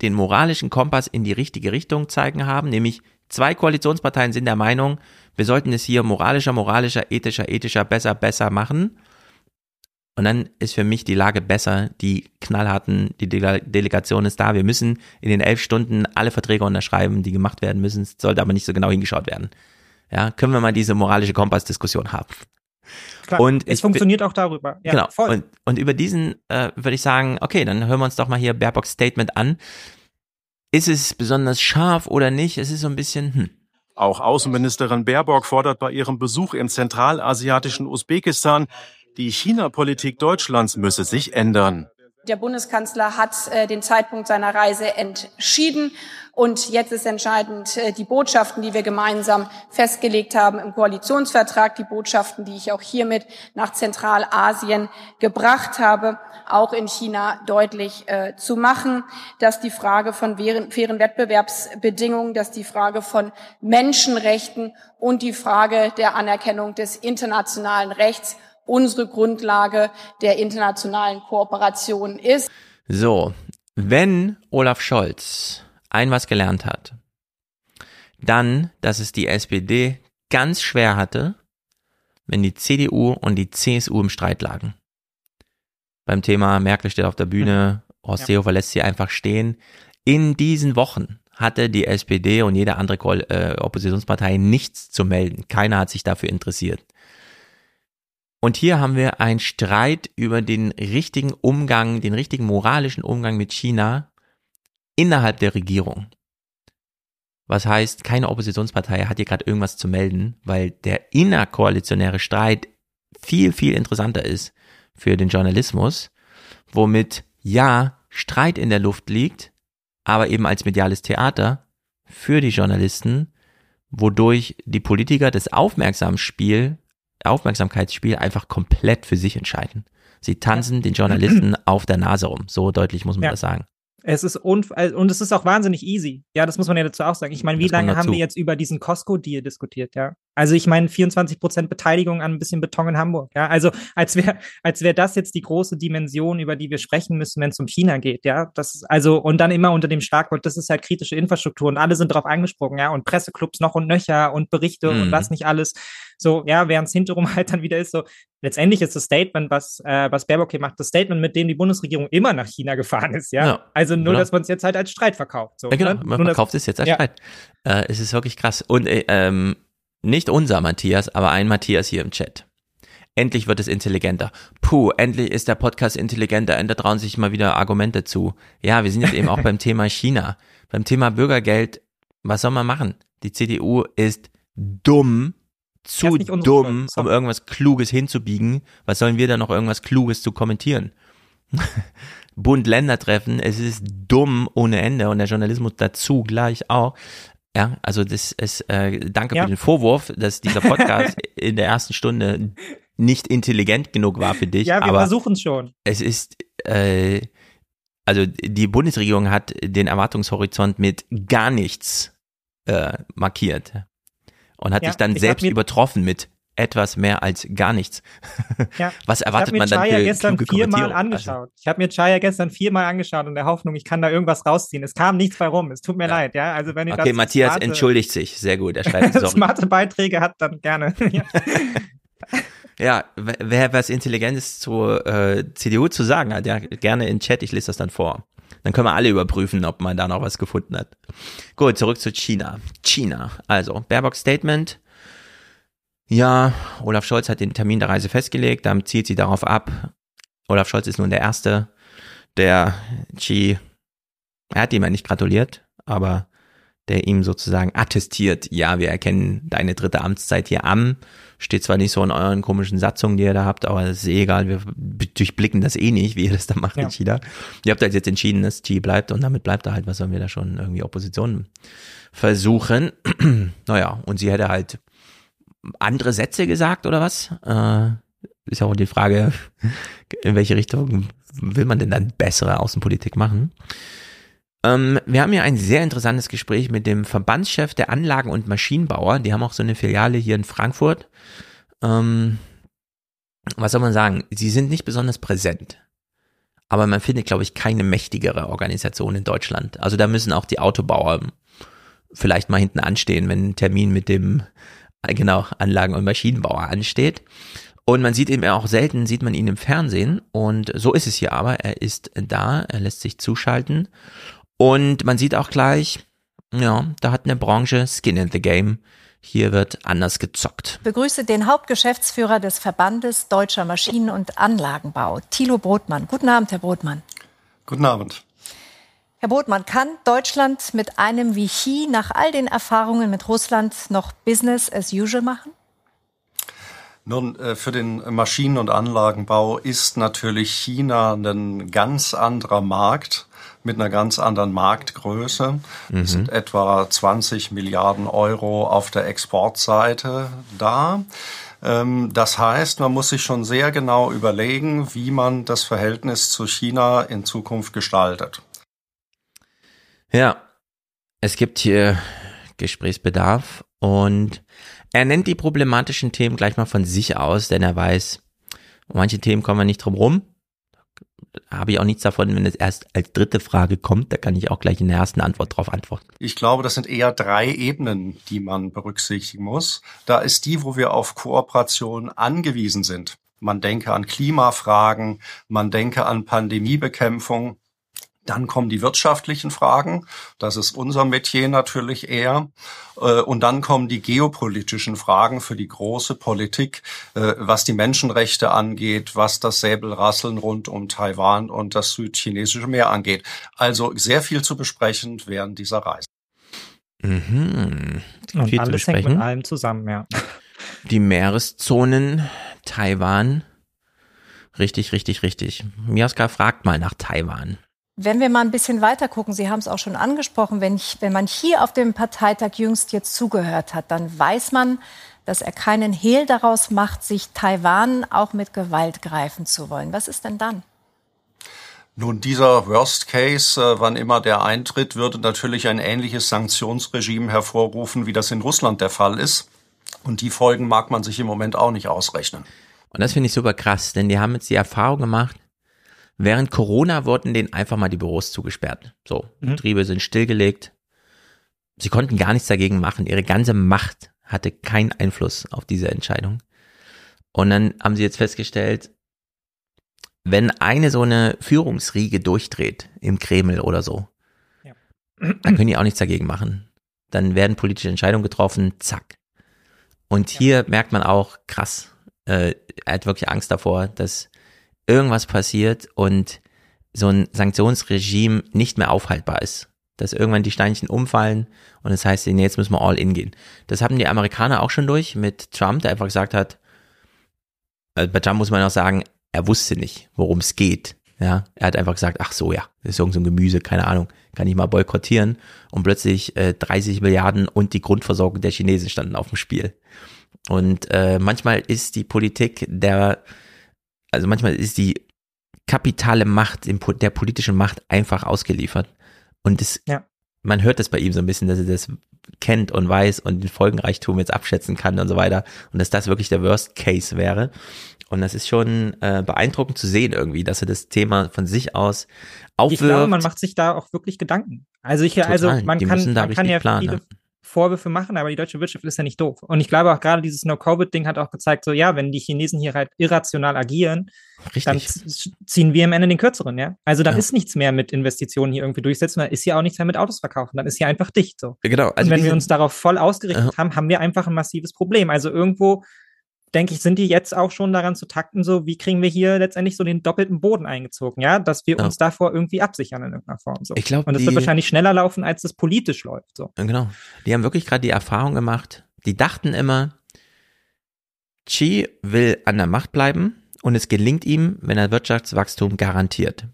S1: den moralischen Kompass in die richtige Richtung zeigen haben, nämlich zwei Koalitionsparteien sind der Meinung, wir sollten es hier moralischer, moralischer, ethischer, ethischer, besser, besser machen. Und dann ist für mich die Lage besser, die knallharten, die Dele Delegation ist da. Wir müssen in den elf Stunden alle Verträge unterschreiben, die gemacht werden müssen. Es sollte aber nicht so genau hingeschaut werden. Ja, können wir mal diese moralische Kompassdiskussion haben.
S8: Klar, und es funktioniert auch darüber.
S1: Ja, genau. Voll. Und, und über diesen äh, würde ich sagen, okay, dann hören wir uns doch mal hier Baerbocks Statement an. Ist es besonders scharf oder nicht? Es ist so ein bisschen, hm.
S34: Auch Außenministerin Baerbock fordert bei ihrem Besuch im zentralasiatischen Usbekistan, die China-Politik Deutschlands müsse sich ändern.
S35: Der Bundeskanzler hat äh, den Zeitpunkt seiner Reise entschieden. Und jetzt ist entscheidend äh, die Botschaften, die wir gemeinsam festgelegt haben im Koalitionsvertrag, die Botschaften, die ich auch hiermit nach Zentralasien gebracht habe, auch in China deutlich äh, zu machen, dass die Frage von fairen Wettbewerbsbedingungen, dass die Frage von Menschenrechten und die Frage der Anerkennung des internationalen Rechts unsere Grundlage der internationalen Kooperation ist.
S1: So, wenn Olaf Scholz ein was gelernt hat, dann, dass es die SPD ganz schwer hatte, wenn die CDU und die CSU im Streit lagen. Beim Thema Merkel steht auf der Bühne, Horst ja. Seehofer lässt sie einfach stehen. In diesen Wochen hatte die SPD und jede andere äh, Oppositionspartei nichts zu melden. Keiner hat sich dafür interessiert. Und hier haben wir einen Streit über den richtigen Umgang, den richtigen moralischen Umgang mit China innerhalb der Regierung. Was heißt, keine Oppositionspartei hat hier gerade irgendwas zu melden, weil der innerkoalitionäre Streit viel, viel interessanter ist für den Journalismus, womit ja Streit in der Luft liegt, aber eben als mediales Theater für die Journalisten, wodurch die Politiker das Aufmerksamspiel Aufmerksamkeitsspiel einfach komplett für sich entscheiden. Sie tanzen den Journalisten auf der Nase rum. So deutlich muss man
S8: Ja.
S1: das sagen.
S8: Es ist unf äh, und es ist auch wahnsinnig easy. Ja, das muss man ja dazu auch sagen. Ich meine, wie
S1: Das
S8: lange haben wir jetzt über diesen Costco-Deal diskutiert, ja? Also ich meine, 24 Prozent Beteiligung an ein bisschen Beton in Hamburg, ja? Also als wäre als wäre das jetzt die große Dimension, über die wir sprechen müssen, wenn es um China geht, ja? Das ist also und dann immer unter dem Schlagwort, das ist halt kritische Infrastruktur und alle sind drauf angesprungen, ja? Und Presseclubs noch und nöcher und Berichte und
S1: Mhm.
S8: was nicht alles. So, ja, während es hinterrum halt dann wieder ist, so letztendlich ist das Statement, was äh, was Baerbock hier macht, das Statement, mit dem die Bundesregierung immer nach China gefahren ist, ja?
S1: Ja,
S8: also nur,
S1: genau.
S8: dass man es jetzt halt als Streit verkauft. So,
S1: Ja, genau,
S8: ne?
S1: man
S8: Nur,
S1: verkauft es jetzt als
S8: Ja.
S1: Streit. Äh, es ist wirklich krass. Und äh, ähm, nicht unser Matthias, aber ein Matthias hier im Chat. Endlich wird es intelligenter. Puh, endlich ist der Podcast intelligenter da trauen sich mal wieder Argumente zu. Ja, wir sind jetzt eben auch beim Thema China. Beim Thema Bürgergeld, was soll man machen? Die CDU ist dumm, zu dumm, um irgendwas Kluges hinzubiegen. Was sollen wir da noch irgendwas Kluges zu kommentieren? Bund-Länder-Treffen, es ist dumm ohne Ende und der Journalismus dazu gleich auch. Ja, also das ist, äh, danke
S8: Ja.
S1: für den Vorwurf, dass dieser Podcast in der ersten Stunde nicht intelligent genug war für dich.
S8: Ja, wir
S1: aber
S8: versuchen es schon.
S1: es ist, äh, also die Bundesregierung hat den Erwartungshorizont mit gar nichts äh, markiert und hat
S8: Ja,
S1: sich dann selbst übertroffen mit etwas mehr als gar nichts.
S8: Ja.
S1: Was erwartet
S8: ich
S1: man
S8: habe mir
S1: dann
S8: Chaya gestern viermal angeschaut. Ich habe mir Chaya gestern viermal angeschaut in der Hoffnung, ich kann da irgendwas rausziehen. Es kam nichts bei rum. Es tut mir leid, ja. Also wenn ihr
S1: Also, okay, Matthias
S8: smarte-
S1: entschuldigt sich. Sehr gut. Er schreibt
S8: smarte Beiträge hat, dann gerne. ja.
S1: Ja, wer- wer was Intelligentes zur äh, CDU zu sagen hat, ja, gerne in Chat, ich lese das dann vor. Dann können wir alle überprüfen, ob man da noch was gefunden hat. Gut, zurück zu China. China. Also, Baerbock Statement. Ja, Olaf Scholz hat den Termin der Reise festgelegt, dann zielt sie darauf ab. Olaf Scholz ist nun der Erste, der Xi, er hat ihm ja nicht gratuliert, aber der ihm sozusagen attestiert, ja, wir erkennen deine dritte Amtszeit hier an. Steht zwar nicht so in euren komischen Satzungen, die ihr da habt, aber das ist eh egal, wir durchblicken das eh nicht, wie ihr das da macht
S8: Ja.
S1: in China. Ihr habt halt jetzt entschieden, dass Xi bleibt und damit bleibt er halt, was sollen wir da schon irgendwie Opposition versuchen. naja, und sie hätte halt andere Sätze gesagt oder was? Äh, ist ja auch die Frage, in welche Richtung will man denn dann bessere Außenpolitik machen? Ähm, wir haben hier ein sehr interessantes Gespräch mit dem Verbandschef der Anlagen- und Maschinenbauer. Die haben auch so eine Filiale hier in Frankfurt. Ähm, was soll man sagen? Sie sind nicht besonders präsent. Aber man findet, glaube ich, keine mächtigere Organisation in Deutschland. Also da müssen auch die Autobauer vielleicht mal hinten anstehen, wenn ein Termin mit dem, genau, Anlagen- und Maschinenbauer ansteht. Und man sieht ihn auch selten, sieht man ihn im Fernsehen. Und so ist es hier aber. Er ist da, er lässt sich zuschalten. Und man sieht auch gleich, ja, da hat eine Branche Skin in the Game. Hier wird anders gezockt.
S33: Ich begrüße den Hauptgeschäftsführer des Verbandes Deutscher Maschinen- und Anlagenbau, Thilo Brotmann. Guten Abend, Herr Brotmann.
S36: Guten Abend.
S33: Herr Brotmann, kann Deutschland mit einem wie Xi nach all den Erfahrungen mit Russland noch Business as usual machen?
S36: Nun, äh, für den Maschinen- und Anlagenbau ist natürlich China ein ganz anderer Markt mit einer ganz anderen Marktgröße. Es sind etwa 20 Milliarden Euro auf der Exportseite da. Ähm, Das heißt, man muss sich schon sehr genau überlegen, wie man das Verhältnis zu China in Zukunft gestaltet.
S1: Ja, es gibt hier Gesprächsbedarf und er nennt die problematischen Themen gleich mal von sich aus, denn er weiß, manche Themen kommen wir nicht drum rum. Habe ich auch nichts davon, wenn es erst als dritte Frage kommt, da kann ich auch gleich in der ersten Antwort drauf antworten.
S36: Ich glaube, das sind eher drei Ebenen, die man berücksichtigen muss. Da ist die, wo wir auf Kooperation angewiesen sind. Man denke an Klimafragen, man denke an Pandemiebekämpfung. Dann kommen die wirtschaftlichen Fragen. Das ist unser Metier natürlich eher. Äh, Und dann kommen die geopolitischen Fragen für die große Politik, äh, was die Menschenrechte angeht, was das Säbelrasseln rund um Taiwan und das südchinesische Meer angeht. Also sehr viel zu besprechen während dieser Reise.
S1: Mhm.
S8: Und
S1: Viel
S8: alles hängt mit allem zusammen, ja.
S1: Die Meereszonen, Taiwan. Richtig, richtig, richtig. Miaska fragt mal nach Taiwan.
S33: Wenn wir mal ein bisschen weiter gucken, Sie haben es auch schon angesprochen, wenn, ich, wenn man hier auf dem Parteitag jüngst jetzt zugehört hat, dann weiß man, dass er keinen Hehl daraus macht, sich Taiwan auch mit Gewalt greifen zu wollen. Was ist denn dann?
S36: Nun, dieser Worst Case, äh, wann immer der eintritt, würde natürlich ein ähnliches Sanktionsregime hervorrufen, wie das in Russland der Fall ist. Und die Folgen mag man sich im Moment auch nicht ausrechnen.
S1: Und das finde ich super krass, denn die haben jetzt die Erfahrung gemacht, während Corona wurden denen einfach mal die Büros zugesperrt. So, mhm. Betriebe sind stillgelegt. Sie konnten gar nichts dagegen machen. Ihre ganze Macht hatte keinen Einfluss auf diese Entscheidung. Und dann haben sie jetzt festgestellt, wenn eine so eine Führungsriege durchdreht im Kreml oder so, ja. dann können die auch nichts dagegen machen. Dann werden politische Entscheidungen getroffen, zack. Und hier ja. merkt man auch, krass, äh, er hat wirklich Angst davor, dass irgendwas passiert und so ein Sanktionsregime nicht mehr aufhaltbar ist. Dass irgendwann die Steinchen umfallen und das heißt, jetzt müssen wir all in gehen. Das haben die Amerikaner auch schon durch mit Trump, der einfach gesagt hat, also bei Trump muss man auch sagen, er wusste nicht, worum es geht. Ja, er hat einfach gesagt, ach so, ja, das ist irgend so Gemüse, keine Ahnung, kann ich mal boykottieren. Und plötzlich äh, 30 Milliarden und die Grundversorgung der Chinesen standen auf dem Spiel. Und äh, manchmal ist die Politik der, also manchmal ist die kapitale Macht, der politischen Macht einfach ausgeliefert. Und das, ja. man hört das bei ihm so ein bisschen, dass er das kennt und weiß und den Folgenreichtum jetzt abschätzen kann und so weiter. Und dass das wirklich der Worst Case wäre. Und das ist schon äh, beeindruckend zu sehen irgendwie, dass er das Thema von sich aus aufwirft. Ich glaube,
S8: man macht sich da auch wirklich Gedanken. Also ich, Total. also man Die kann, man kann ja planen, viele, Vorwürfe machen, aber die deutsche Wirtschaft ist ja nicht doof. Und ich glaube auch gerade dieses No-Covid-Ding hat auch gezeigt, so ja, wenn die Chinesen hier halt irrational agieren, Richtig. dann ziehen wir am Ende den kürzeren, ja. Also dann ja. ist nichts mehr mit Investitionen hier irgendwie durchsetzen, dann ist hier auch nichts mehr mit Autos verkaufen, dann ist hier einfach dicht so.
S1: Genau.
S8: Also Und wenn wir uns darauf voll ausgerichtet uh haben, haben wir einfach ein massives Problem. Also irgendwo denke ich, sind die jetzt auch schon daran zu takten, so wie kriegen wir hier letztendlich so den doppelten Boden eingezogen, ja, dass wir ja. uns davor irgendwie absichern in irgendeiner Form. So.
S1: Ich glaube,
S8: und das wird wahrscheinlich schneller laufen, als das politisch läuft. So.
S1: Genau. Die haben wirklich gerade die Erfahrung gemacht. Die dachten immer, Xi will an der Macht bleiben und es gelingt ihm, wenn er Wirtschaftswachstum garantiert.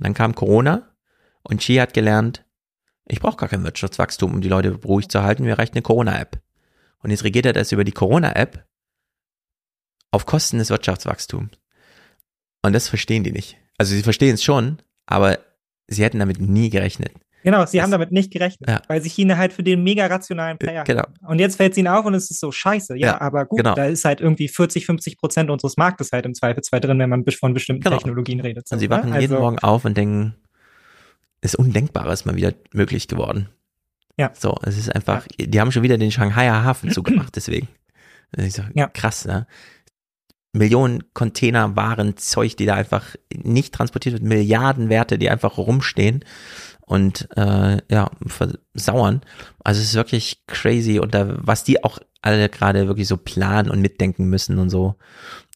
S1: Dann kam Corona und Xi hat gelernt, ich brauche gar kein Wirtschaftswachstum, um die Leute ruhig zu halten, mir reicht eine Corona-App. Und jetzt regiert er das über die Corona-App auf Kosten des Wirtschaftswachstums. Und das verstehen die nicht. Also sie verstehen es schon, aber sie hätten damit nie gerechnet.
S8: Genau, sie das, haben damit nicht gerechnet, ja. weil sich China halt für den mega rationalen Player
S1: genau.
S8: Und jetzt fällt es ihnen auf und es ist so scheiße. Ja, ja aber gut, genau. da ist halt irgendwie 40, 50 Prozent unseres Marktes halt im Zweifelsfall drin, wenn man von bestimmten genau. Technologien redet.
S1: So, und sie wachen ne? jeden also, Morgen auf und denken, ist Undenkbares mal wieder möglich geworden. Ja. So, es ist einfach, die haben schon wieder den Shanghaier Hafen zugemacht, deswegen. Ich sag, ja. Krass, ne? Millionen Container Waren, Zeug, die da einfach nicht transportiert wird, Milliarden Werte, die einfach rumstehen und äh, ja, versauern. Also es ist wirklich crazy und da, was die auch alle gerade wirklich so planen und mitdenken müssen und so.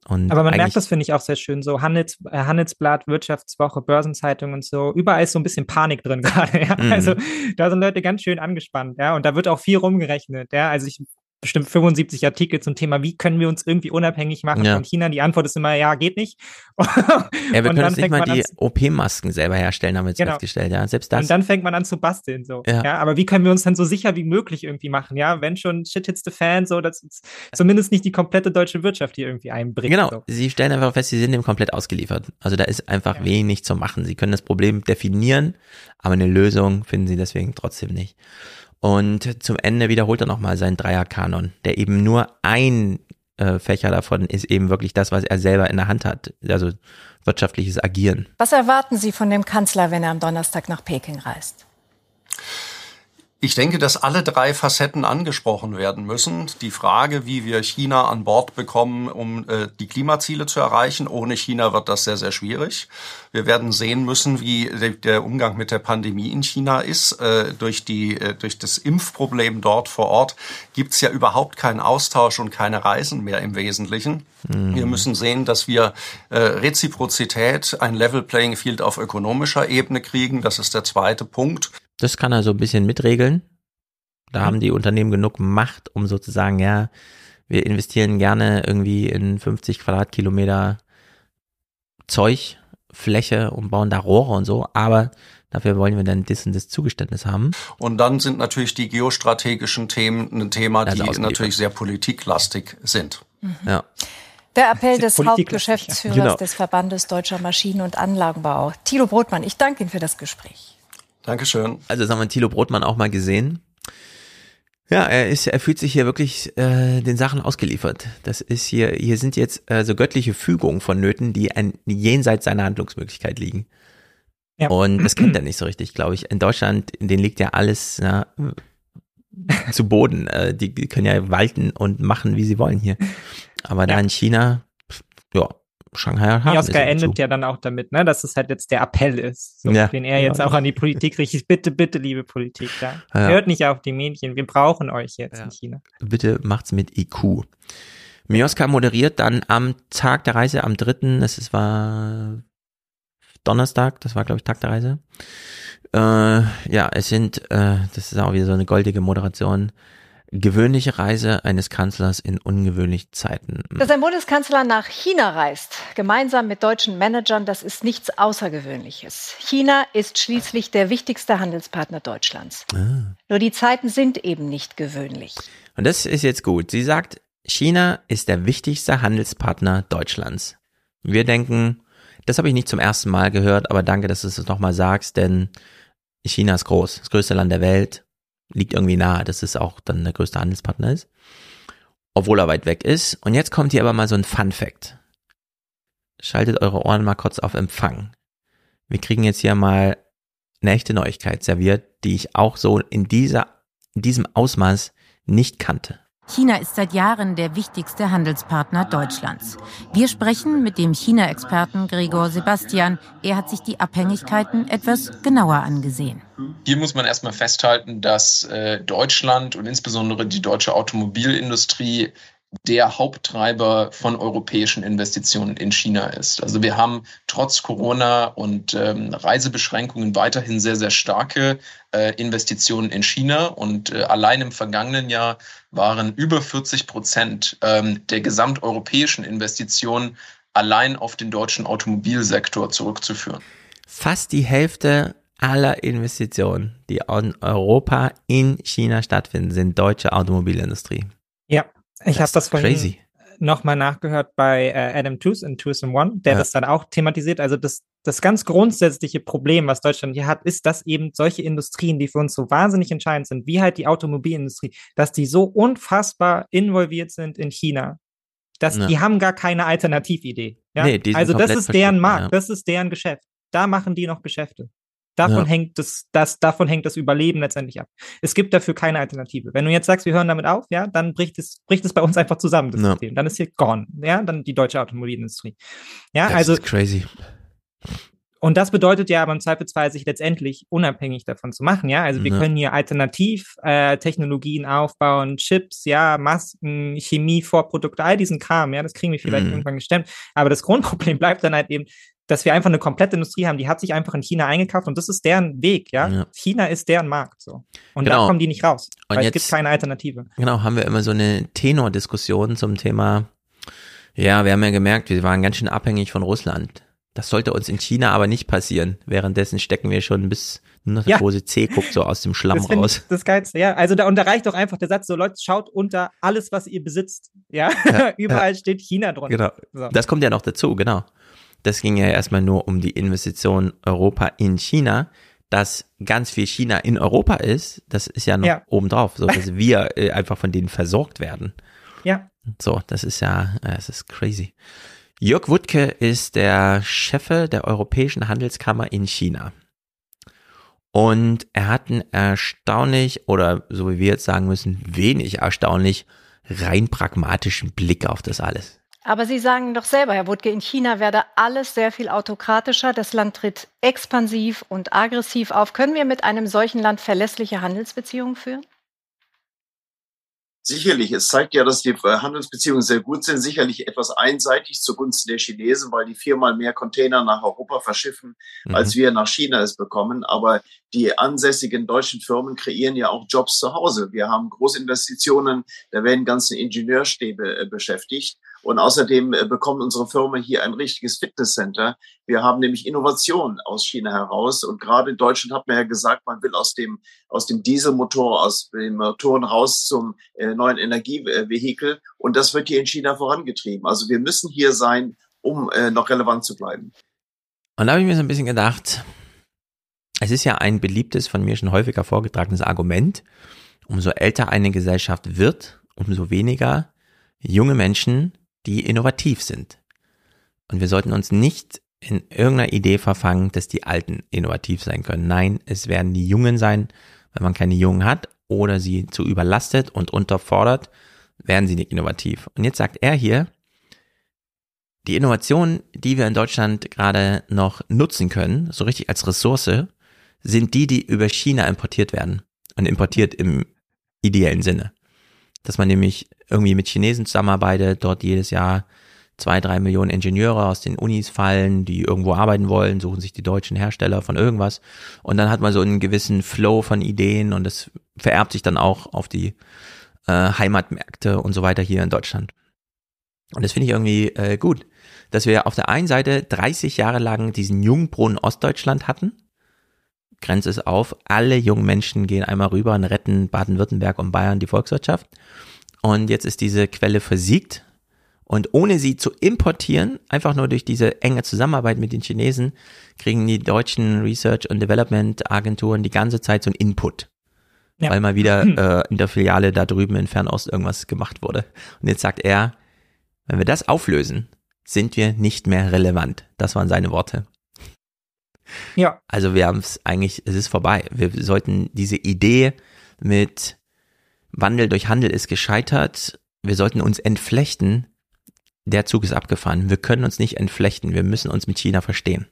S1: Und
S8: Aber man merkt das, finde ich, auch sehr schön. So Handels, äh, Handelsblatt, Wirtschaftswoche, Börsenzeitung und so. Überall ist so ein bisschen Panik drin gerade. Ja? Mm. Also da sind Leute ganz schön angespannt. Ja, und da wird auch viel rumgerechnet. Ja, also ich bestimmt 75 Artikel zum Thema, wie können wir uns irgendwie unabhängig machen ja. von China. Die Antwort ist immer, ja, geht nicht.
S1: ja, wir können uns nicht mal die OP-Masken selber herstellen, haben wir jetzt genau. festgestellt, ja, selbst das.
S8: Und dann fängt man an zu basteln, so. Ja. ja. aber wie können wir uns dann so sicher wie möglich irgendwie machen, ja, wenn schon Shit hits the fan, so, dass zumindest nicht die komplette deutsche Wirtschaft hier irgendwie einbringt.
S1: Genau,
S8: so.
S1: sie stellen einfach fest, sie sind dem komplett ausgeliefert. Also da ist einfach ja. wenig zu machen. Sie können das Problem definieren, aber eine Lösung finden sie deswegen trotzdem nicht. Und zum Ende wiederholt er nochmal seinen Dreierkanon, der eben nur ein äh, Fächer davon ist eben wirklich das, was er selber in der Hand hat, also wirtschaftliches Agieren.
S33: Was erwarten Sie von dem Kanzler, wenn er am Donnerstag nach Peking reist?
S36: Ich denke, dass alle drei Facetten angesprochen werden müssen. Die Frage, wie wir China an Bord bekommen, um äh, die Klimaziele zu erreichen. Ohne China wird das sehr, sehr schwierig. Wir werden sehen müssen, wie der Umgang mit der Pandemie in China ist. Äh, durch, die, äh, durch das Impfproblem dort vor Ort gibt es ja überhaupt keinen Austausch und keine Reisen mehr im Wesentlichen. Mhm. Wir müssen sehen, dass wir äh, Reziprozität, ein Level Playing Field auf ökonomischer Ebene kriegen. Das ist der zweite Punkt.
S1: Das kann er so ein bisschen mitregeln. Da haben die Unternehmen genug Macht, um sozusagen, ja, wir investieren gerne irgendwie in 50 Quadratkilometer Zeug Fläche und bauen da Rohre und so, aber dafür wollen wir dann das, das Zugeständnis haben.
S36: Und dann sind natürlich die geostrategischen Themen ein Thema, die natürlich sehr politiklastig sind.
S1: Mhm. Ja.
S33: Der Appell des Hauptgeschäftsführers genau. des Verbandes Deutscher Maschinen- und Anlagenbau, Thilo Brotmann. Ich danke Ihnen für das Gespräch.
S36: Dankeschön.
S1: Also das haben wir Thilo Brotmann auch mal gesehen. Ja, er ist, er fühlt sich hier wirklich äh, den Sachen ausgeliefert. Das ist hier, hier sind jetzt äh, so göttliche Fügungen vonnöten, die ein, jenseits seiner Handlungsmöglichkeit liegen. Ja. Und das kennt er nicht so richtig, glaube ich. In Deutschland, in denen liegt ja alles na, zu Boden. Äh, die, die können ja walten und machen, wie sie wollen hier. Aber ja. da in China, ja, Shanghai
S8: haben Mioska endet ja dann auch damit, ne, dass es halt jetzt der Appell ist, so, ja. den er jetzt auch an die Politik richtet. Bitte, bitte, liebe Politik, ja. ja. hört nicht auf die Mädchen, wir brauchen euch jetzt in China.
S1: Bitte macht's mit IQ. Mioska moderiert dann am Tag der Reise, am dritten, es war Donnerstag, das war glaube ich Tag der Reise. Äh, ja, es sind, äh, das ist auch wieder so eine goldige Moderation gewöhnliche Reise eines Kanzlers in ungewöhnlichen Zeiten.
S33: Dass ein Bundeskanzler nach China reist, gemeinsam mit deutschen Managern, das ist nichts Außergewöhnliches. China ist schließlich der wichtigste Handelspartner Deutschlands. Ah. Nur die Zeiten sind eben nicht gewöhnlich.
S1: Und das ist jetzt gut. Sie sagt, China ist der wichtigste Handelspartner Deutschlands. Wir denken, das habe ich nicht zum ersten Mal gehört, aber danke, dass du es nochmal sagst, denn China ist groß, das größte Land der Welt liegt irgendwie nahe, dass es auch dann der größte Handelspartner ist. Obwohl er weit weg ist. Und jetzt kommt hier aber mal so ein Fun Fact. Schaltet eure Ohren mal kurz auf Empfang. Wir kriegen jetzt hier mal eine echte Neuigkeit serviert, die ich auch so in dieser, in diesem Ausmaß nicht kannte.
S37: China ist seit Jahren der wichtigste Handelspartner Deutschlands. Wir sprechen mit dem China-Experten Gregor Sebastian. Er hat sich die Abhängigkeiten etwas genauer angesehen.
S38: Hier muss man erstmal festhalten, dass äh, Deutschland und insbesondere die deutsche Automobilindustrie der Haupttreiber von europäischen Investitionen in China ist. Also wir haben trotz Corona und ähm, Reisebeschränkungen weiterhin sehr, sehr starke äh, Investitionen in China. Und äh, allein im vergangenen Jahr waren über 40 Prozent ähm, der gesamteuropäischen Investitionen allein auf den deutschen Automobilsektor zurückzuführen.
S1: Fast die Hälfte aller Investitionen, die in Europa in China stattfinden, sind deutsche Automobilindustrie.
S8: Ja, ich habe das vorhin nochmal nachgehört bei äh, Adam Tooze in Tooze in One, der ja. das dann auch thematisiert. Also das, das ganz grundsätzliche Problem, was Deutschland hier hat, ist, dass eben solche Industrien, die für uns so wahnsinnig entscheidend sind, wie halt die Automobilindustrie, dass die so unfassbar involviert sind in China. Dass ja. die haben gar keine Alternatividee. Ja? Nee, also das ist deren Markt, das ist deren Geschäft. Da machen die noch Geschäfte. Davon ja. hängt das, das, davon hängt das Überleben letztendlich ab. Es gibt dafür keine Alternative. Wenn du jetzt sagst, wir hören damit auf, ja, dann bricht es, bricht es bei uns einfach zusammen, das ja. System. Dann ist hier gone, ja, dann die deutsche Automobilindustrie. Ja,
S1: das
S8: also.
S1: Ist crazy.
S8: Und das bedeutet ja aber im Zweifelsfall, sich letztendlich unabhängig davon zu machen, ja. Also wir ja. können hier Alternativtechnologien äh, aufbauen, Chips, ja, Masken, Chemie, Vorprodukte, all diesen Kram, ja, das kriegen wir vielleicht mhm. irgendwann gestemmt. Aber das Grundproblem bleibt dann halt eben, dass wir einfach eine komplette Industrie haben, die hat sich einfach in China eingekauft und das ist deren Weg, ja. ja. China ist deren Markt so. Und genau. da kommen die nicht raus, und weil jetzt, es gibt keine Alternative.
S1: Genau, haben wir immer so eine Tenor-Diskussion zum Thema, ja, wir haben ja gemerkt, wir waren ganz schön abhängig von Russland. Das sollte uns in China aber nicht passieren. Währenddessen stecken wir schon bis nur das ja. große C guckt so aus dem Schlamm
S8: das
S1: raus.
S8: Das Geilste, ja. Also da, und da reicht doch einfach der Satz so, Leute, schaut unter alles, was ihr besitzt. Ja, ja überall ja. steht China drunter.
S1: Genau. So. Das kommt ja noch dazu, genau das ging ja erstmal nur um die Investition Europa in China. Dass ganz viel China in Europa ist, das ist ja noch ja. obendrauf, so dass wir äh, einfach von denen versorgt werden.
S8: Ja.
S1: So, das ist ja, es ist crazy. Jörg Wuttke ist der Chef der Europäischen Handelskammer in China. Und er hat einen erstaunlich, oder so wie wir jetzt sagen müssen, wenig erstaunlich, rein pragmatischen Blick auf das alles.
S33: Aber Sie sagen doch selber, Herr Wuttke, in China werde alles sehr viel autokratischer. Das Land tritt expansiv und aggressiv auf. Können wir mit einem solchen Land verlässliche Handelsbeziehungen führen?
S39: Sicherlich, es zeigt ja, dass die Handelsbeziehungen sehr gut sind. Sicherlich etwas einseitig zugunsten der Chinesen, weil die viermal mehr Container nach Europa verschiffen, mhm. als wir nach China es bekommen. Aber die ansässigen deutschen Firmen kreieren ja auch Jobs zu Hause. Wir haben Großinvestitionen, da werden ganze Ingenieurstäbe äh, beschäftigt. Und außerdem äh, bekommt unsere Firma hier ein richtiges Fitnesscenter. Wir haben nämlich Innovation aus China heraus. Und gerade in Deutschland hat man ja gesagt, man will aus dem, aus dem Dieselmotor, aus den Motoren raus zum äh, neuen Energievehikel. Und das wird hier in China vorangetrieben. Also wir müssen hier sein, um äh, noch relevant zu bleiben.
S1: Und da habe ich mir so ein bisschen gedacht, es ist ja ein beliebtes, von mir schon häufiger vorgetragenes Argument, umso älter eine Gesellschaft wird, umso weniger junge Menschen, die innovativ sind. Und wir sollten uns nicht in irgendeiner Idee verfangen, dass die Alten innovativ sein können. Nein, es werden die Jungen sein. Wenn man keine Jungen hat oder sie zu überlastet und unterfordert, werden sie nicht innovativ. Und jetzt sagt er hier, die Innovationen, die wir in Deutschland gerade noch nutzen können, so richtig als Ressource, sind die, die über China importiert werden. Und importiert im ideellen Sinne. Dass man nämlich irgendwie mit Chinesen zusammenarbeitet, dort jedes Jahr zwei, drei Millionen Ingenieure aus den Unis fallen, die irgendwo arbeiten wollen, suchen sich die deutschen Hersteller von irgendwas. Und dann hat man so einen gewissen Flow von Ideen und das vererbt sich dann auch auf die äh, Heimatmärkte und so weiter hier in Deutschland. Und das finde ich irgendwie äh, gut, dass wir auf der einen Seite 30 Jahre lang diesen Jungbrunnen Ostdeutschland hatten. Grenze ist auf, alle jungen Menschen gehen einmal rüber und retten Baden-Württemberg und Bayern die Volkswirtschaft. Und jetzt ist diese Quelle versiegt. Und ohne sie zu importieren, einfach nur durch diese enge Zusammenarbeit mit den Chinesen, kriegen die deutschen Research und Development Agenturen die ganze Zeit so einen Input. Ja. Weil mal wieder äh, in der Filiale da drüben in Fernost irgendwas gemacht wurde. Und jetzt sagt er, wenn wir das auflösen, sind wir nicht mehr relevant. Das waren seine Worte.
S8: Ja.
S1: Also wir haben es eigentlich, es ist vorbei. Wir sollten diese Idee mit Wandel durch Handel ist gescheitert. Wir sollten uns entflechten. Der Zug ist abgefahren. Wir können uns nicht entflechten. Wir müssen uns mit China verstehen.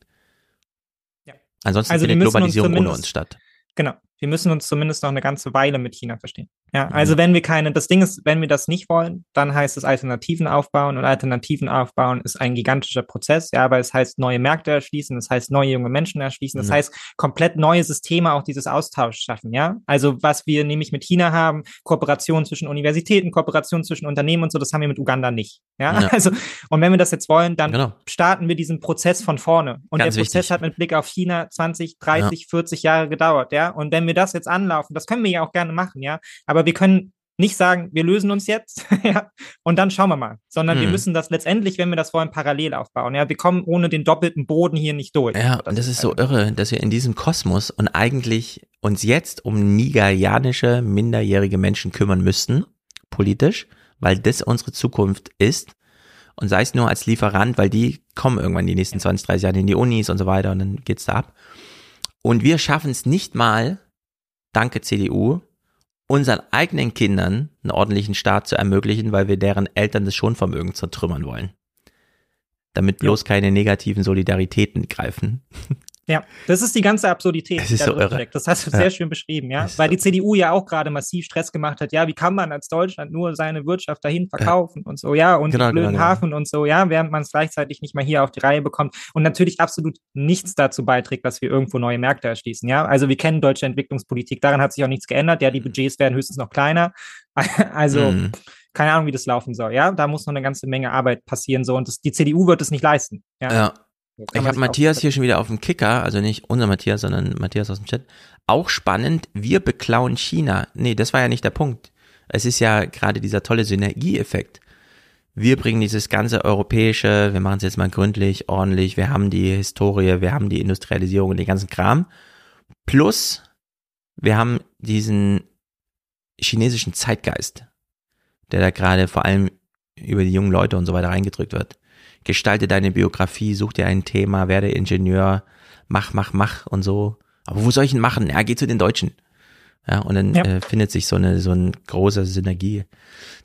S1: Ja. Ansonsten also findet Globalisierung ohne uns statt.
S8: Genau. Wir müssen uns zumindest noch eine ganze Weile mit China verstehen. Ja, mhm. also wenn wir keine, das Ding ist, wenn wir das nicht wollen, dann heißt es Alternativen aufbauen und Alternativen aufbauen ist ein gigantischer Prozess, ja, aber es heißt neue Märkte erschließen, es heißt neue junge Menschen erschließen, das mhm. heißt komplett neue Systeme auch dieses Austausch schaffen, ja. Also was wir nämlich mit China haben, Kooperation zwischen Universitäten, Kooperation zwischen Unternehmen und so, das haben wir mit Uganda nicht, ja. ja. Also, und wenn wir das jetzt wollen, dann genau. starten wir diesen Prozess von vorne. Und Ganz der Prozess wichtig. hat mit Blick auf China 20, 30, ja. 40 Jahre gedauert, ja. Und wenn wir das jetzt anlaufen, das können wir ja auch gerne machen, ja. Aber wir können nicht sagen, wir lösen uns jetzt ja, und dann schauen wir mal, sondern hm. wir müssen das letztendlich, wenn wir das wollen, parallel aufbauen. Ja, wir kommen ohne den doppelten Boden hier nicht durch.
S1: Ja, und das ist so irre, dass wir in diesem Kosmos und eigentlich uns jetzt um nigerianische minderjährige Menschen kümmern müssten, politisch, weil das unsere Zukunft ist. Und sei es nur als Lieferant, weil die kommen irgendwann die nächsten 20, 30 Jahre in die Unis und so weiter und dann geht's da ab. Und wir schaffen es nicht mal, danke CDU, unseren eigenen Kindern einen ordentlichen Start zu ermöglichen, weil wir deren Eltern das Schonvermögen zertrümmern wollen. Damit bloß ja. keine negativen Solidaritäten greifen.
S8: Ja, das ist die ganze Absurdität.
S1: Das ist so irre.
S8: Das hast du ja. sehr schön beschrieben, ja. Weil die CDU ja auch gerade massiv Stress gemacht hat. Ja, wie kann man als Deutschland nur seine Wirtschaft dahin verkaufen ja. und so, ja, und genau, blöden genau, Hafen genau. und so, ja, während man es gleichzeitig nicht mal hier auf die Reihe bekommt und natürlich absolut nichts dazu beiträgt, dass wir irgendwo neue Märkte erschließen, ja. Also wir kennen deutsche Entwicklungspolitik, daran hat sich auch nichts geändert. Ja, die Budgets werden höchstens noch kleiner. Also, mhm. keine Ahnung, wie das laufen soll, ja. Da muss noch eine ganze Menge Arbeit passieren, so, und das, die CDU wird es nicht leisten,
S1: ja. ja. Ich habe Matthias hier schon wieder auf dem Kicker, also nicht unser Matthias, sondern Matthias aus dem Chat. Auch spannend, wir beklauen China. Nee, das war ja nicht der Punkt. Es ist ja gerade dieser tolle Synergieeffekt. Wir bringen dieses ganze europäische, wir machen es jetzt mal gründlich, ordentlich, wir haben die Historie, wir haben die Industrialisierung und den ganzen Kram. Plus, wir haben diesen chinesischen Zeitgeist, der da gerade vor allem über die jungen Leute und so weiter reingedrückt wird gestalte deine Biografie, such dir ein Thema, werde Ingenieur, mach, mach, mach und so. Aber wo soll ich ihn machen? Ja, geh zu den Deutschen. Ja, und dann ja. äh, findet sich so eine so ein großer Synergie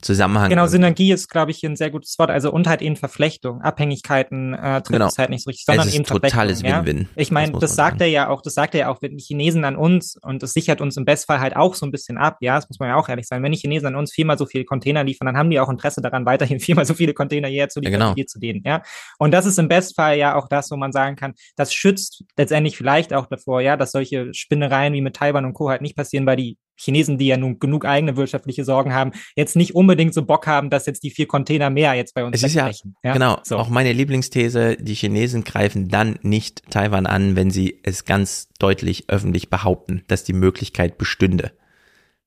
S1: Zusammenhang.
S8: Genau, Synergie ist, glaube ich, ein sehr gutes Wort. Also und halt eben Verflechtung, Abhängigkeiten äh, trifft genau. es halt nicht so richtig, sondern
S1: es ist
S8: eben
S1: totales Win-Win. Ja?
S8: Ich meine, das, das sagt sagen. er ja auch, das sagt er ja auch, wenn die Chinesen an uns und das sichert uns im Bestfall halt auch so ein bisschen ab. Ja, das muss man ja auch ehrlich sein. Wenn die Chinesen an uns viermal so viele Container liefern, dann haben die auch Interesse daran, weiterhin viermal so viele Container hierher zu liefern, ja, genau. zu denen. Ja, und das ist im Bestfall ja auch das, wo man sagen kann, das schützt letztendlich vielleicht auch davor, ja, dass solche Spinnereien wie mit Taiwan und Co. halt nicht passieren, weil die Chinesen, die ja nun genug eigene wirtschaftliche Sorgen haben, jetzt nicht unbedingt so Bock haben, dass jetzt die vier Container mehr jetzt bei uns
S1: es ist ja,
S8: ja,
S1: genau, so. auch meine Lieblingsthese, die Chinesen greifen dann nicht Taiwan an, wenn sie es ganz deutlich öffentlich behaupten, dass die Möglichkeit bestünde.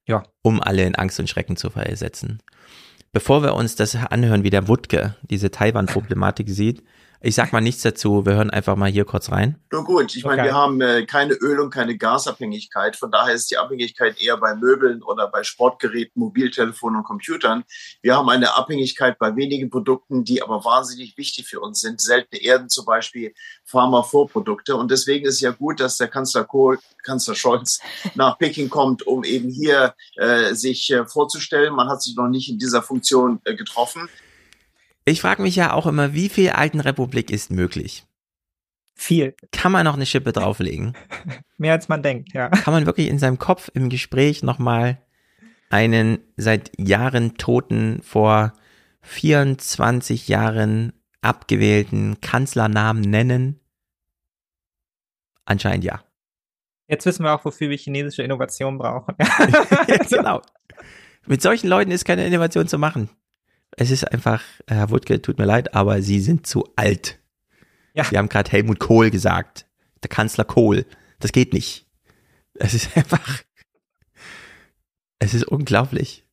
S8: Ja.
S1: Um alle in Angst und Schrecken zu versetzen. Bevor wir uns das anhören, wie der Wutke diese Taiwan-Problematik sieht, ich sag mal nichts dazu. Wir hören einfach mal hier kurz rein.
S39: Nur gut, ich okay. meine, wir haben äh, keine Öl- und keine Gasabhängigkeit. Von daher ist die Abhängigkeit eher bei Möbeln oder bei Sportgeräten, Mobiltelefonen und Computern. Wir haben eine Abhängigkeit bei wenigen Produkten, die aber wahnsinnig wichtig für uns sind. Seltene Erden zum Beispiel, Pharmavorprodukte. Und deswegen ist es ja gut, dass der Kanzler Kohl, Kanzler Scholz nach Peking kommt, um eben hier äh, sich äh, vorzustellen. Man hat sich noch nicht in dieser Funktion äh, getroffen.
S1: Ich frage mich ja auch immer, wie viel Alten Republik ist möglich?
S8: Viel.
S1: Kann man noch eine Schippe drauflegen?
S8: Mehr als man denkt, ja.
S1: Kann man wirklich in seinem Kopf im Gespräch nochmal einen seit Jahren toten, vor 24 Jahren abgewählten Kanzlernamen nennen? Anscheinend ja.
S8: Jetzt wissen wir auch, wofür wir chinesische Innovation brauchen.
S1: genau. Mit solchen Leuten ist keine Innovation zu machen. Es ist einfach, Herr Wutke, tut mir leid, aber Sie sind zu alt. Ja. Sie haben gerade Helmut Kohl gesagt. Der Kanzler Kohl. Das geht nicht. Es ist einfach, es ist unglaublich.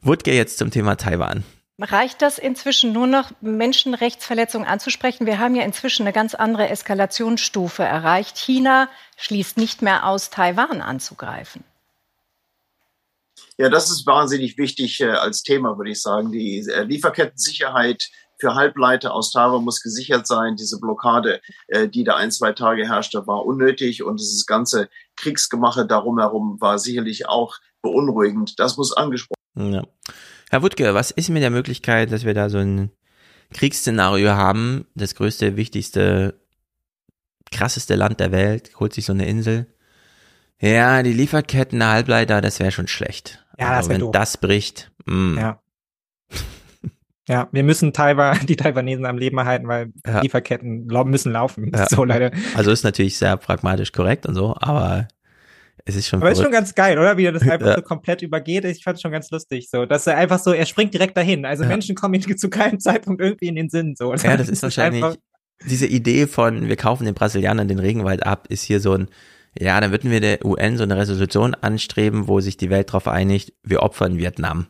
S1: Wutke jetzt zum Thema Taiwan.
S33: Reicht das inzwischen nur noch, Menschenrechtsverletzungen anzusprechen? Wir haben ja inzwischen eine ganz andere Eskalationsstufe erreicht. China schließt nicht mehr aus, Taiwan anzugreifen.
S39: Ja, das ist wahnsinnig wichtig äh, als Thema, würde ich sagen. Die äh, Lieferkettensicherheit für Halbleiter aus Taiwan muss gesichert sein. Diese Blockade, äh, die da ein, zwei Tage herrschte, war unnötig und dieses ganze Kriegsgemache darum herum war sicherlich auch beunruhigend. Das muss angesprochen
S1: werden. Ja. Herr Wuttke, was ist mit der Möglichkeit, dass wir da so ein Kriegsszenario haben? Das größte, wichtigste, krasseste Land der Welt holt sich so eine Insel. Ja, die Lieferketten der Halbleiter, das wäre schon schlecht. Ja, das wenn doof. das bricht. Mh.
S8: Ja. Ja, wir müssen Taiwan, die Taiwanesen am Leben erhalten, weil ja. Lieferketten müssen laufen. Ja. So, Leute.
S1: Also ist natürlich sehr pragmatisch korrekt und so, aber es ist schon.
S8: Aber verrückt. ist schon ganz geil, oder? Wie er das einfach ja. so komplett übergeht. Ich fand es schon ganz lustig, so, dass er einfach so, er springt direkt dahin. Also Menschen kommen ihm zu keinem Zeitpunkt irgendwie in den Sinn, so.
S1: Ja, das ist wahrscheinlich diese Idee von, wir kaufen den Brasilianern den Regenwald ab, ist hier so ein, ja, dann würden wir der UN so eine Resolution anstreben, wo sich die Welt darauf einigt, wir opfern Vietnam.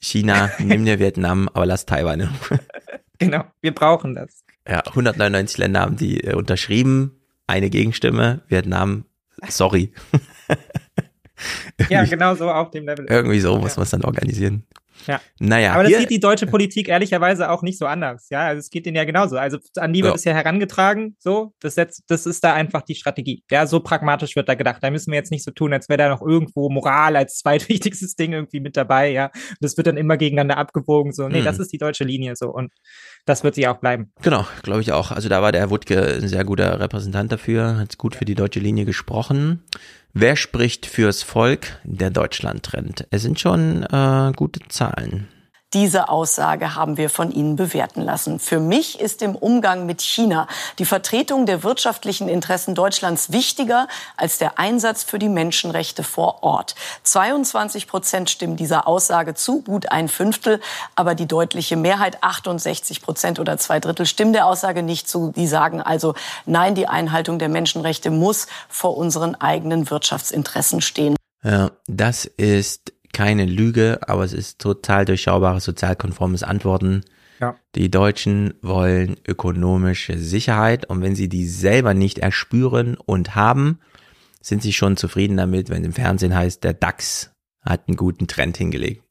S1: China, nimm dir Vietnam, aber lass Taiwan in
S8: Genau, wir brauchen das.
S1: Ja, 199 Länder haben die äh, unterschrieben, eine Gegenstimme, Vietnam, sorry.
S8: ja, genau so auf dem Level.
S1: Irgendwie so muss man es dann organisieren.
S8: Ja. Naja. Aber das hier, sieht die deutsche Politik ehrlicherweise auch nicht so anders. Ja, also es geht denen ja genauso. Also an die wird es ja herangetragen, so. Das, jetzt, das ist da einfach die Strategie. Ja, so pragmatisch wird da gedacht. Da müssen wir jetzt nicht so tun, als wäre da noch irgendwo Moral als zweitwichtigstes Ding irgendwie mit dabei. Ja, das wird dann immer gegeneinander abgewogen. So, nee, hm. das ist die deutsche Linie so. Und das wird sie auch bleiben.
S1: Genau, glaube ich auch. Also da war der Herr Wutke ein sehr guter Repräsentant dafür. Hat gut für die deutsche Linie gesprochen. Wer spricht fürs Volk, der Deutschland trennt? Es sind schon äh, gute Zahlen.
S40: Diese Aussage haben wir von Ihnen bewerten lassen. Für mich ist im Umgang mit China die Vertretung der wirtschaftlichen Interessen Deutschlands wichtiger als der Einsatz für die Menschenrechte vor Ort. 22 Prozent stimmen dieser Aussage zu, gut ein Fünftel, aber die deutliche Mehrheit, 68 Prozent oder zwei Drittel, stimmen der Aussage nicht zu. Die sagen also, nein, die Einhaltung der Menschenrechte muss vor unseren eigenen Wirtschaftsinteressen stehen.
S1: Ja, das ist keine Lüge, aber es ist total durchschaubares, sozialkonformes Antworten. Ja. Die Deutschen wollen ökonomische Sicherheit und wenn sie die selber nicht erspüren und haben, sind sie schon zufrieden damit, wenn im Fernsehen heißt, der DAX hat einen guten Trend hingelegt.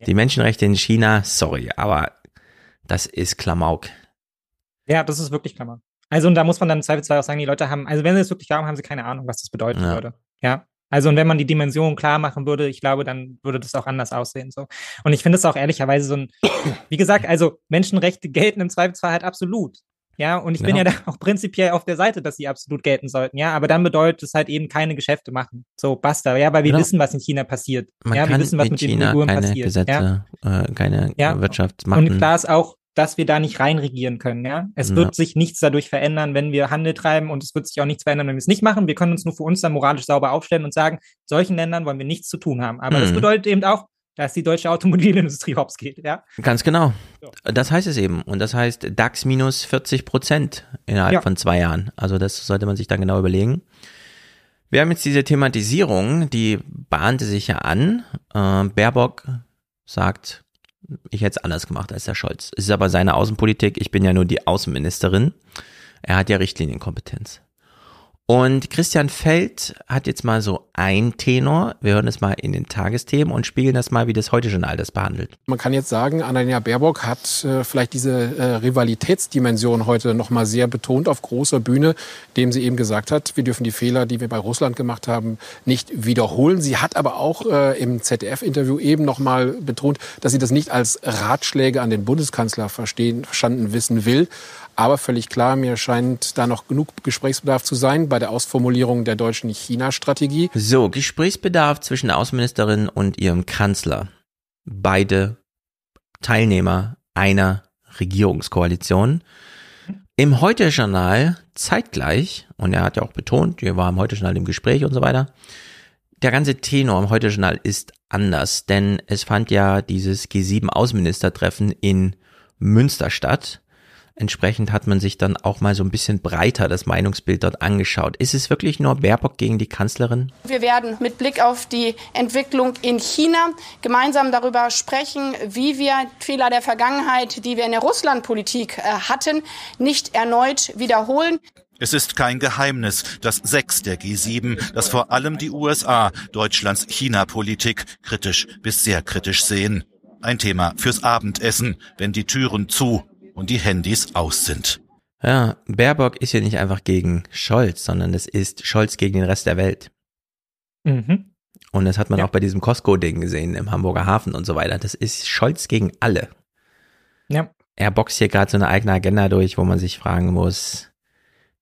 S1: Ja. Die Menschenrechte in China, sorry, aber das ist Klamauk.
S8: Ja, das ist wirklich Klamauk. Also, und da muss man dann im Zweifelsfall auch sagen, die Leute haben, also wenn sie es wirklich glauben, haben sie keine Ahnung, was das bedeuten ja. würde. Ja, also und wenn man die Dimension klar machen würde, ich glaube, dann würde das auch anders aussehen. So. Und ich finde es auch ehrlicherweise so ein, wie gesagt, also Menschenrechte gelten im Zweifelsfall halt absolut. Ja, und ich ja. bin ja da auch prinzipiell auf der Seite, dass sie absolut gelten sollten. Ja, aber dann bedeutet es halt eben keine Geschäfte machen. So, basta. Ja, weil wir genau. wissen, was in China passiert.
S1: Man
S8: ja,
S1: wir wissen, was mit China den Uiguren passiert. Gesetze, ja? äh, keine
S8: ja?
S1: Wirtschaft machen.
S8: Und klar ist auch, dass wir da nicht reinregieren können. Ja, es
S1: Ja.
S8: wird sich nichts dadurch verändern, wenn wir Handel treiben und es wird sich auch nichts verändern, wenn wir es nicht machen. Wir können uns nur für uns dann moralisch sauber aufstellen und sagen, solchen Ländern wollen wir nichts zu tun haben. Aber das
S1: Mhm.
S8: bedeutet eben auch, dass die deutsche Automobilindustrie hops geht. Ja,
S1: Ganz genau. Das heißt es eben. Und das heißt DAX minus 40 Prozent innerhalb
S8: Ja.
S1: von zwei Jahren. Also das sollte man sich dann genau überlegen. Wir haben jetzt diese Thematisierung, die bahnte sich ja an. Äh, Baerbock sagt, ich hätte es anders gemacht als der Scholz. Es ist aber seine Außenpolitik. Ich bin ja nur die Außenministerin. Er hat ja Richtlinienkompetenz. Und Christian Feld hat jetzt mal so ein Tenor. Wir hören es mal in den Tagesthemen und spiegeln das mal, wie das Heute-Journal das behandelt.
S41: Man kann jetzt sagen, Annalena Baerbock hat äh, vielleicht diese äh, Rivalitätsdimension heute noch mal sehr betont auf großer Bühne, indem sie eben gesagt hat, wir dürfen die Fehler, die wir bei Russland gemacht haben, nicht wiederholen. Sie hat aber auch äh, im ZDF-Interview eben noch mal betont, dass sie das nicht als Ratschläge an den Bundeskanzler verstehen, verstanden wissen will. Aber völlig klar, mir scheint da noch genug Gesprächsbedarf zu sein bei der Ausformulierung der deutschen China-Strategie.
S1: So, Gesprächsbedarf zwischen der Außenministerin und ihrem Kanzler. Beide Teilnehmer einer Regierungskoalition. Im Heute-Journal zeitgleich, und er hat ja auch betont, wir waren im Heute-Journal im Gespräch und so weiter, der ganze Tenor im Heute-Journal ist anders, denn es fand ja dieses G7-Außenministertreffen in Münster statt. Entsprechend hat man sich dann auch mal so ein bisschen breiter das Meinungsbild dort angeschaut. Ist es wirklich nur Baerbock gegen die Kanzlerin?
S35: Wir werden mit Blick auf die Entwicklung in China gemeinsam darüber sprechen, wie wir Fehler der Vergangenheit, die wir in der Russlandpolitik äh, hatten, nicht erneut wiederholen.
S42: Es ist kein Geheimnis, dass sechs der G7, dass vor allem die USA Deutschlands China-Politik kritisch bis sehr kritisch sehen. Ein Thema fürs Abendessen, wenn die Türen zu und die Handys aus sind.
S1: Ja, Baerbock ist ja nicht einfach gegen Scholz, sondern es ist Scholz gegen den Rest der Welt.
S8: Mhm.
S1: Und das hat man
S8: Ja.
S1: auch bei diesem Costco-Ding gesehen im Hamburger Hafen und so weiter. Das ist Scholz gegen alle.
S8: Ja.
S1: Er boxt hier gerade so eine eigene Agenda durch, wo man sich fragen muss,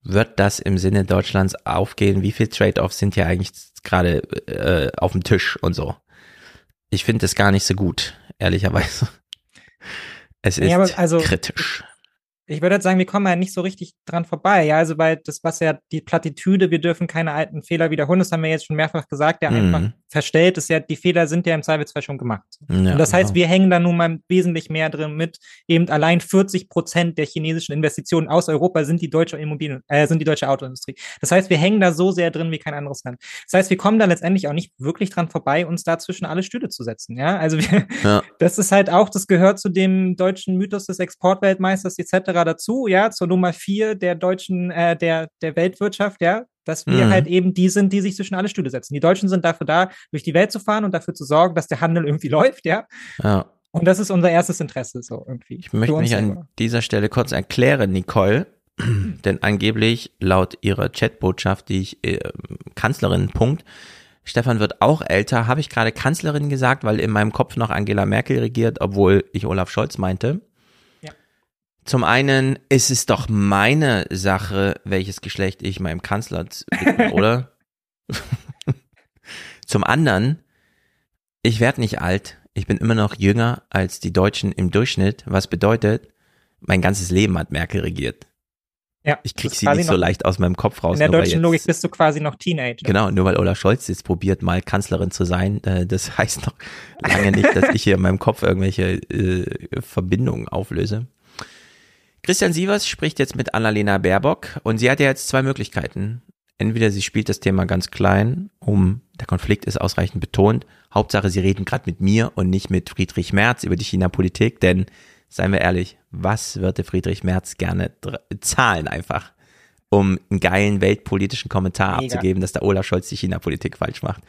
S1: wird das im Sinne Deutschlands aufgehen? Wie viel Trade-offs sind hier eigentlich gerade äh, auf dem Tisch und so? Ich finde das gar nicht so gut, ehrlicherweise. Es ist
S8: Ja, aber also-
S1: kritisch.
S8: Ich würde jetzt sagen, wir kommen ja nicht so richtig dran vorbei. Ja, also weil das, was ja die Plattitüde, wir dürfen keine alten Fehler wiederholen, das haben wir jetzt schon mehrfach gesagt, der
S1: Mhm.
S8: einfach verstellt ist ja, die Fehler sind ja im Zweifelsfall schon gemacht.
S1: Ja,
S8: und das heißt,
S1: genau.
S8: wir hängen da nun mal wesentlich mehr drin mit. Eben allein 40 Prozent der chinesischen Investitionen aus Europa sind die deutsche Immobilien, äh, sind die deutsche Autoindustrie. Das heißt, wir hängen da so sehr drin wie kein anderes Land. Das heißt, wir kommen da letztendlich auch nicht wirklich dran vorbei, uns da zwischen alle Stühle zu setzen. Ja, also wir,
S1: Ja.
S8: das ist halt auch, das gehört zu dem deutschen Mythos des Exportweltmeisters etc. dazu, ja, zur Nummer vier der deutschen, äh, der, der Weltwirtschaft, ja, dass wir
S1: Mhm.
S8: halt eben die sind, die sich zwischen alle Stühle setzen. Die Deutschen sind dafür da, durch die Welt zu fahren und dafür zu sorgen, dass der Handel irgendwie läuft, ja.
S1: Ja.
S8: Und das ist unser erstes Interesse, so irgendwie.
S1: Ich möchte mich an dieser Stelle kurz erklären, Nicole, denn angeblich laut ihrer Chatbotschaft, die ich äh, Kanzlerin Punkt, Stefan wird auch älter, habe ich gerade Kanzlerin gesagt, weil in meinem Kopf noch Angela Merkel regiert, obwohl ich Olaf Scholz meinte. Zum einen ist es doch meine Sache, welches Geschlecht ich meinem Kanzler widme, oder? Zum anderen, ich werde nicht alt, ich bin immer noch jünger als die Deutschen im Durchschnitt, was bedeutet, mein ganzes Leben hat Merkel regiert.
S8: Ja,
S1: Ich krieg sie nicht so leicht aus meinem Kopf raus.
S8: In der deutschen
S1: jetzt-
S8: Logik bist du quasi noch Teenager.
S1: Genau, nur weil Olaf Scholz jetzt probiert, mal Kanzlerin zu sein, äh, das heißt noch lange nicht, dass ich hier in meinem Kopf irgendwelche äh, Verbindungen auflöse. Christian Sievers spricht jetzt mit Annalena Baerbock und sie hat ja jetzt zwei Möglichkeiten. Entweder sie spielt das Thema ganz klein, um der Konflikt ist ausreichend betont. Hauptsache, sie reden gerade mit mir und nicht mit Friedrich Merz über die China-Politik, denn seien wir ehrlich, was würde Friedrich Merz gerne zahlen einfach, um einen geilen weltpolitischen Kommentar
S8: Mega.
S1: abzugeben, dass der Olaf Scholz die China-Politik falsch macht.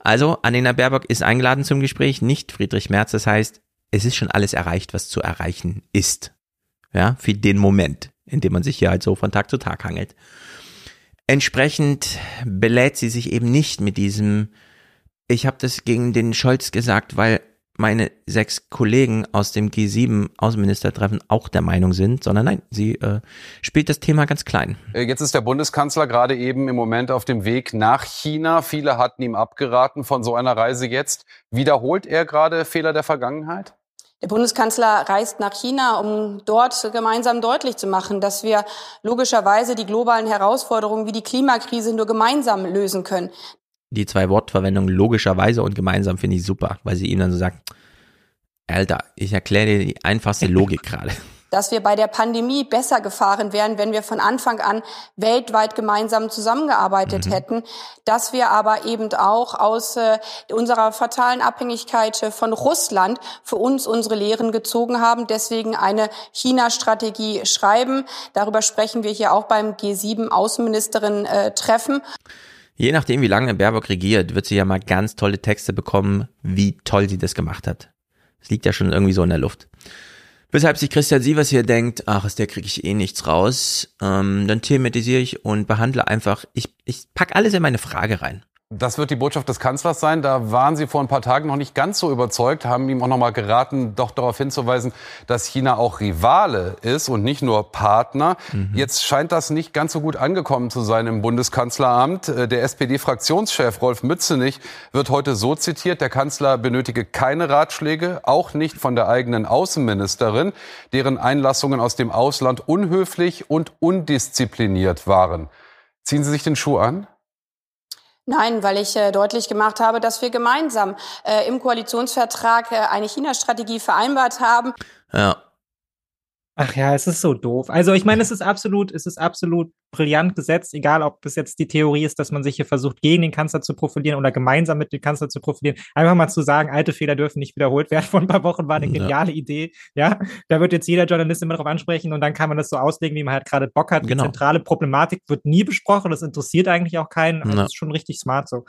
S1: Also, Annalena Baerbock ist eingeladen zum Gespräch, nicht Friedrich Merz. Das heißt, es ist schon alles erreicht, was zu erreichen ist. Ja, für den Moment, in dem man sich hier halt so von Tag zu Tag hangelt. Entsprechend belädt sie sich eben nicht mit diesem, ich habe das gegen den Scholz gesagt, weil meine sechs Kollegen aus dem G7 Außenministertreffen auch der Meinung sind, sondern nein, sie äh, spielt das Thema ganz klein.
S17: Äh, Jetzt ist der Bundeskanzler gerade eben im Moment auf dem Weg nach China. Viele hatten ihm abgeraten von so einer Reise jetzt. Wiederholt er gerade Fehler der Vergangenheit?
S35: Der Bundeskanzler reist nach China, um dort gemeinsam deutlich zu machen, dass wir logischerweise die globalen Herausforderungen wie die Klimakrise nur gemeinsam lösen können.
S1: Die zwei Wortverwendungen logischerweise und gemeinsam finde ich super, weil sie ihm dann so sagt, Alter, ich erkläre dir die einfachste Logik gerade
S35: dass wir bei der Pandemie besser gefahren wären, wenn wir von Anfang an weltweit gemeinsam zusammengearbeitet mhm. hätten, dass wir aber eben auch aus äh, unserer fatalen Abhängigkeit äh, von Russland für uns unsere Lehren gezogen haben, deswegen eine China-Strategie schreiben. Darüber sprechen wir hier auch beim G7-Außenministerin-Treffen. Äh,
S1: Je nachdem, wie lange Baerbock regiert, wird sie ja mal ganz tolle Texte bekommen, wie toll sie das gemacht hat. Es liegt ja schon irgendwie so in der Luft. Weshalb sich Christian Sievers hier denkt, ach, aus der kriege ich eh nichts raus. Ähm, dann thematisiere ich und behandle einfach, ich, ich pack alles in meine Frage rein.
S17: Das wird die Botschaft des Kanzlers sein. Da waren Sie vor ein paar Tagen noch nicht ganz so überzeugt, haben ihm auch noch mal geraten, doch darauf hinzuweisen, dass China auch Rivale ist und nicht nur Partner. Mhm. Jetzt scheint das nicht ganz so gut angekommen zu sein im Bundeskanzleramt. Äh, der SPD-Fraktionschef Rolf Mützenich wird heute so zitiert, der Kanzler benötige keine Ratschläge, auch nicht von der eigenen Außenministerin, deren Einlassungen aus dem Ausland unhöflich und undiszipliniert waren. Ziehen Sie sich den Schuh an?
S35: Nein, weil ich äh, deutlich gemacht habe, dass wir gemeinsam äh, im Koalitionsvertrag äh, eine China-Strategie vereinbart haben.
S1: Ja.
S8: Ach ja, es ist so doof. Also ich meine, es ist absolut, es ist absolut brillant gesetzt, egal ob das jetzt die Theorie ist, dass man sich hier versucht, gegen den Kanzler zu profilieren oder gemeinsam mit dem Kanzler zu profilieren. Einfach mal zu sagen, alte Fehler dürfen nicht wiederholt werden. Vor ein paar Wochen war eine geniale ja. Idee. Ja, da wird jetzt jeder Journalist immer darauf ansprechen und dann kann man das so auslegen, wie man halt gerade Bock hat. Genau. Die zentrale Problematik wird nie besprochen. Das interessiert eigentlich auch keinen. Also ja. Das ist schon richtig smart so.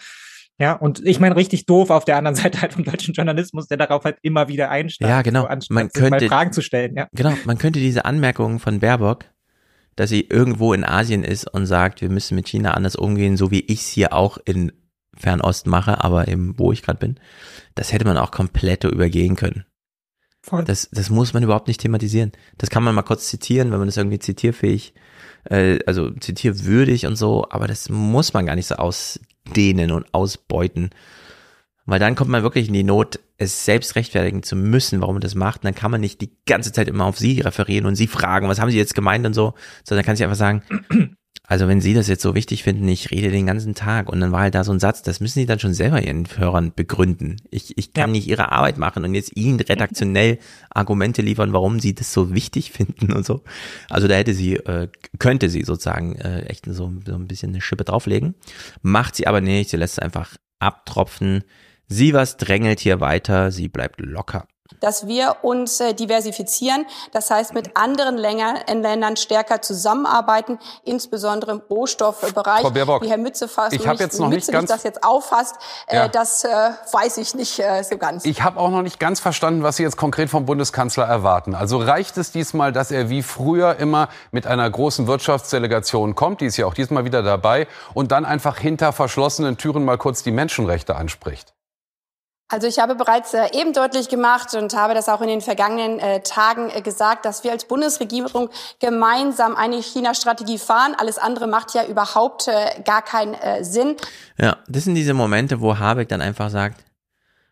S8: Ja, und ich meine, richtig doof auf der anderen Seite halt vom deutschen Journalismus, der darauf halt immer wieder einsteigt.
S1: Ja, genau.
S8: So, man könnte, Fragen zu stellen, ja.
S1: Genau, man könnte diese Anmerkungen von Baerbock, dass sie irgendwo in Asien ist und sagt, wir müssen mit China anders umgehen, so wie ich es hier auch in Fernost mache, aber eben wo ich gerade bin, das hätte man auch komplett übergehen können. Voll. Das, das muss man überhaupt nicht thematisieren. Das kann man mal kurz zitieren, wenn man das irgendwie zitierfähig, äh, also zitierwürdig und so, aber das muss man gar nicht so aus ausdehnen und ausbeuten. Weil dann kommt man wirklich in die Not, es selbst rechtfertigen zu müssen, warum man das macht. Und dann kann man nicht die ganze Zeit immer auf sie referieren und sie fragen, was haben sie jetzt gemeint und so, sondern kann sie einfach sagen, also wenn Sie das jetzt so wichtig finden, ich rede den ganzen Tag und dann war halt da so ein Satz, das müssen Sie dann schon selber Ihren Hörern begründen. Ich, ich kann ja. nicht Ihre Arbeit machen und jetzt Ihnen redaktionell Argumente liefern, warum Sie das so wichtig finden und so. Also da hätte sie, äh, könnte sie sozusagen äh, echt so, so ein bisschen eine Schippe drauflegen. Macht sie aber nicht, sie lässt es einfach abtropfen. Sie was drängelt hier weiter, sie bleibt locker
S35: dass wir uns äh, diversifizieren, das heißt mit anderen Ländern stärker zusammenarbeiten, insbesondere im Rohstoffbereich.
S17: Frau Baerbock,
S35: Wie Herr Mütze fasst,
S17: ich habe jetzt noch nicht ganz
S35: das jetzt auffasst, äh, ja. das äh, weiß ich nicht äh, so ganz.
S17: Ich habe auch noch nicht ganz verstanden, was Sie jetzt konkret vom Bundeskanzler erwarten. Also reicht es diesmal, dass er wie früher immer mit einer großen Wirtschaftsdelegation kommt, die ist ja auch diesmal wieder dabei, und dann einfach hinter verschlossenen Türen mal kurz die Menschenrechte anspricht?
S35: Also ich habe bereits äh, eben deutlich gemacht und habe das auch in den vergangenen äh, Tagen äh, gesagt, dass wir als Bundesregierung gemeinsam eine China-Strategie fahren. Alles andere macht ja überhaupt äh, gar keinen Sinn.
S1: Ja, das sind diese Momente, wo Habeck dann einfach sagt,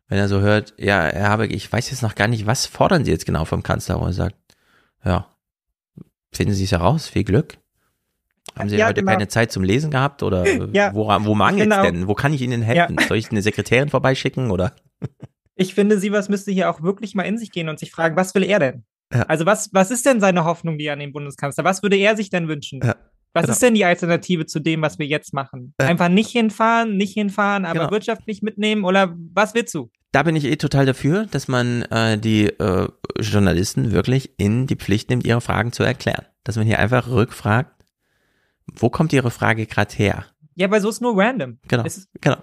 S1: wenn er so hört, ja, Herr Habeck, ich weiß jetzt noch gar nicht, was fordern Sie jetzt genau vom Kanzler? Und er sagt, ja, finden Sie es heraus, viel Glück. Haben Sie ja, heute genau. keine Zeit zum Lesen gehabt oder ja, wo, wo mangelt es genau. denn? Wo kann ich Ihnen helfen? Ja. Soll ich eine Sekretärin vorbeischicken oder?
S8: Ich finde, Sievers müsste hier auch wirklich mal in sich gehen und sich fragen, was will er denn? Ja. Also was, was ist denn seine Hoffnung, die an den Bundeskanzler? Was würde er sich denn wünschen? Ja. Was genau. ist denn die Alternative zu dem, was wir jetzt machen? Ja. Einfach nicht hinfahren, nicht hinfahren, aber genau. wirtschaftlich mitnehmen oder was willst du?
S1: Da bin ich eh total dafür, dass man äh, die äh, Journalisten wirklich in die Pflicht nimmt, ihre Fragen zu erklären. Dass man hier einfach rückfragt, wo kommt Ihre Frage gerade her?
S8: Ja, weil so ist nur random.
S1: Genau. genau.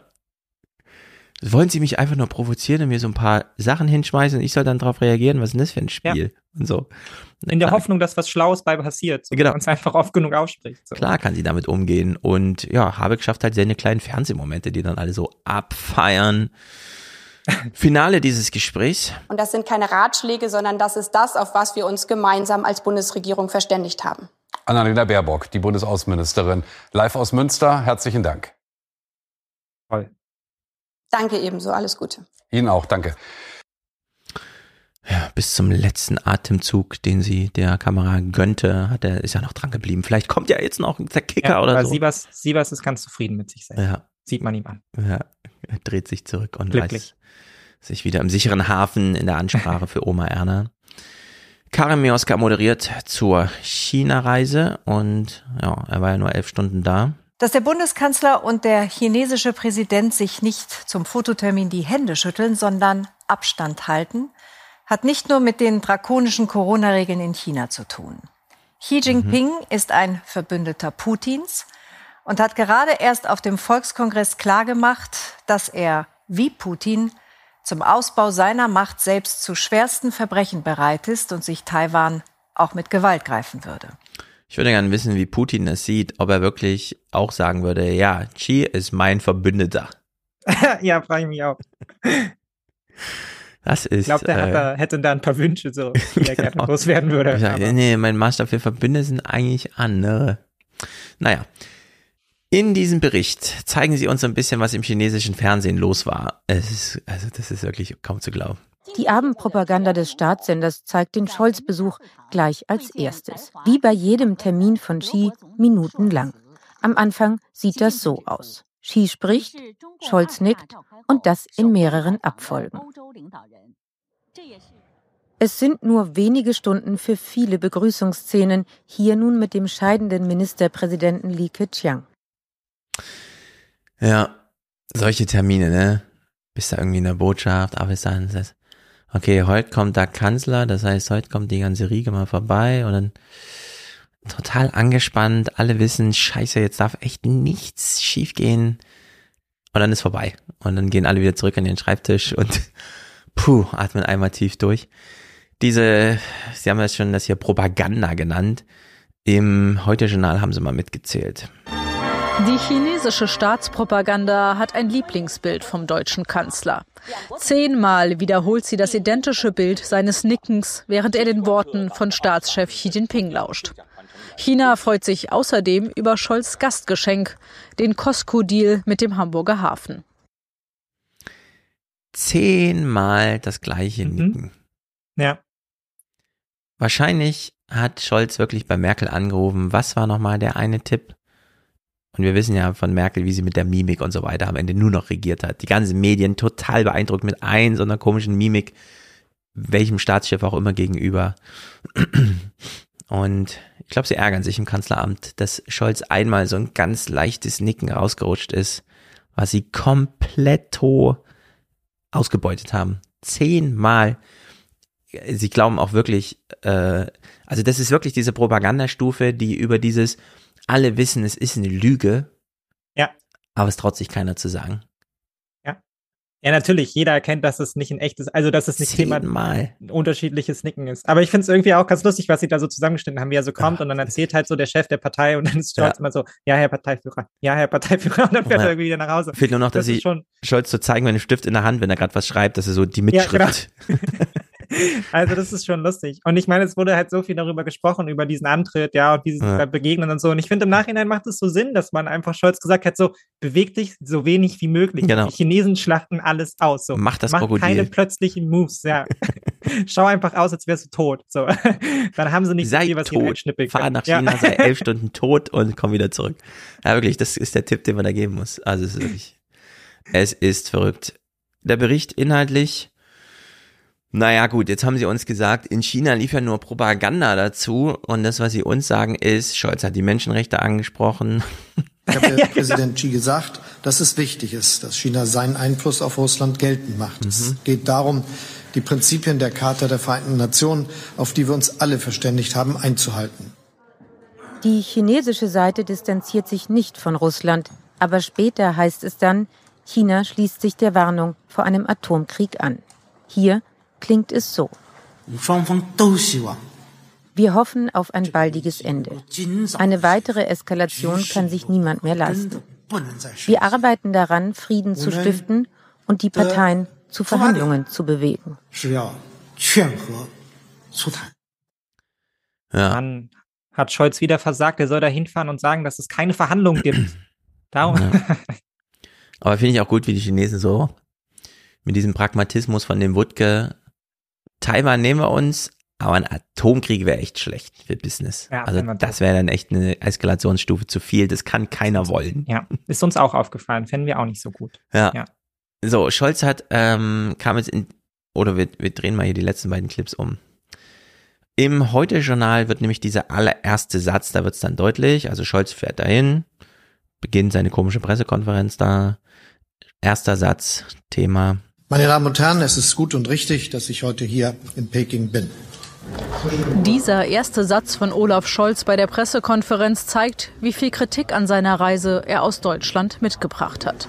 S1: Wollen Sie mich einfach nur provozieren und mir so ein paar Sachen hinschmeißen und ich soll dann darauf reagieren? Was ist denn das für ein Spiel? Ja. Und so.
S8: In der Hoffnung, dass was Schlaues bei passiert, so, genau. man es einfach oft genug ausspricht. So.
S1: Klar kann sie damit umgehen. Und ja, Habeck schafft halt seine kleinen Fernsehmomente, die dann alle so abfeiern. Finale dieses Gesprächs.
S35: Und das sind keine Ratschläge, sondern das ist das, auf was wir uns gemeinsam als Bundesregierung verständigt haben.
S17: Annalena Baerbock, die Bundesaußenministerin, live aus Münster. Herzlichen Dank.
S8: Toll.
S35: Danke ebenso. Alles Gute.
S17: Ihnen auch. Danke.
S1: ja, bis zum letzten Atemzug, den sie der Kamera gönnte, hat er, ist ja noch dran geblieben. Vielleicht kommt ja jetzt noch der Kicker
S8: ja,
S1: oder so.
S8: Sievers, Sievers ist ganz zufrieden mit sich selbst.
S1: Ja.
S8: Sieht man ihm an.
S1: Ja, er dreht sich zurück und
S8: Glücklich.
S1: weiß sich wieder im sicheren Hafen in der Ansprache für Oma Erna. Karim Mioska moderiert zur China-Reise und ja, er war ja nur elf Stunden da.
S33: Dass der Bundeskanzler und der chinesische Präsident sich nicht zum Fototermin die Hände schütteln, sondern Abstand halten, hat nicht nur mit den drakonischen Corona-Regeln in China zu tun. Xi Jinping mhm. ist ein Verbündeter Putins und hat gerade erst auf dem Volkskongress klargemacht, dass er, wie Putin, zum Ausbau seiner Macht selbst zu schwersten Verbrechen bereit ist und sich Taiwan auch mit Gewalt greifen würde.
S1: Ich würde gerne wissen, wie Putin es sieht, ob er wirklich auch sagen würde, ja, Xi ist mein Verbündeter.
S8: ja, frage ich mich auch.
S1: Das ist.
S8: Ich glaube, der äh, da, hätte da ein paar Wünsche, so, die er gerne loswerden würde.
S1: Sag, nee, mein Maßstab für Verbündete sind eigentlich andere. Naja. In diesem Bericht zeigen sie uns ein bisschen, was im chinesischen Fernsehen los war. Es ist, also das ist wirklich kaum zu glauben.
S37: Die Abendpropaganda des Staatssenders zeigt den Scholz-Besuch gleich als erstes. Wie bei jedem Termin von Xi minutenlang. Am Anfang sieht das so aus. Xi spricht, Scholz nickt und das in mehreren Abfolgen. Es sind nur wenige Stunden für viele Begrüßungsszenen, hier nun mit dem scheidenden Ministerpräsidenten Li Keqiang.
S1: Ja, solche Termine, ne? Bist da irgendwie in der Botschaft, aber ist dann das, okay, heute kommt der Kanzler, das heißt, heute kommt die ganze Riege mal vorbei und dann total angespannt, alle wissen, scheiße, jetzt darf echt nichts schiefgehen und dann ist vorbei und dann gehen alle wieder zurück an den Schreibtisch und puh, atmen einmal tief durch. Diese, Sie haben ja schon das hier Propaganda genannt, im Heute-Journal haben sie mal mitgezählt.
S43: Die chinesische Staatspropaganda hat ein Lieblingsbild vom deutschen Kanzler. Zehnmal wiederholt sie das identische Bild seines Nickens, während er den Worten von Staatschef Xi Jinping lauscht. China freut sich außerdem über Scholz Gastgeschenk, den Costco-Deal mit dem Hamburger Hafen.
S1: Zehnmal das gleiche mhm. Nicken.
S8: Ja.
S1: Wahrscheinlich hat Scholz wirklich bei Merkel angerufen. Was war nochmal der eine Tipp? Und wir wissen ja von Merkel, wie sie mit der Mimik und so weiter am Ende nur noch regiert hat. Die ganzen Medien total beeindruckt mit ein so einer komischen Mimik, welchem Staatschef auch immer gegenüber. Und ich glaube, sie ärgern sich im Kanzleramt, dass Scholz einmal so ein ganz leichtes Nicken rausgerutscht ist, was sie komplett ausgebeutet haben. Zehnmal. Sie glauben auch wirklich, äh, also das ist wirklich diese Propagandastufe, die über dieses alle wissen, es ist eine Lüge.
S8: Ja.
S1: Aber es traut sich keiner zu sagen.
S8: Ja. Ja, natürlich. Jeder erkennt, dass es nicht ein echtes, also dass es nicht jemand
S1: Mal.
S8: ein unterschiedliches Nicken ist. Aber ich finde es irgendwie auch ganz lustig, was sie da so zusammengeschnitten haben, wie er so kommt und dann erzählt halt so der Chef der Partei und dann ist Scholz ja. immer so, ja, Herr Parteiführer, ja, Herr Parteiführer und dann fährt ja. er irgendwie wieder nach Hause.
S1: Fehlt nur noch, dass das sie schon Scholz zu so zeigen mit einem Stift in der Hand, wenn er gerade was schreibt, dass er so die Mitschrift.
S8: Ja, genau. Also das ist schon lustig. Und ich meine, es wurde halt so viel darüber gesprochen, über diesen Antritt, ja, und dieses ja. Begegnen und so. Und ich finde, im Nachhinein macht es so Sinn, dass man einfach Scholz gesagt hat, so, beweg dich so wenig wie möglich.
S1: Genau.
S8: Die Chinesen schlachten alles aus. So.
S1: Mach das
S8: Mach
S1: Krokodil.
S8: keine plötzlichen Moves, ja. Schau einfach aus, als wärst du tot. So. Dann haben sie nicht
S1: sei
S8: viel, was
S1: tot. Fahr nach China, ja. sei elf Stunden tot und komm wieder zurück. Ja, wirklich, das ist der Tipp, den man da geben muss. Also es ist wirklich, es ist verrückt. Der Bericht inhaltlich naja gut, jetzt haben sie uns gesagt, in China lief ja nur Propaganda dazu und das, was sie uns sagen, ist, Scholz hat die Menschenrechte angesprochen.
S44: Ich habe ja Präsident Xi gesagt, dass es wichtig ist, dass China seinen Einfluss auf Russland geltend macht. Mhm. Es geht darum, die Prinzipien der Charta der Vereinten Nationen, auf die wir uns alle verständigt haben, einzuhalten.
S37: Die chinesische Seite distanziert sich nicht von Russland, aber später heißt es dann, China schließt sich der Warnung vor einem Atomkrieg an. Hier klingt es so. Wir hoffen auf ein baldiges Ende. Eine weitere Eskalation kann sich niemand mehr leisten. Wir arbeiten daran, Frieden zu stiften und die Parteien zu Verhandlungen zu bewegen.
S8: Ja. Dann hat Scholz wieder versagt, er soll da hinfahren und sagen, dass es keine Verhandlungen gibt. Darum. Ja.
S1: Aber finde ich auch gut, wie die Chinesen so mit diesem Pragmatismus von dem Wutke Taiwan nehmen wir uns, aber ein Atomkrieg wäre echt schlecht für Business.
S8: Ja,
S1: also das wäre dann echt eine Eskalationsstufe zu viel. Das kann keiner wollen.
S8: Ja, ist uns auch aufgefallen. Fänden wir auch nicht so gut.
S1: Ja.
S8: Ja.
S1: So, Scholz hat, ähm, kam jetzt in, oder wir, wir drehen mal hier die letzten beiden Clips um. Im Heute-Journal wird nämlich dieser allererste Satz, da wird es dann deutlich, also Scholz fährt dahin, beginnt seine komische Pressekonferenz da. Erster Satz, Thema.
S44: Meine Damen und Herren, es ist gut und richtig, dass ich heute hier in Peking bin.
S43: Dieser erste Satz von Olaf Scholz bei der Pressekonferenz zeigt, wie viel Kritik an seiner Reise er aus Deutschland mitgebracht hat.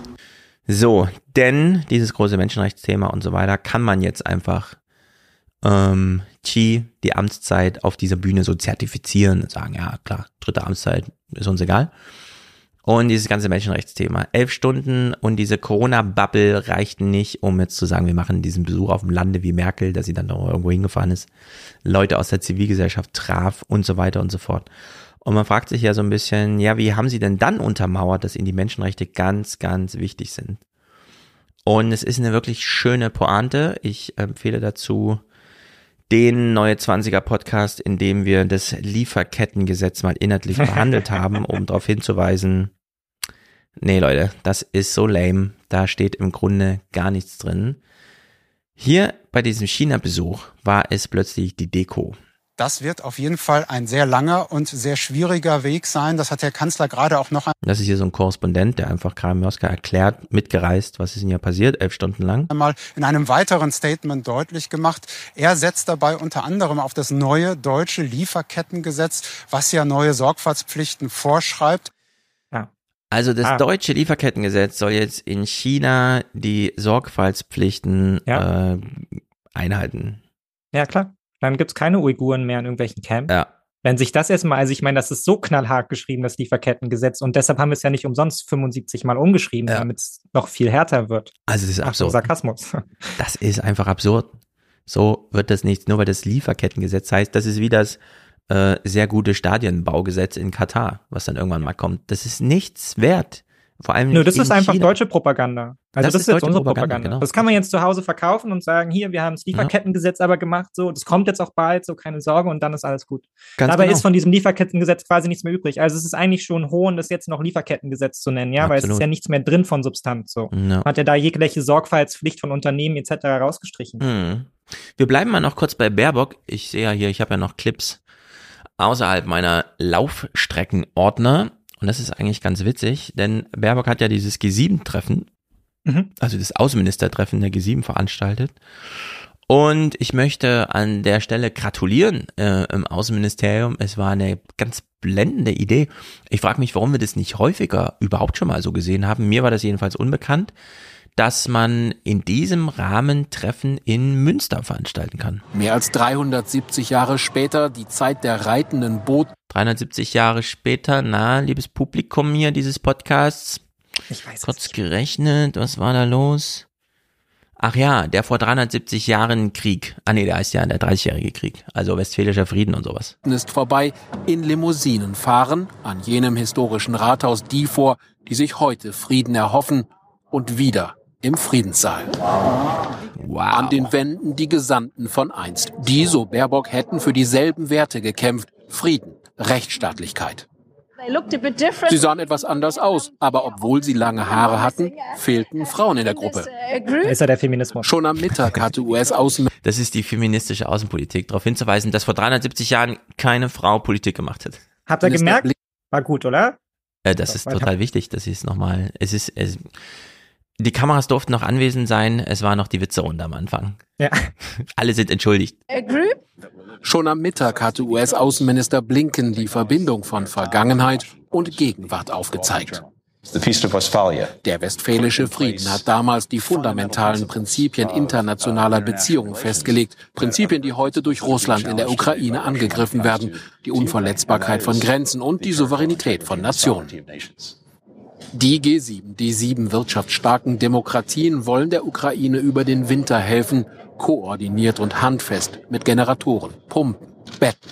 S1: So, denn dieses große Menschenrechtsthema und so weiter kann man jetzt einfach ähm, Xi die Amtszeit auf dieser Bühne so zertifizieren und sagen, ja klar, dritte Amtszeit ist uns egal. Und dieses ganze Menschenrechtsthema. Elf Stunden und diese Corona-Bubble reichten nicht, um jetzt zu sagen, wir machen diesen Besuch auf dem Lande wie Merkel, dass sie dann noch irgendwo hingefahren ist, Leute aus der Zivilgesellschaft traf und so weiter und so fort. Und man fragt sich ja so ein bisschen, ja, wie haben sie denn dann untermauert, dass ihnen die Menschenrechte ganz, ganz wichtig sind? Und es ist eine wirklich schöne Pointe. Ich empfehle dazu den Neue 20er Podcast, in dem wir das Lieferkettengesetz mal inhaltlich behandelt haben, um darauf hinzuweisen, nee Leute, das ist so lame, da steht im Grunde gar nichts drin. Hier bei diesem China-Besuch war es plötzlich die Deko.
S45: Das wird auf jeden Fall ein sehr langer und sehr schwieriger Weg sein. Das hat der Kanzler gerade auch noch
S1: Das ist hier so ein Korrespondent, der einfach Karl Mioska erklärt, mitgereist, was ist denn hier passiert, elf Stunden lang.
S45: einmal in einem weiteren Statement deutlich gemacht. Er setzt dabei unter anderem auf das neue deutsche Lieferkettengesetz, was ja neue Sorgfaltspflichten vorschreibt.
S1: Also das
S45: Ah.
S1: deutsche Lieferkettengesetz soll jetzt in China die Sorgfaltspflichten
S8: Ja.
S1: äh, einhalten.
S8: Ja, klar. Dann gibt's keine Uiguren mehr in irgendwelchen Camps.
S1: Ja.
S8: Wenn sich das erstmal, also ich meine, das ist so knallhart geschrieben, das Lieferkettengesetz, und deshalb haben wir es ja nicht umsonst 75 Mal umgeschrieben,
S1: Ja.
S8: damit es noch viel härter wird.
S1: Also das ist absurd.
S8: Sarkasmus.
S1: Das ist einfach absurd. So wird das nicht, nur weil das Lieferkettengesetz heißt, das ist wie das äh, sehr gute Stadienbaugesetz in Katar, was dann irgendwann mal kommt. Das ist nichts wert. Vor allem
S8: Nö, das ist einfach
S1: China.
S8: deutsche Propaganda. Also
S1: Das
S8: das,
S1: ist
S8: jetzt unsere
S1: Propaganda,
S8: Propaganda.
S1: genau.
S8: Das kann man jetzt zu Hause verkaufen und sagen, hier, wir haben das Lieferkettengesetz aber gemacht, so, das kommt jetzt auch bald, so keine Sorge, und dann ist alles gut.
S1: Ganz
S8: Dabei
S1: genau.
S8: ist von diesem Lieferkettengesetz quasi nichts mehr übrig. Also es ist eigentlich schon hohn, das jetzt noch Lieferkettengesetz zu nennen, ja, weil es ist
S1: Absolut.
S8: ja nichts mehr drin von Substanz. So. Man hat ja da jegliche Sorgfaltspflicht von Unternehmen etc. rausgestrichen.
S1: Hm. Wir bleiben mal noch kurz bei Baerbock. Ich sehe ja hier, ich habe ja noch Clips außerhalb meiner Laufstreckenordner. Und das ist eigentlich ganz witzig, denn Baerbock hat ja dieses G7-Treffen,
S8: Mhm.
S1: also das Außenministertreffen der G7 veranstaltet. Und ich möchte an der Stelle gratulieren äh, im Außenministerium. Es war eine ganz blendende Idee. Ich frage mich, warum wir das nicht häufiger überhaupt schon mal so gesehen haben. Mir war das jedenfalls unbekannt, dass man in diesem Rahmen Treffen in Münster veranstalten kann.
S41: Mehr als 370 Jahre später die Zeit der reitenden Boot.
S1: 370 Jahre später, na, liebes Publikum hier dieses Podcasts.
S8: Ich weiß
S1: Kurz gerechnet, was war da los? Ach ja, der vor 370 Jahren Krieg. Ah nee, der heißt ja der 30-jährige Krieg. Also Westfälischer Frieden und sowas.
S41: ist vorbei, in Limousinen fahren, an jenem historischen Rathaus die vor, die sich heute Frieden erhoffen und wieder im Friedenssaal.
S1: Wow.
S41: An den Wänden die Gesandten von einst. Die, so Baerbock, hätten für dieselben Werte gekämpft. Frieden, Rechtsstaatlichkeit. Sie sahen etwas anders aus, aber obwohl sie lange Haare hatten, fehlten Frauen in der Gruppe.
S8: Da ist ja der Feminismus.
S41: Schon am Mittag hatte US-Außenminister
S1: Das ist die feministische Außenpolitik, darauf hinzuweisen, dass vor 370 Jahren keine Frau Politik gemacht hat.
S8: Habt ihr gemerkt? War gut, oder?
S1: Äh, das ist total wichtig, dass sie es nochmal, es ist, es, die Kameras durften noch anwesend sein, es war noch die Witzerunde am Anfang.
S8: Ja.
S1: Alle sind entschuldigt.
S41: Schon am Mittag hatte US-Außenminister Blinken die Verbindung von Vergangenheit und Gegenwart aufgezeigt. Der Westfälische Frieden hat damals die fundamentalen Prinzipien internationaler Beziehungen festgelegt. Prinzipien, die heute durch Russland in der Ukraine angegriffen werden. Die Unverletzbarkeit von Grenzen und die Souveränität von Nationen. Die G7, die sieben wirtschaftsstarken Demokratien, wollen der Ukraine über den Winter helfen, koordiniert und handfest mit Generatoren, Pumpen, Betten.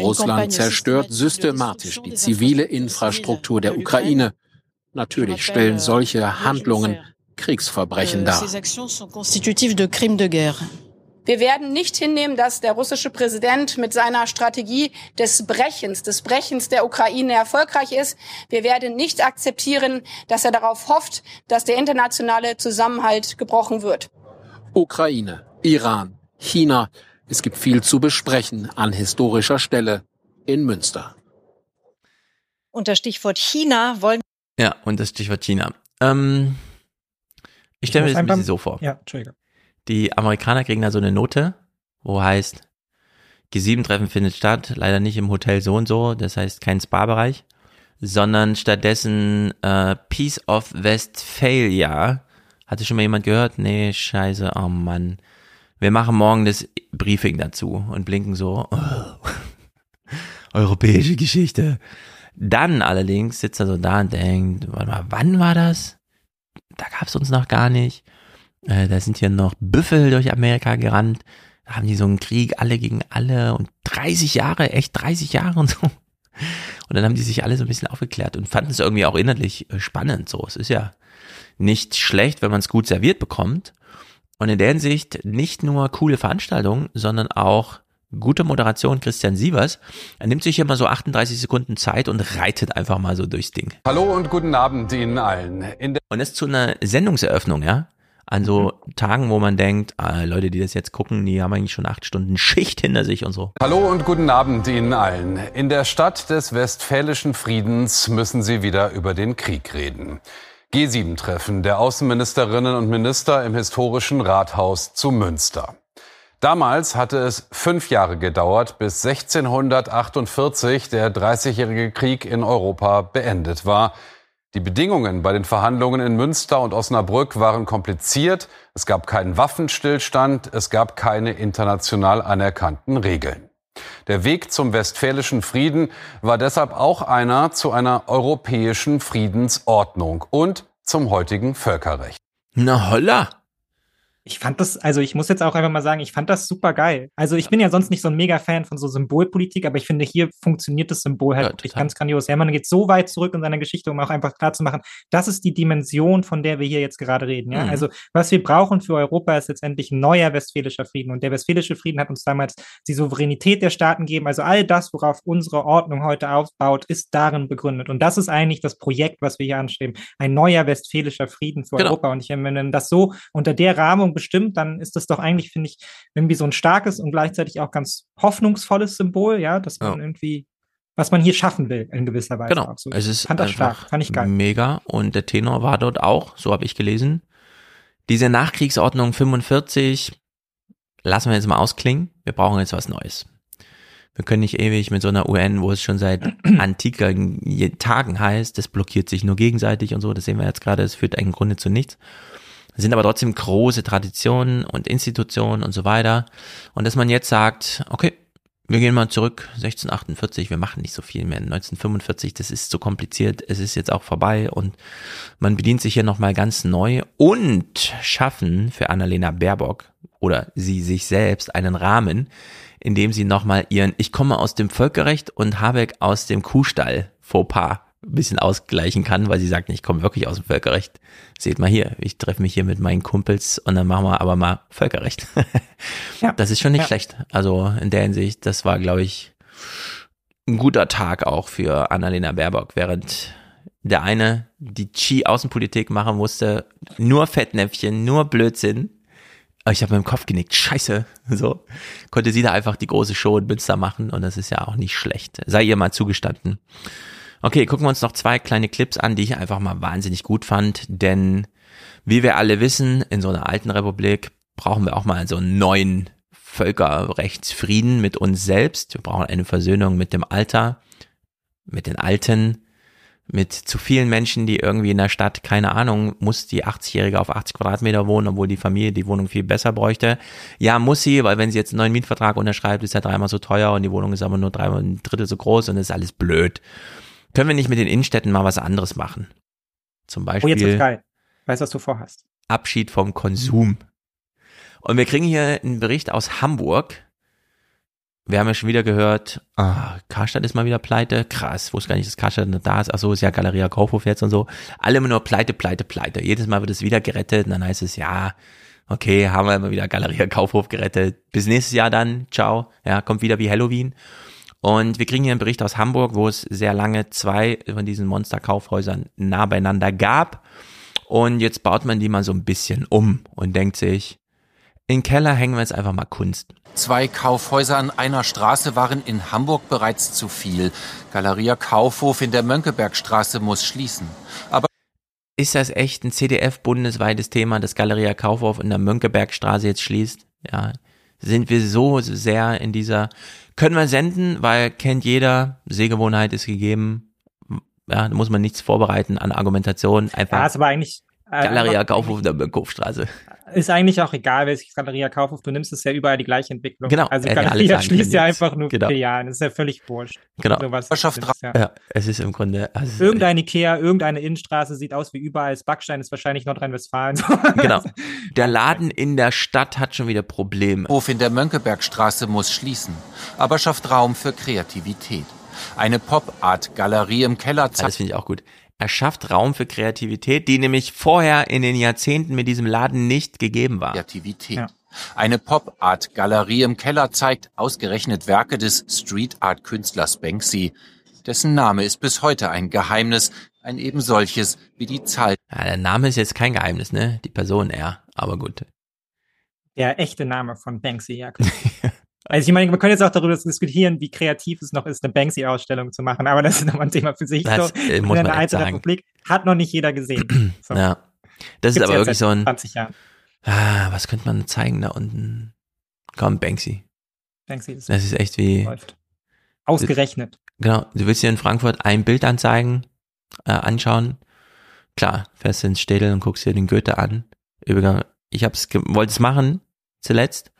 S41: Russland zerstört systematisch die zivile Infrastruktur der Ukraine. Natürlich stellen solche Handlungen
S46: Kriegsverbrechen dar.
S35: Wir werden nicht hinnehmen, dass der russische Präsident mit seiner Strategie des Brechens, des Brechens der Ukraine erfolgreich ist. Wir werden nicht akzeptieren, dass er darauf hofft, dass der internationale Zusammenhalt gebrochen wird.
S46: Ukraine, Iran, China. Es gibt viel zu besprechen an historischer Stelle in Münster.
S33: Unter Stichwort China wollen.
S1: Ja, und das Stichwort China. Ähm, ich stelle mir das ein bisschen so vor.
S8: Ja, Entschuldigung.
S1: Die Amerikaner kriegen da so eine Note, wo heißt, G7-Treffen findet statt, leider nicht im Hotel so und so, das heißt kein Spa-Bereich, sondern stattdessen äh, Peace of Westphalia. Hatte schon mal jemand gehört? Nee, scheiße, oh Mann. Wir machen morgen das Briefing dazu und blinken so. Oh. Europäische Geschichte. Dann allerdings sitzt er so da und denkt, warte mal, wann war das? Da gab's uns noch gar nicht. Äh, da sind hier noch Büffel durch Amerika gerannt. Da haben die so einen Krieg, alle gegen alle und 30 Jahre, echt 30 Jahre und so. Und dann haben die sich alle so ein bisschen aufgeklärt und fanden es irgendwie auch innerlich äh, spannend. So, es ist ja nicht schlecht, wenn man es gut serviert bekommt. Und in der Hinsicht nicht nur coole Veranstaltungen, sondern auch gute Moderation Christian Sievers. Er nimmt sich hier mal so 38 Sekunden Zeit und reitet einfach mal so durchs Ding.
S17: Hallo und guten Abend Ihnen allen.
S1: und das zu einer Sendungseröffnung, ja? An so mhm. Tagen, wo man denkt, ah, Leute, die das jetzt gucken, die haben eigentlich schon acht Stunden Schicht hinter sich und so.
S17: Hallo und guten Abend Ihnen allen. In der Stadt des westfälischen Friedens müssen Sie wieder über den Krieg reden. G7-Treffen der Außenministerinnen und Minister im historischen Rathaus zu Münster. Damals hatte es fünf Jahre gedauert, bis 1648 der Dreißigjährige Krieg in Europa beendet war. Die Bedingungen bei den Verhandlungen in Münster und Osnabrück waren kompliziert. Es gab keinen Waffenstillstand, es gab keine international anerkannten Regeln. Der Weg zum westfälischen Frieden war deshalb auch einer zu einer europäischen Friedensordnung und zum heutigen Völkerrecht.
S1: Na holla!
S8: Ich fand das, also ich muss jetzt auch einfach mal sagen, ich fand das super geil. Also ich bin ja sonst nicht so ein Mega-Fan von so Symbolpolitik, aber ich finde, hier funktioniert das Symbol halt ja, wirklich ganz grandios. Hermann geht so weit zurück in seiner Geschichte, um auch einfach klar zu machen, das ist die Dimension, von der wir hier jetzt gerade reden. Ja? Mhm. Also was wir brauchen für Europa ist letztendlich ein neuer westfälischer Frieden. Und der westfälische Frieden hat uns damals die Souveränität der Staaten gegeben. Also all das, worauf unsere Ordnung heute aufbaut, ist darin begründet. Und das ist eigentlich das Projekt, was wir hier anstreben. Ein neuer westfälischer Frieden für genau. Europa. Und ich meine, das so unter der Rahmung bestimmt, dann ist das doch eigentlich, finde ich, irgendwie so ein starkes und gleichzeitig auch ganz hoffnungsvolles Symbol, ja, dass man ja. irgendwie was man hier schaffen will in gewisser Weise.
S1: Genau.
S8: So.
S1: Es ist fand das stark, fand ich geil. Mega. Und der Tenor war dort auch, so habe ich gelesen. Diese Nachkriegsordnung 45 lassen wir jetzt mal ausklingen. Wir brauchen jetzt was Neues. Wir können nicht ewig mit so einer UN, wo es schon seit antiken Tagen heißt, das blockiert sich nur gegenseitig und so. Das sehen wir jetzt gerade. Es führt im Grunde zu nichts sind aber trotzdem große Traditionen und Institutionen und so weiter. Und dass man jetzt sagt, okay, wir gehen mal zurück, 1648, wir machen nicht so viel mehr. 1945, das ist zu kompliziert, es ist jetzt auch vorbei und man bedient sich hier nochmal ganz neu und schaffen für Annalena Baerbock oder sie sich selbst einen Rahmen, in dem sie nochmal ihren Ich komme aus dem Völkerrecht und Habeck aus dem Kuhstall Fauxpas ein bisschen ausgleichen kann, weil sie sagt, ich komme wirklich aus dem Völkerrecht. Seht mal hier, ich treffe mich hier mit meinen Kumpels und dann machen wir aber mal Völkerrecht. ja. Das ist schon nicht ja. schlecht. Also in der Hinsicht, das war, glaube ich, ein guter Tag auch für Annalena Baerbock, während der eine die Chi-Außenpolitik machen musste, nur Fettnäpfchen, nur Blödsinn. Ich habe mit dem Kopf genickt, scheiße, so. Konnte sie da einfach die große Show in Münster machen und das ist ja auch nicht schlecht. Sei ihr mal zugestanden. Okay, gucken wir uns noch zwei kleine Clips an, die ich einfach mal wahnsinnig gut fand, denn wie wir alle wissen, in so einer alten Republik brauchen wir auch mal so einen neuen Völkerrechtsfrieden mit uns selbst. Wir brauchen eine Versöhnung mit dem Alter, mit den Alten, mit zu vielen Menschen, die irgendwie in der Stadt, keine Ahnung, muss die 80-Jährige auf 80 Quadratmeter wohnen, obwohl die Familie die Wohnung viel besser bräuchte. Ja, muss sie, weil wenn sie jetzt einen neuen Mietvertrag unterschreibt, ist er dreimal so teuer und die Wohnung ist aber nur dreimal ein Drittel so groß und ist alles blöd. Können wir nicht mit den Innenstädten mal was anderes machen? Zum Beispiel. Oh, jetzt
S8: ist geil. Weißt was du vorhast.
S1: Abschied vom Konsum. Und wir kriegen hier einen Bericht aus Hamburg. wir haben ja schon wieder gehört, ah, Karstadt ist mal wieder pleite. Krass, wusste gar nicht, dass Karstadt da ist. Ach so, ist ja Galeria Kaufhof jetzt und so. Alle immer nur pleite, pleite, pleite. Jedes Mal wird es wieder gerettet und dann heißt es, ja, okay, haben wir immer wieder Galeria Kaufhof gerettet. Bis nächstes Jahr dann, ciao. Ja, kommt wieder wie Halloween. Und wir kriegen hier einen Bericht aus Hamburg, wo es sehr lange zwei von diesen Monster-Kaufhäusern nah beieinander gab. Und jetzt baut man die mal so ein bisschen um und denkt sich, in den Keller hängen wir jetzt einfach mal Kunst.
S47: Zwei Kaufhäuser an einer Straße waren in Hamburg bereits zu viel. Galeria Kaufhof in der Mönckebergstraße muss schließen. Aber
S1: ist das echt ein CDF-bundesweites Thema, dass Galeria Kaufhof in der Mönckebergstraße jetzt schließt? Ja, sind wir so sehr in dieser, können wir senden, weil kennt jeder, Sehgewohnheit ist gegeben, ja, da muss man nichts vorbereiten an Argumentation, einfach.
S8: Ja, ist aber eigentlich,
S1: Galeria Kaufhof in der Mönckebergstraße
S8: ist eigentlich auch egal, welches Galeria Kaufhof du nimmst, ist ja überall die gleiche Entwicklung.
S1: Genau.
S8: Also äh, Galeria schließt ja einfach nur genau. Filialen, das ist ja völlig wurscht.
S1: Genau.
S8: Also was,
S1: ist, ja. ja. es ist im Grunde.
S8: Also irgendein Ikea, irgendeine Innenstraße sieht aus wie überall. Das Backstein ist wahrscheinlich Nordrhein-Westfalen.
S1: genau. Der Laden in der Stadt hat schon wieder Probleme.
S47: Hof in der Mönckebergstraße muss schließen, aber schafft Raum für Kreativität. Eine Pop-Art-Galerie im Keller.
S1: Das finde ich auch gut. Er schafft Raum für Kreativität, die nämlich vorher in den Jahrzehnten mit diesem Laden nicht gegeben war.
S47: Kreativität. Ja. Eine Pop-Art-Galerie im Keller zeigt ausgerechnet Werke des Street-Art-Künstlers Banksy. Dessen Name ist bis heute ein Geheimnis, ein eben solches wie die Zahl.
S1: Ja, der Name ist jetzt kein Geheimnis, ne? Die Person eher, aber gut.
S8: Der echte Name von Banksy, ja. Also ich meine, man könnte jetzt auch darüber diskutieren, wie kreativ es noch ist, eine Banksy-Ausstellung zu machen, aber das ist nochmal ein Thema für sich.
S1: Das
S8: so.
S1: muss
S8: in
S1: man
S8: alten
S1: sagen.
S8: Republik hat noch nicht jeder gesehen. So.
S1: Ja. Das ist
S8: Gibt's
S1: aber
S8: jetzt
S1: wirklich so ein.
S8: 20 Jahren.
S1: Ah, was könnte man zeigen da unten? Komm, Banksy.
S8: Banksy ist
S1: Das ist echt wie.
S8: läuft. Ausgerechnet.
S1: Genau. Du willst hier in Frankfurt ein Bild anzeigen, äh, anschauen. Klar, fährst du ins Städel und guckst dir den Goethe an. Übrigens, ich hab's, wollte es machen, zuletzt.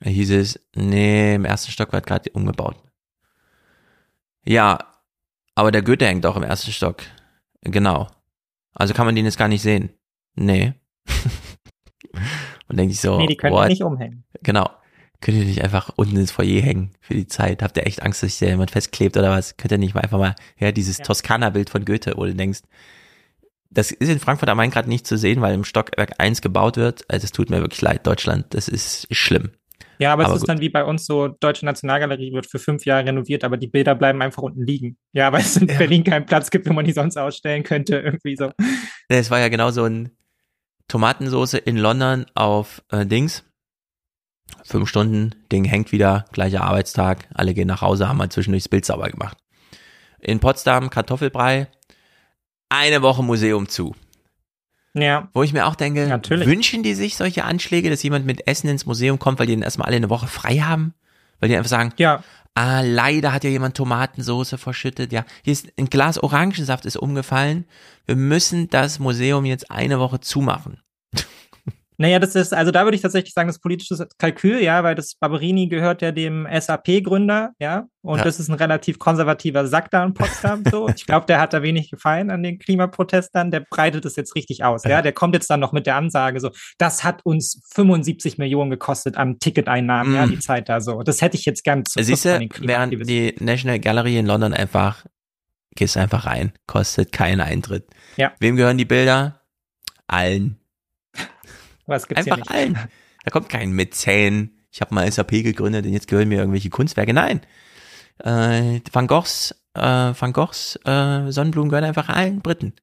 S1: Da hieß es, nee, im ersten Stock wird gerade umgebaut. Ja, aber der Goethe hängt auch im ersten Stock. Genau. Also kann man den jetzt gar nicht sehen. Nee. und denke ich so,
S8: nee, die können
S1: what?
S8: nicht umhängen.
S1: Genau. Könnt ihr nicht einfach unten ins Foyer hängen für die Zeit? Habt ihr echt Angst, dass sich da jemand festklebt oder was? Könnt ihr nicht mal einfach mal, ja, dieses Toskana-Bild von Goethe, wo du denkst, das ist in Frankfurt am Main gerade nicht zu sehen, weil im Stockwerk 1 gebaut wird. Also es tut mir wirklich leid, Deutschland. Das ist schlimm.
S8: Ja, aber,
S1: Aber
S8: es ist
S1: gut.
S8: dann wie bei uns so, Deutsche Nationalgalerie wird für fünf Jahre renoviert, aber die Bilder bleiben einfach unten liegen. Ja, weil es in Berlin keinen Platz gibt, wo man die sonst ausstellen könnte, irgendwie so.
S1: Es war ja genau so ein Tomatensoße in London auf äh, Dings. Fünf Stunden, Ding hängt wieder, gleicher Arbeitstag, alle gehen nach Hause, haben mal zwischendurch das Bild sauber gemacht. In Potsdam Kartoffelbrei, eine Woche Museum zu.
S8: Ja.
S1: Wo ich mir auch denke,
S8: Natürlich.
S1: wünschen die sich solche Anschläge, dass jemand mit Essen ins Museum kommt, weil die dann erstmal alle eine Woche frei haben? Weil die einfach sagen,
S8: ja.
S1: ah, leider hat ja jemand Tomatensoße verschüttet. Ja, hier ist ein Glas Orangensaft ist umgefallen. Wir müssen das Museum jetzt eine Woche zumachen.
S8: Naja, das ist, also da würde ich tatsächlich sagen, das ist politisches Kalkül, ja, weil das Barberini gehört ja dem SAP-Gründer, ja, und
S1: Ja.
S8: das ist ein relativ konservativer Sack da in Potsdam, so. Ich glaube, der hat da wenig gefallen an den Klimaprotestern, der breitet es jetzt richtig aus, ja. Der kommt jetzt dann noch mit der Ansage so, das hat uns 75 Millionen gekostet an Ticketeinnahmen, ja,
S1: Mm.
S8: die Zeit da so. Das hätte ich jetzt gern zu
S1: Siehst du, während die National Gallery in London einfach, gehst einfach rein, kostet keinen Eintritt.
S8: Ja.
S1: Wem gehören die Bilder? Allen.
S8: Was gibt's hier
S1: Einfach
S8: nicht?
S1: allen. Da kommt kein Mäzen. Ich habe mal SAP gegründet und jetzt gehören mir irgendwelche Kunstwerke. Nein. Äh, Van Goghs, äh, Van Goghs äh, Sonnenblumen gehören einfach allen Briten.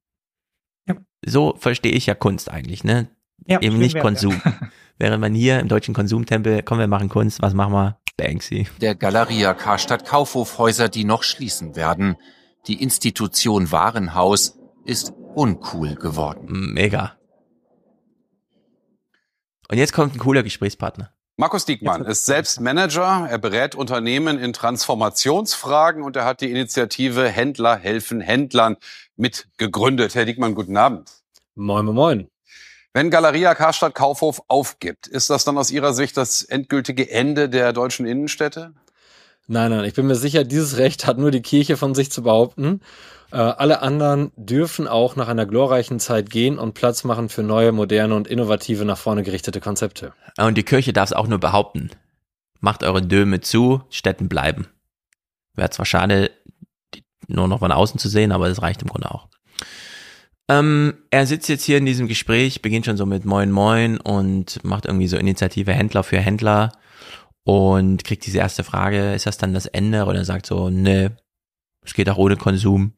S8: Ja.
S1: So verstehe ich ja Kunst eigentlich, ne?
S8: Ja,
S1: Eben nicht
S8: wär's,
S1: Konsum. Während man hier im deutschen Konsumtempel, komm, wir machen Kunst, was machen wir? Banksy.
S47: Der Galeria Karstadt Kaufhofhäuser, die noch schließen werden. Die Institution Warenhaus ist uncool geworden.
S1: Mega. Und jetzt kommt ein cooler Gesprächspartner.
S17: Markus Diekmann ist selbst Manager. Er berät Unternehmen in Transformationsfragen und er hat die Initiative Händler helfen Händlern mitgegründet. Herr Diekmann, guten Abend.
S48: Moin, moin, moin.
S17: Wenn Galeria Karstadt Kaufhof aufgibt, ist das dann aus Ihrer Sicht das endgültige Ende der deutschen Innenstädte?
S48: Nein, nein, ich bin mir sicher, dieses Recht hat nur die Kirche von sich zu behaupten. Äh, alle anderen dürfen auch nach einer glorreichen Zeit gehen und Platz machen für neue, moderne und innovative, nach vorne gerichtete Konzepte.
S1: Und die Kirche darf es auch nur behaupten. macht eure Döme zu, Städten bleiben. Wäre zwar schade, nur noch von außen zu sehen, aber das reicht im Grunde auch. Ähm, er sitzt jetzt hier in diesem Gespräch, beginnt schon so mit Moin Moin und macht irgendwie so Initiative Händler für Händler und kriegt diese erste Frage, ist das dann das Ende? Oder er sagt so, ne, es geht auch ohne Konsum.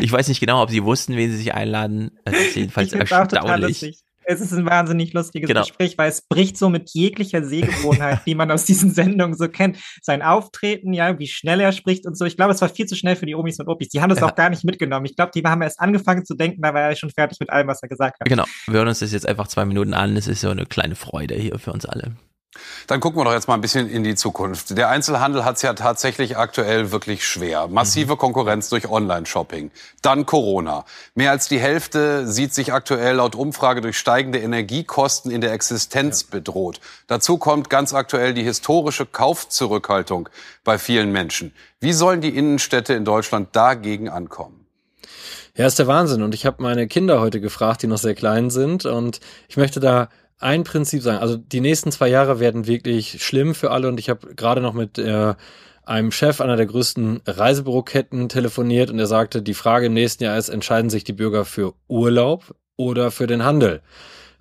S1: ich weiß nicht genau, ob sie wussten, wen sie sich einladen. Es ist jedenfalls erstaunlich.
S8: Es ist ein wahnsinnig lustiges genau. Gespräch, weil es bricht so mit jeglicher Sehgewohnheit, die man aus diesen Sendungen so kennt. Sein Auftreten, ja, wie schnell er spricht und so. Ich glaube, es war viel zu schnell für die Omis und Opis. Die haben das ja. auch gar nicht mitgenommen. Ich glaube, die haben erst angefangen zu denken, da war er schon fertig mit allem, was er gesagt hat.
S1: Genau. Wir hören uns das jetzt einfach zwei Minuten an. Es ist so eine kleine Freude hier für uns alle.
S17: Dann gucken wir doch jetzt mal ein bisschen in die Zukunft. Der Einzelhandel hat es ja tatsächlich aktuell wirklich schwer. Massive Konkurrenz durch Online-Shopping. Dann Corona. Mehr als die Hälfte sieht sich aktuell laut Umfrage durch steigende Energiekosten in der Existenz ja. bedroht. Dazu kommt ganz aktuell die historische Kaufzurückhaltung bei vielen Menschen. Wie sollen die Innenstädte in Deutschland dagegen ankommen?
S48: Ja, ist der Wahnsinn. Und ich habe meine Kinder heute gefragt, die noch sehr klein sind. Und ich möchte da ein Prinzip sagen. Also die nächsten zwei Jahre werden wirklich schlimm für alle und ich habe gerade noch mit äh, einem Chef einer der größten Reisebüroketten telefoniert und er sagte, die Frage im nächsten Jahr ist, entscheiden sich die Bürger für Urlaub oder für den Handel?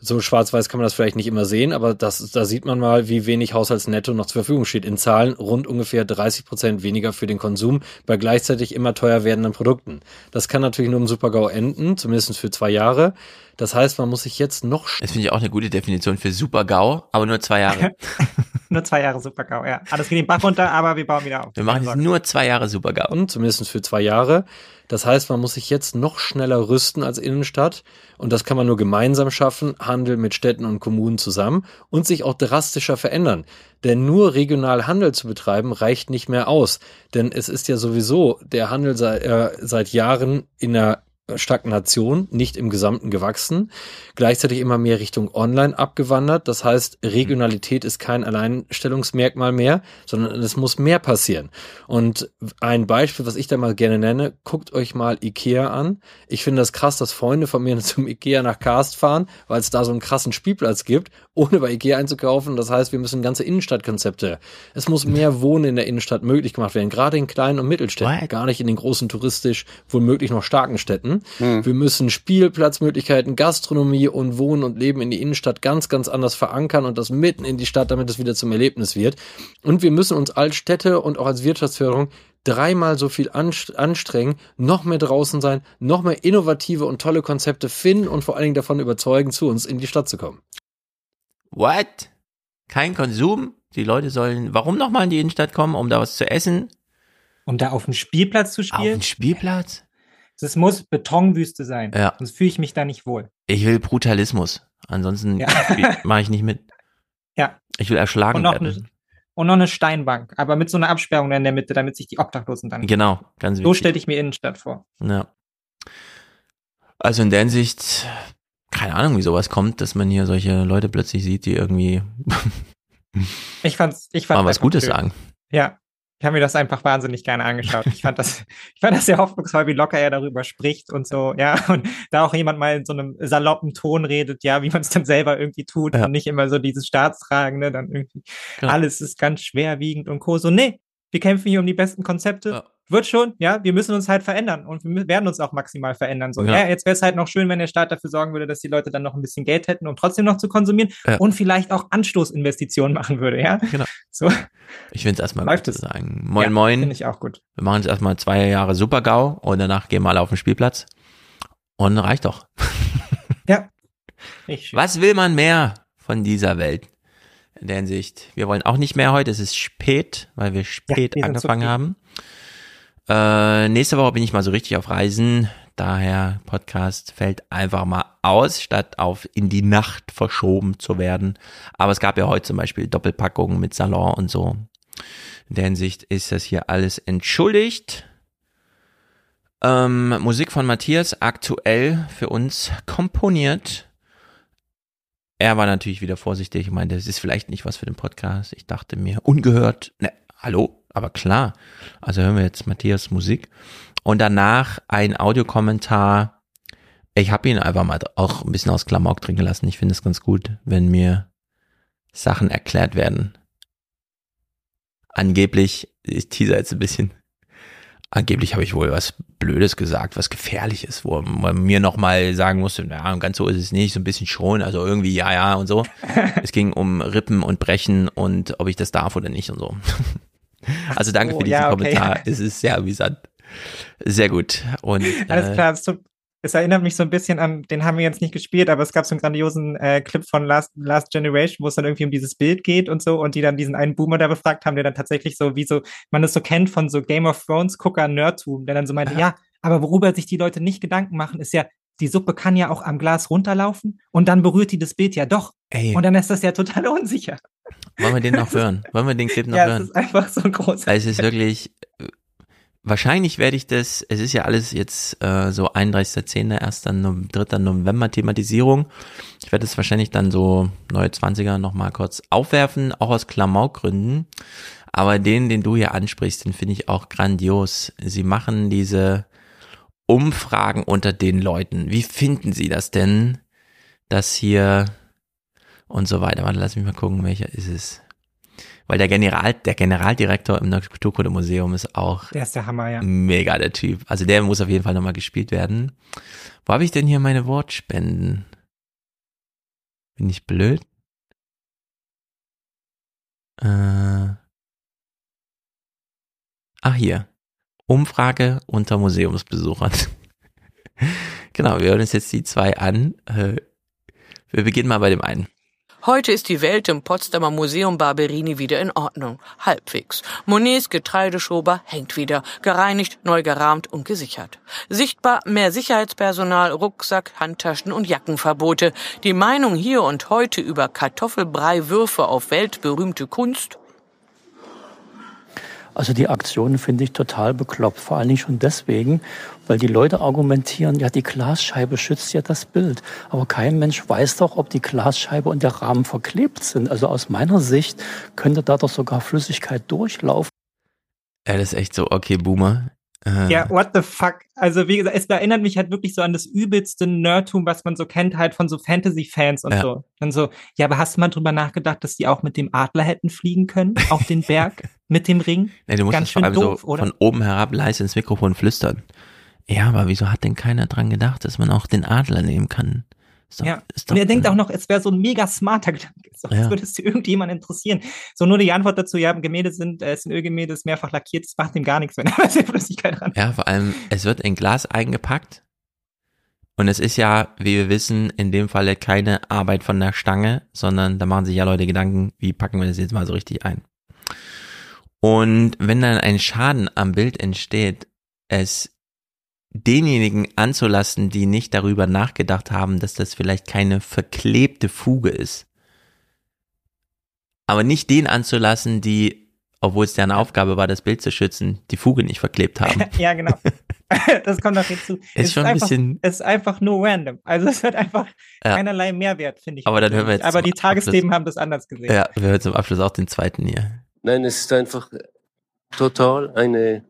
S48: so schwarz-weiß kann man das vielleicht nicht immer sehen, aber das, da sieht man mal, wie wenig Haushaltsnetto noch zur Verfügung steht. In Zahlen rund ungefähr 30 Prozent weniger für den Konsum bei gleichzeitig immer teuer werdenden Produkten. Das kann natürlich nur im Supergau enden, zumindest für zwei Jahre. Das heißt, man muss sich jetzt noch.
S1: Das finde ich auch eine gute Definition für Super-GAU, aber nur zwei Jahre.
S8: nur zwei Jahre Super-GAU, ja. Alles geht den Bach runter, aber wir bauen wieder auf.
S1: Wir machen jetzt nur zwei Jahre Super-GAU.
S48: Und zumindest für zwei Jahre. Das heißt, man muss sich jetzt noch schneller rüsten als Innenstadt. Und das kann man nur gemeinsam schaffen, Handel mit Städten und Kommunen zusammen und sich auch drastischer verändern. Denn nur regional Handel zu betreiben reicht nicht mehr aus. Denn es ist ja sowieso der Handel seit, äh, seit Jahren in der Stagnation, nicht im Gesamten gewachsen, gleichzeitig immer mehr Richtung Online abgewandert. Das heißt, Regionalität ist kein Alleinstellungsmerkmal mehr, sondern es muss mehr passieren. Und ein Beispiel, was ich da mal gerne nenne, guckt euch mal Ikea an. Ich finde das krass, dass Freunde von mir zum Ikea nach Karst fahren, weil es da so einen krassen Spielplatz gibt, ohne bei Ikea einzukaufen. Das heißt, wir müssen ganze Innenstadtkonzepte. Es muss mehr Wohnen in der Innenstadt möglich gemacht werden, gerade in kleinen und Mittelstädten, gar nicht in den großen touristisch, womöglich noch starken Städten. Hm. Wir müssen Spielplatzmöglichkeiten, Gastronomie und Wohnen und Leben in die Innenstadt ganz, ganz anders verankern und das mitten in die Stadt, damit es wieder zum Erlebnis wird. Und wir müssen uns als Städte und auch als Wirtschaftsförderung dreimal so viel anstrengen, noch mehr draußen sein, noch mehr innovative und tolle Konzepte finden und vor allen Dingen davon überzeugen, zu uns in die Stadt zu kommen.
S1: What? Kein Konsum? Die Leute sollen, warum nochmal in die Innenstadt kommen, um da was zu essen?
S8: Um da auf dem Spielplatz zu spielen? Auf dem
S1: Spielplatz?
S8: Es muss Betonwüste sein.
S1: Ja.
S8: Sonst fühle ich mich da nicht wohl.
S1: Ich will Brutalismus. Ansonsten ja. mache ich nicht mit.
S8: Ja.
S1: Ich will erschlagen
S8: und noch
S1: werden.
S8: Eine, und noch eine Steinbank, aber mit so einer Absperrung in der Mitte, damit sich die Obdachlosen dann.
S1: Genau, ganz
S8: wichtig. So stelle ich mir Innenstadt vor.
S1: Ja. Also in der Hinsicht, keine Ahnung, wie sowas kommt, dass man hier solche Leute plötzlich sieht, die irgendwie.
S8: ich fand's, ich fand
S1: mal was Gutes schön. sagen.
S8: Ja, ich habe mir das einfach wahnsinnig gerne angeschaut. Ich fand das, ich fand das sehr hoffnungsvoll, wie locker er darüber spricht und so, ja. Und da auch jemand mal in so einem saloppen Ton redet, ja, wie man es dann selber irgendwie tut ja. und nicht immer so dieses Staatstragende, dann irgendwie ja. alles ist ganz schwerwiegend und co. So, nee, wir kämpfen hier um die besten Konzepte. Ja wird schon, ja, wir müssen uns halt verändern und wir werden uns auch maximal verändern. So, ja. ja jetzt wäre es halt noch schön, wenn der Staat dafür sorgen würde, dass die Leute dann noch ein bisschen Geld hätten, um trotzdem noch zu konsumieren ja. und vielleicht auch Anstoßinvestitionen machen würde, ja.
S1: Genau.
S8: So.
S1: Ich finde es erstmal Läuft
S8: gut
S1: zu sagen. Moin, ja, moin.
S8: Finde ich auch gut.
S1: Wir machen jetzt erstmal zwei Jahre Super-GAU und danach gehen wir alle auf den Spielplatz. Und reicht doch.
S8: ja.
S1: Was will man mehr von dieser Welt? In der Hinsicht. Wir wollen auch nicht mehr heute. Es ist spät, weil wir spät ja, angefangen haben. Äh, nächste Woche bin ich mal so richtig auf Reisen. Daher Podcast fällt einfach mal aus, statt auf in die Nacht verschoben zu werden. Aber es gab ja heute zum Beispiel Doppelpackungen mit Salon und so. In der Hinsicht ist das hier alles entschuldigt. Ähm, Musik von Matthias, aktuell für uns komponiert. Er war natürlich wieder vorsichtig. Ich meinte, das ist vielleicht nicht was für den Podcast. Ich dachte mir, ungehört. Ne, hallo? Aber klar. Also hören wir jetzt Matthias Musik. Und danach ein Audiokommentar. Ich habe ihn einfach mal auch ein bisschen aus Klamauk trinken lassen. Ich finde es ganz gut, wenn mir Sachen erklärt werden. Angeblich, ich teaser jetzt ein bisschen, angeblich habe ich wohl was Blödes gesagt, was Gefährliches, wo man mir nochmal sagen musste, ja, ganz so ist es nicht, so ein bisschen schon, also irgendwie ja, ja und so. es ging um Rippen und Brechen und ob ich das darf oder nicht und so. also danke
S8: Oh,
S1: für diesen
S8: ja, okay.
S1: Kommentar, es ist sehr amüsant. Sehr gut. Und,
S8: Alles
S1: äh,
S8: klar, es, tut, es erinnert mich so ein bisschen an, den haben wir jetzt nicht gespielt, aber es gab so einen grandiosen äh, Clip von Last, Last Generation, wo es dann irgendwie um dieses Bild geht und so und die dann diesen einen Boomer da befragt haben, der dann tatsächlich so, wie so, man das so kennt von so Game of Thrones Gucker Nerdtum, der dann so meinte, ja, aber worüber sich die Leute nicht Gedanken machen, ist ja, die Suppe kann ja auch am Glas runterlaufen und dann berührt die das Bild ja doch.
S1: Ey.
S8: Und dann ist das ja total unsicher.
S1: Wollen wir den noch hören? Wollen wir den Clip noch
S8: ja,
S1: hören?
S8: es ist einfach so groß.
S1: Also es ist wirklich, wahrscheinlich werde ich das, es ist ja alles jetzt äh, so 31.10., 1. No 3. November Thematisierung. Ich werde es wahrscheinlich dann so neue 20er nochmal kurz aufwerfen, auch aus Klamaukgründen. Aber den, den du hier ansprichst, den finde ich auch grandios. Sie machen diese Umfragen unter den Leuten. Wie finden sie das denn, dass hier und so weiter. Warte, lass mich mal gucken, welcher ist es. Weil der General, der Generaldirektor im Naturkundemuseum ist auch
S8: Der ist der Hammer, ja.
S1: mega der Typ. Also der muss auf jeden Fall nochmal gespielt werden. Wo habe ich denn hier meine Wortspenden? Bin ich blöd? Äh, ach hier. Umfrage unter Museumsbesuchern. genau, wir hören uns jetzt die zwei an. Äh, wir beginnen mal bei dem einen.
S49: Heute ist die Welt im Potsdamer Museum Barberini wieder in Ordnung. Halbwegs. Monets Getreideschober hängt wieder. Gereinigt, neu gerahmt und gesichert. Sichtbar mehr Sicherheitspersonal, Rucksack, Handtaschen und Jackenverbote. Die Meinung hier und heute über Kartoffelbrei-Würfe auf weltberühmte Kunst
S50: Also die Aktion finde ich total bekloppt. Vor allen Dingen schon deswegen, weil die Leute argumentieren, ja, die Glasscheibe schützt ja das Bild. Aber kein Mensch weiß doch, ob die Glasscheibe und der Rahmen verklebt sind. Also aus meiner Sicht könnte da doch sogar Flüssigkeit durchlaufen.
S1: Ja, das ist echt so, okay, Boomer. Äh,
S8: Ja, what the fuck? Also, wie gesagt, es erinnert mich halt wirklich so an das übelste Nerdtum, was man so kennt, halt von so Fantasy-Fans und
S1: Ja.
S8: so. Dann so, ja, aber hast du mal drüber nachgedacht, dass die auch mit dem Adler hätten fliegen können? Auf den Berg? mit dem Ring?
S1: Nee, du musst
S8: Ganz schön doof,
S1: so
S8: oder?
S1: von oben herab leise ins Mikrofon flüstern. Ja, aber wieso hat denn keiner dran gedacht, dass man auch den Adler nehmen kann? Doch,
S8: ja.
S1: doch,
S8: Und er denkt auch noch, es wäre so ein mega smarter Gedanke. So,
S1: Ja.
S8: Würde es irgendjemand interessieren. So, nur die Antwort dazu, ja, Gemälde sind, äh, es sind Ölgemälde, ist mehrfach lackiert, das macht ihm gar nichts, wenn da ist Flüssigkeit dran.
S1: Ja, vor allem, es wird in Glas eingepackt. Und es ist ja, wie wir wissen, in dem Falle keine Arbeit von der Stange, sondern da machen sich ja Leute Gedanken, wie packen wir das jetzt mal so richtig ein. Und wenn dann ein Schaden am Bild entsteht, es denjenigen anzulassen, die nicht darüber nachgedacht haben, dass das vielleicht keine verklebte Fuge ist. Aber nicht den anzulassen, die, obwohl es deren Aufgabe war, das Bild zu schützen, die Fuge nicht verklebt haben.
S8: ja, genau. das kommt noch hinzu.
S1: Ist
S8: Es
S1: schon ein
S8: einfach,
S1: bisschen-
S8: Es ist einfach nur random. Also es hat einfach
S1: Ja.
S8: keinerlei Mehrwert, finde ich.
S1: Aber dann hören wir jetzt
S8: Aber die Tagesthemen
S1: Abschluss-
S8: haben das anders gesehen.
S1: Ja, wir hören zum Abschluss auch den zweiten hier.
S51: Nein, es ist einfach total eine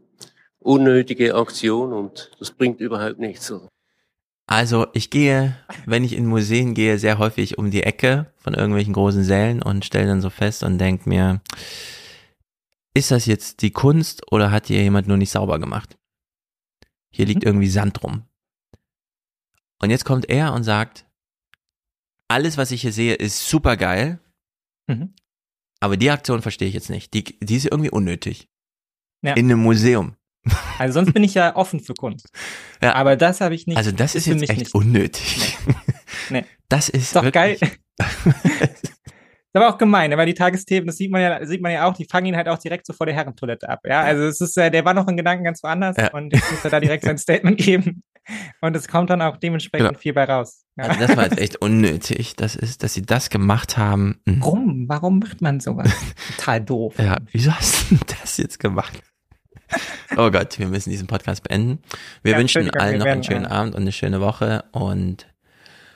S51: unnötige Aktion und das bringt überhaupt nichts.
S1: Also ich gehe, wenn ich in Museen gehe, sehr häufig um die Ecke von irgendwelchen großen Sälen und stelle dann so fest und denke mir, ist das jetzt die Kunst oder hat hier jemand nur nicht sauber gemacht? Hier liegt irgendwie Sand rum. Und jetzt kommt er und sagt, alles, was ich hier sehe, ist super geil,
S8: Mhm.
S1: Aber die Aktion verstehe ich jetzt nicht. Die, die ist irgendwie unnötig.
S8: Ja.
S1: In einem Museum.
S8: Also sonst bin ich ja offen für Kunst.
S1: Ja.
S8: Aber das habe ich nicht.
S1: Also das ist
S8: für
S1: jetzt
S8: mich
S1: echt
S8: nicht.
S1: unnötig.
S8: Nee.
S1: Das ist
S8: Ist doch
S1: wirklich-
S8: geil. ist aber auch gemein, weil die Tagesthemen, das sieht man ja, sieht man ja auch, die fangen ihn halt auch direkt so vor der Herrentoilette ab. Ja, also es ist, äh, der war noch in Gedanken ganz woanders
S1: Ja.
S8: und jetzt muss er da direkt sein Statement geben. Und es kommt dann auch dementsprechend
S1: Genau.
S8: viel bei raus. Ja.
S1: Also das war jetzt echt unnötig. Das ist, dass sie das gemacht haben. Mhm.
S8: Warum? Warum macht man sowas? Total doof.
S1: Ja, wieso hast du das jetzt gemacht? Oh Gott, wir müssen diesen Podcast beenden. Wir
S8: Ja,
S1: wünschen allen noch einen schönen Abend und eine schöne Woche und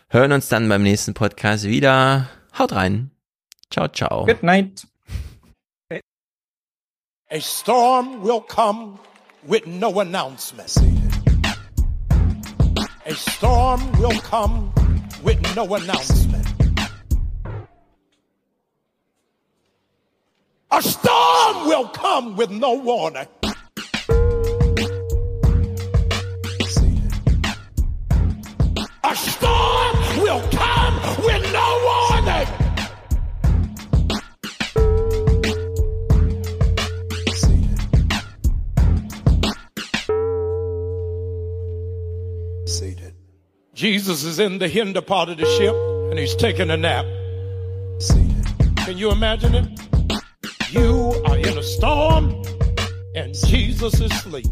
S1: hören uns dann beim nächsten Podcast wieder. Haut rein. Ciao, ciao.
S8: Good night.
S52: A storm will come with no announcement. A storm will come with no announcement. A storm will come with no warning. A storm will come Jesus is in the hinder part of the ship and he's taking a nap. Can you imagine it? You are in a storm and Jesus is asleep.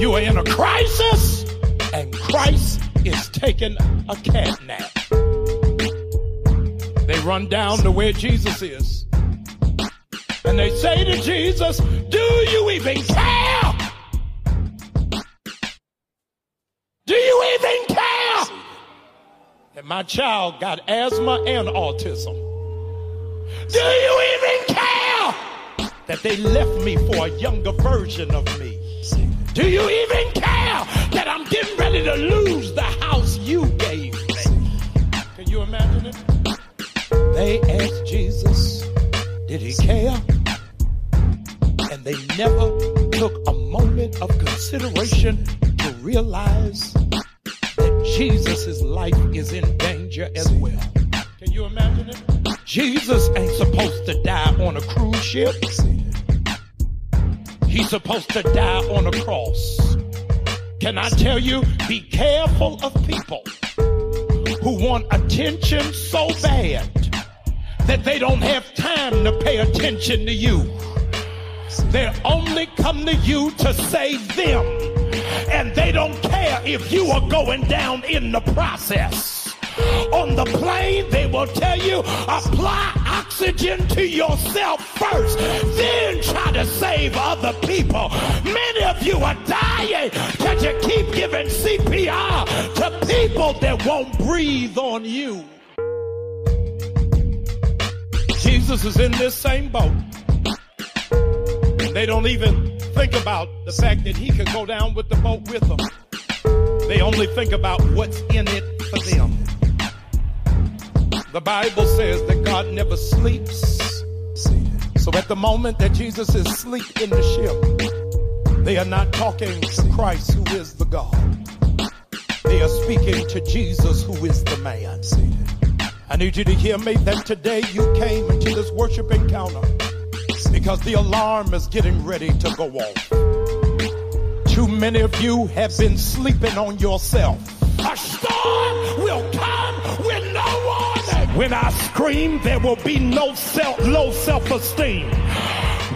S52: You are in a crisis and Christ is taking a cat nap. They run down to where Jesus is. And they say to Jesus, Do you even care? My child got asthma and autism. Do you even care? That they left me for a younger version of me. Do you even care that I'm getting ready to lose the house you gave me? Can you imagine it? They asked Jesus, did he care? And they never took a moment of consideration to realize Jesus' life is in danger as well. Can you imagine it? Jesus ain't supposed to die on a cruise ship. He's supposed to die on a cross. Can I tell you, be careful of people who want attention so bad that they don't have time to pay attention to you. They only come to you to save them. And they don't care if you are going down in the process. On the plane, they will tell you apply oxygen to yourself first, then try to save other people. Many of you are dying because you keep giving CPR to people that won't breathe on you. Jesus is in this same boat. They don't even think about the fact that he could go down with the boat with them. They only think about what's in it for them. The Bible says that God never sleeps. So at the moment that Jesus is asleep in the ship, they are not talking to Christ who is the God. They are speaking to Jesus who is the man. I need you to hear me that today you came into this worship encounter because the alarm is getting ready to go off. Too many of you have been sleeping on yourself. A storm will come with no warning. When I scream, there will be no self, low self-esteem.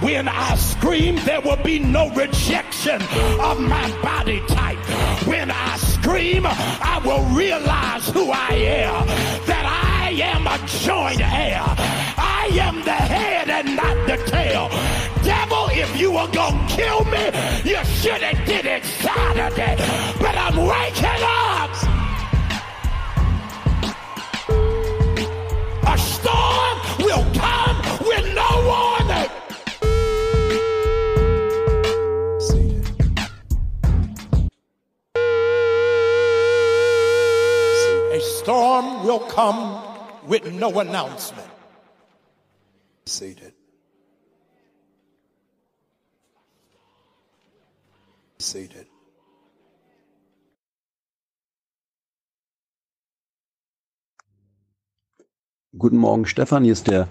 S52: When I scream, there will be no rejection of my body type. When I scream, I will realize who I am. That I am a joint heir. I am the head and not the tail. Devil, if you were gonna kill me, you should have did it Saturday. But I'm waking up. A storm will come with no warning. A storm will come with no announcement.
S53: Seated. Seated.
S54: Guten Morgen, Stefan. Hier ist der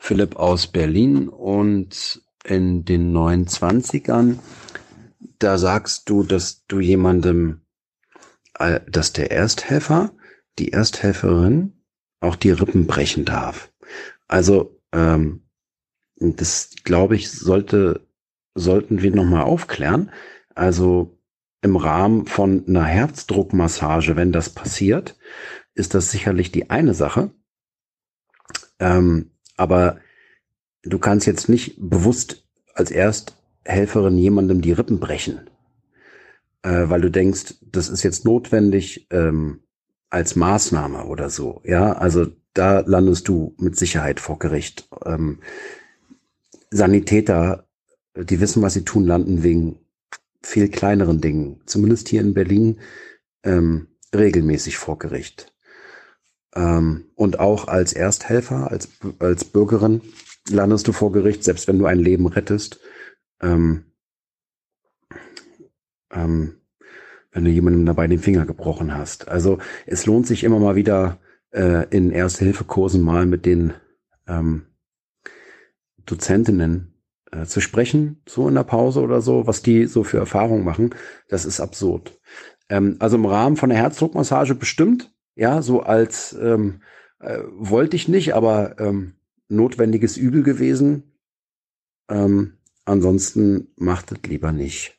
S54: Philipp aus Berlin und in den 29ern, da sagst du, dass du jemandem, äh, dass der Ersthelfer, die Ersthelferin auch die Rippen brechen darf. Also, ähm, das glaube ich, sollte, sollten wir nochmal aufklären. Also im Rahmen von einer Herzdruckmassage, wenn das passiert, ist das sicherlich die eine Sache. Ähm, aber du kannst jetzt nicht bewusst als Ersthelferin jemandem die Rippen brechen, äh, weil du denkst, das ist jetzt notwendig ähm, als Maßnahme oder so. Ja, also da landest du mit Sicherheit vor Gericht. Ähm, Sanitäter, die wissen, was sie tun, landen wegen viel kleineren Dingen, zumindest hier in Berlin, ähm, regelmäßig vor Gericht. Ähm, und auch als Ersthelfer, als, als Bürgerin landest du vor Gericht, selbst wenn du ein Leben rettest. Ähm, ähm, wenn du jemandem dabei den Finger gebrochen hast. Also es lohnt sich immer mal wieder äh, in Erste-Hilfe-Kursen mal mit den ähm, Dozentinnen äh, zu sprechen, so in der Pause oder so, was die so für Erfahrungen machen. Das ist absurd. Ähm, also im Rahmen von der Herzdruckmassage bestimmt, ja, so als ähm, äh, wollte ich nicht, aber ähm, notwendiges Übel gewesen. Ähm, ansonsten macht es lieber nicht.